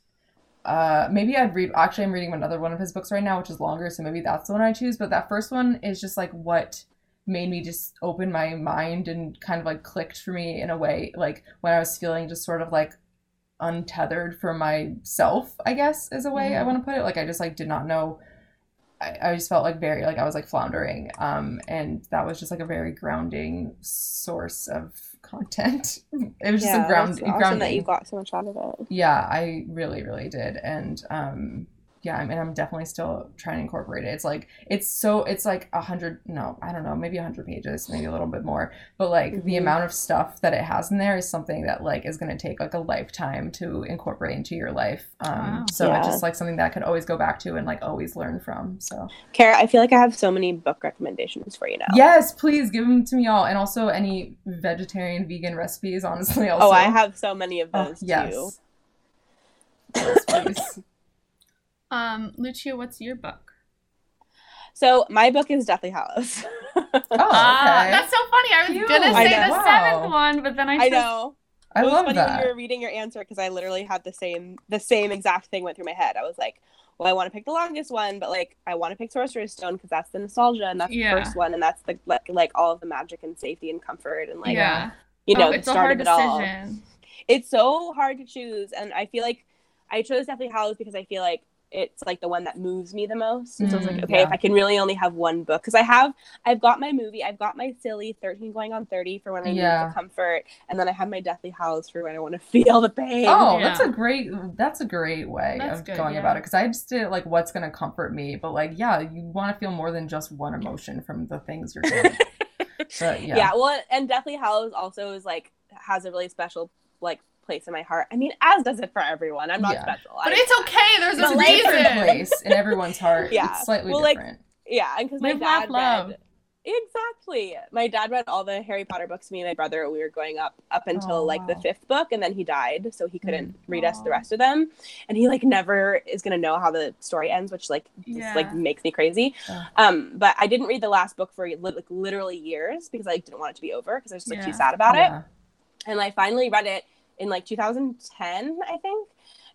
uh maybe I'd read actually I'm reading another one of his books right now which is longer so maybe that's the one I choose but that first one is just like what made me just open my mind and kind of like clicked for me in a way like when I was feeling just sort of like untethered from myself i guess is a way i Mhm. want to put it like i just like did not know I, I just felt like very like i was like floundering um and that was just like a very grounding source of content. It was just a ground that's awesome grounding that you got so much out of it. yeah i really really did. And um yeah i mean i'm definitely still trying to incorporate it it's like it's so it's like a hundred no i don't know maybe a hundred pages maybe a little bit more but like the Mhm. amount of stuff that it has in there is something that like is going to take like a lifetime to incorporate into your life um Wow. so it's just like something that i could always go back to and like always learn from so Kara, I feel like I have so many book recommendations for you now. yes please give them to me all and also any vegetarian vegan recipes honestly also Oh, I have so many of Oh, those yes too. yes please Um, Lucia, what's your book? So my book is Deathly Hallows. oh okay Ah, that's so funny. I was Cute. gonna say know. the Wow. seventh one, but then I, I know. i it was love funny that when you were reading your answer because I literally had the same the same exact thing went through my head. I was like, well, I want to pick the longest one, but like I want to pick Sorcerer's Stone because that's the nostalgia and that's Yeah. the first one and that's the like, like all of the magic and safety and comfort and like yeah, you know oh, the it's a start hard of it all. decision. It's so hard to choose, and I feel like I chose Deathly Hallows because I feel like it's like the one that moves me the most. And so it's Mm, like, okay, yeah. if I can really only have one book, because I have, I've got my movie, I've got my silly thirteen going on thirty for when I Yeah. need the comfort, and then I have my Deathly Hallows for when I want to feel the pain. Oh, Yeah. that's a great that's a great way That's of good, going yeah. about it because I just did like what's gonna comfort me, but like yeah, you want to feel more than just one emotion from the things you're doing. but yeah, yeah. well, and Deathly Hallows also is like has a really special like place in my heart. I mean, as does it for everyone. I'm not Yeah. special. But I- it's okay. There's a a different place in everyone's heart. Yeah. it's slightly Well, like, different. Yeah, and because my dad love. read exactly. My dad read all the Harry Potter books to me and my brother. We were going up up until Oh, like the fifth book, and then he died, so he couldn't read us the rest of them. And he like never is gonna know how the story ends, which like just, like makes me crazy. Ugh. Um, but I didn't read the last book for like literally years because I didn't want it to be over because I was just like Yeah. too sad about it and I finally read it in like 2010, I think.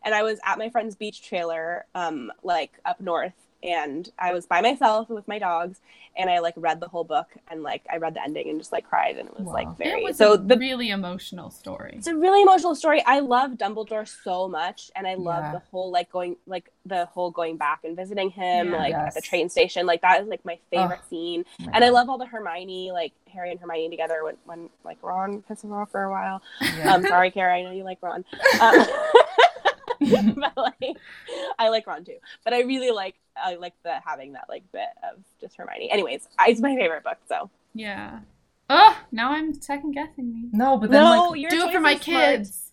And I was at my friend's beach trailer, um, like up north, and I was by myself with my dogs, and I like read the whole book, and like I read the ending and just like cried, and it was Wow. like very. It was so a the really emotional story. it's a really emotional story. I love Dumbledore so much, and I love Yeah. the whole like going like the whole going back and visiting him Yeah. like at the train station. Like that is like my favorite Ugh. scene. Oh my And I love all the Hermione, like Harry and Hermione together when, when like Ron pisses off for a while. Yeah. Um, sorry, Kara, I know you like Ron. Um, but like, I like Ron too. But I really like I like the having that like bit of just Hermione. Anyways, I- it's my favorite book. So Yeah. Oh, now I'm second guessing me. no, but then no, like your Do it for my kids.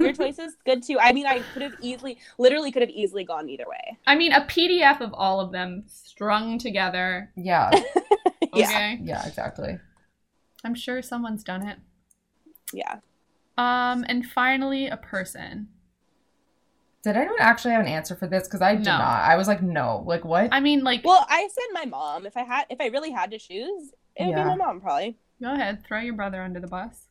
Your choice is good too. I mean, I could have easily, literally, could have easily gone either way. I mean, a PDF of all of them strung together. yeah, Yeah, Okay. yeah, exactly. I'm sure someone's done it. yeah. Um, and finally, a person. Did anyone actually have an answer for this? Because I did No. not. I was like, no, like what? I mean, like, Well, I said my mom. If I had, if I really had to choose, it would Yeah. be my mom probably. go ahead, throw your brother under the bus.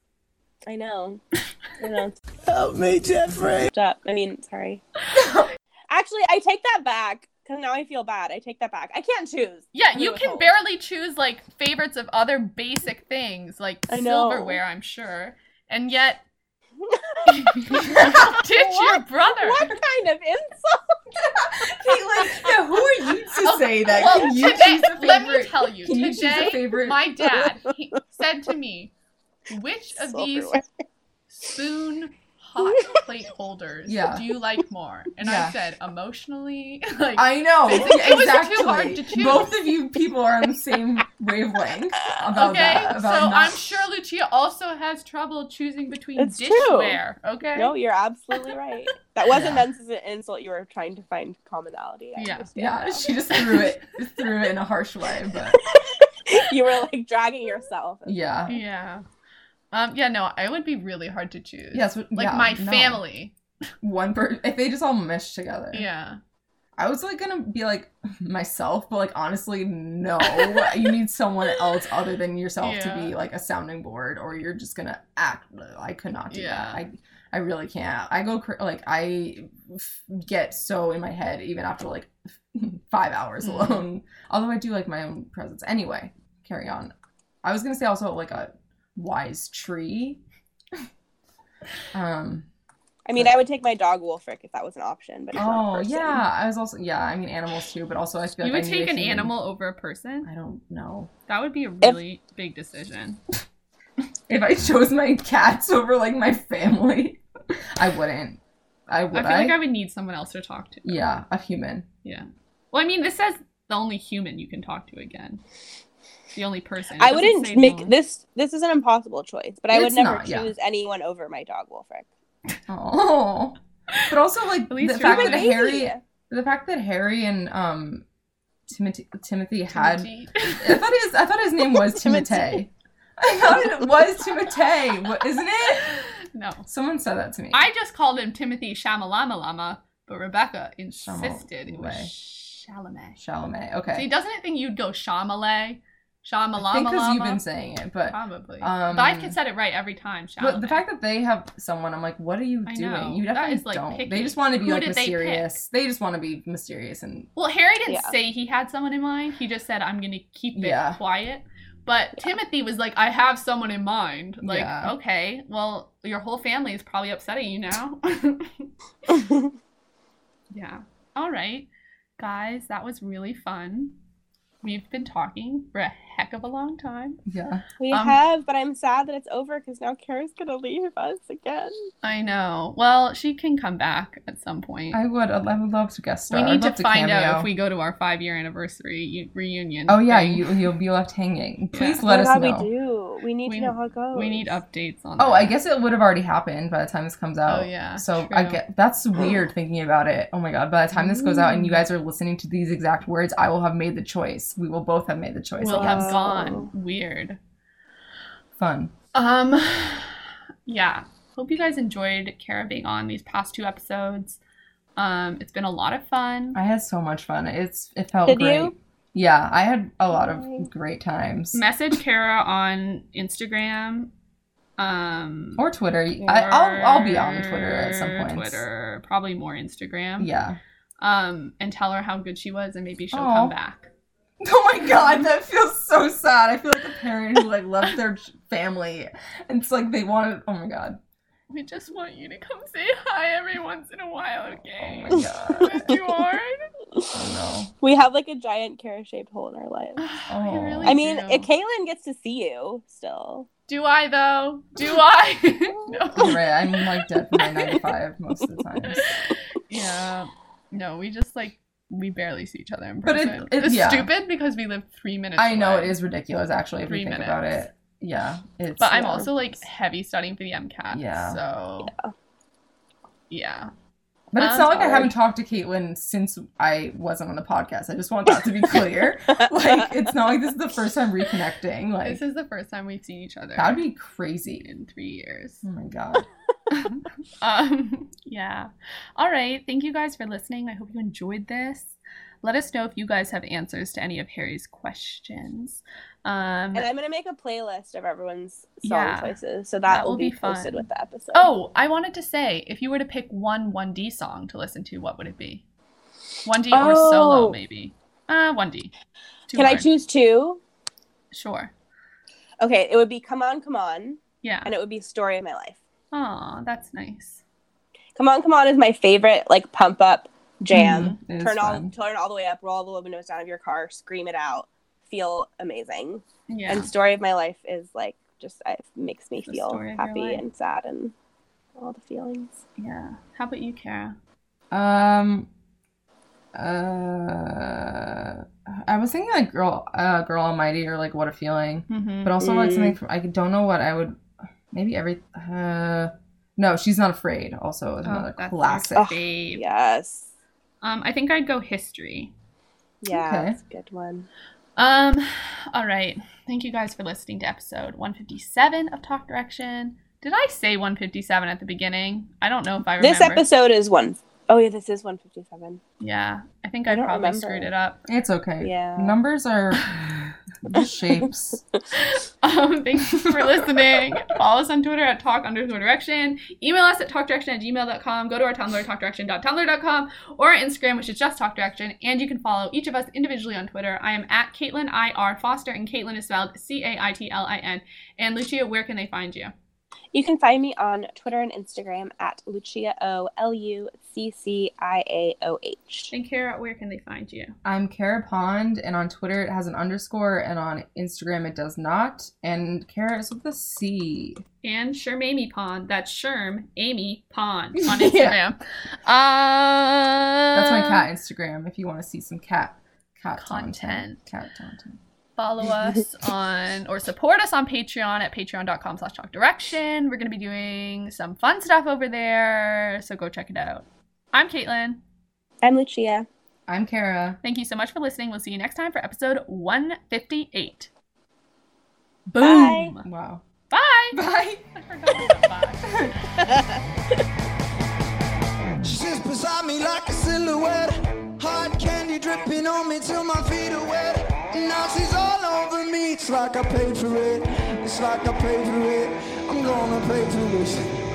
I know. I know. Help me, Jeffrey. Stop. I mean, sorry. Actually, I take that back because now I feel bad. I take that back. I can't choose. Yeah, you can hold. barely choose like favorites of other basic things like I know. silverware, I'm sure. And yet you ditch your What? brother. What kind of insult? Caitlin, yeah, who are you to say that? Well, Can you today, choose a favorite? let me tell you, Can you today a favorite? my dad he said to me, which of these spoon hot plate holders Yeah. do you like more? And I said emotionally, like I know. It was too exactly. hard to choose. Both of you people are on the same wavelength about okay. that. About so not- I'm sure Lucia also has trouble choosing between It's true. dishware. Okay. No, you're absolutely right. That wasn't Yeah. meant as an insult. You were trying to find commonality. I Yeah. Yeah, now. she just threw it threw it in a harsh way, but you were like dragging yourself. yeah. Yeah. Um. Yeah. No, I would be really hard to choose. Yes, but- Like yeah, my no. family. One per if they just all mesh together. Yeah. I was like gonna be like myself, but like honestly, no. you need someone else other than yourself to be like a sounding board, or you're just gonna act. I could not do Yeah. that. I I really can't. I go like I f- get so in my head even after like five hours Mhm. alone. Although I do like my own presence. Anyway, carry on. I was gonna say also like a wise tree. um. I mean, I would take my dog Wolfric if that was an option, but it's not a Oh yeah, I was also yeah. I mean animals too, but also I feel you like would I take an human. animal over a person? I don't know. That would be a really big decision. If I chose my cats over like my family, I wouldn't. I would. I feel like I would need someone else to talk to. Yeah, a human. Yeah. Well, I mean, this says the only human you can talk to again. The only person. It I wouldn't make no. this. This is an impossible choice, but I would never not, yeah. choose anyone over my dog Wolfric. Oh, but also like At the fact that baby. Harry, the fact that Harry and um, Timothy Timothy had. Timothy. I thought his I thought his name was Timothy. I thought it was Timothy, What isn't it? no. Someone said that to me. I just called him Timothy Shamalama Lama, but Rebecca insisted it was Chalamet. Chalamet. See, Okay. doesn't it think you'd go Shamalay? I Shamalama because you've been saying it, but Probably. um, but I've said it right every time. But the fact that they have someone, I'm like, what are you doing? You definitely is, like, don't. picky. They just want to be Who like did they mysterious. They, just want to be mysterious and Well, Harry didn't Yeah. say he had someone in mind. He just said, I'm going to keep it Yeah. quiet. But Timothy was like, I have someone in mind. Like, Yeah. okay, well, your whole family is probably upsetting you now. yeah. All right. Guys, that was really fun. We've been talking for a heck of a long time. yeah. we Um, have, but I'm sad that it's over because now Kara's gonna leave us again. I know. Well, she can come back at some point. I would. I would love to guest star. we I'd need to love find out if we go to our five year anniversary reunion. Oh yeah, thing. you you'll be left hanging. Please Yeah. let oh us my God, know. we do. We need We- to know how it goes. We need updates on Oh, that. I guess it would have already happened by the time this comes out. Oh, yeah, So I get that's weird thinking about it. Oh my god! By the time this goes out and you Mm. guys are listening to these exact words, I will have made the choice. We will both have made the choice. We'll have guess. Gone. Weird. fun. Um, yeah. Hope you guys enjoyed Kara being on these past two episodes. Um, it's been a lot of fun. I had so much fun. It's it felt Did great. you? Yeah, I had a lot of great times. Message Kara on Instagram. Um, or Twitter. I, I'll I'll be on Twitter at some point. Twitter, probably more Instagram. Yeah. Um, and tell her how good she was, and maybe she'll Aw. come back. Oh my god, that feels so sad. I feel like a parent who like loves their family. And it's like they wanted. Oh my god. We just want you to come say hi every once in a while, Oh okay? my god. Is it too hard? Oh We have like a giant Kara shaped hole in our lives. I Oh. really I mean, do. if Caitlin gets to see you still. Do I though? Do I? no. no. You're right. I'm like dead for my 95 most of the times. Yeah. No, we just like we barely see each other in But it- person. it- it's yeah. stupid because we live three minutes. I know away. it is ridiculous actually if Three you think minutes. about it. Yeah. It's But I'm also like heavy studying for the MCAT. Yeah. So yeah. But it's not like I haven't talked to Caitlin since I wasn't on the podcast. I just want that to be clear. like it's not like this is the first time reconnecting. Like this is the first time we've seen each other that'd be crazy. in three years. Oh my god. um, yeah. All right. Thank you guys for listening. I hope you enjoyed this. Let us know if you guys have answers to any of Harry's questions. Um, And I'm gonna make a playlist of everyone's song Yeah. choices, so that, That will will be, be posted with the episode. oh, I wanted to say, if you were to pick one 1D song to listen to, what would it be? 1D or solo, Oh. maybe. Uh, 1D. Too Can I choose two? Sure. Okay, it would be Come On, Come On, Yeah. and it would be Story of My Life. Aw, that's nice. Come On, Come On is my favorite, like, pump up jam. Is turn all turn all the way up, roll all the windows down of your car, scream it out, feel amazing. Yeah. And Story of My Life is like just it makes me The feel story of your happy and sad and all the feelings. yeah. How about you, Kara? Um. Uh, I was thinking like girl, uh, girl almighty or like what a feeling, Mm-hmm. but also like Mm. something from I don't know what I would. Maybe every. Uh, no, she's not afraid. Also, is another classic. Oh. Yes. Um, I think I'd go history. Yeah, Okay. that's a good one. Um, all right. Thank you guys for listening to episode 157 of Talk Direction. Did I say 157 at the beginning? I don't know if I remember. This episode is one oh yeah, this is one fifty seven. Yeah, I think I, I probably remember. screwed it up. It's okay. Yeah. Numbers are just shapes. Um, thank you for listening. Follow us on Twitter at talk underscore direction. Email us at talkdirection at gmail.com. Go to our Tumblr, talkdirection.tumblr.com, or our Instagram, which is just talk direction. And you can follow each of us individually on Twitter. I am at Caitlin I R Foster, and Caitlin is spelled C A I T L I N. And Lucia, where can they find you? You can find me on Twitter and Instagram at Lucia O L U C C I A O H. And Kara, where can they find you? I'm Kara Pond, and on Twitter it has an underscore, and on Instagram it does not. And Kara is with a C. And Sherm Amy Pond. That's Sherm Amy Pond on Yeah. Instagram. uh, That's my cat Instagram. If you want to see some cat cat Content. cat content. Follow us on or support us on patreon at patreon.com slash talk direction we're going to be doing some fun stuff over there so go check it out i'm caitlin I'm Lucia. I'm Kara. thank you so much for listening we'll see you next time for episode 158 boom Wow. bye, Bye. I forgot bye. She sits beside me like a silhouette. Hard candy dripping on me till my feet are wet. Now she's all over me. It's like I paid for it. It's like I paid for it. I'm gonna pay for this.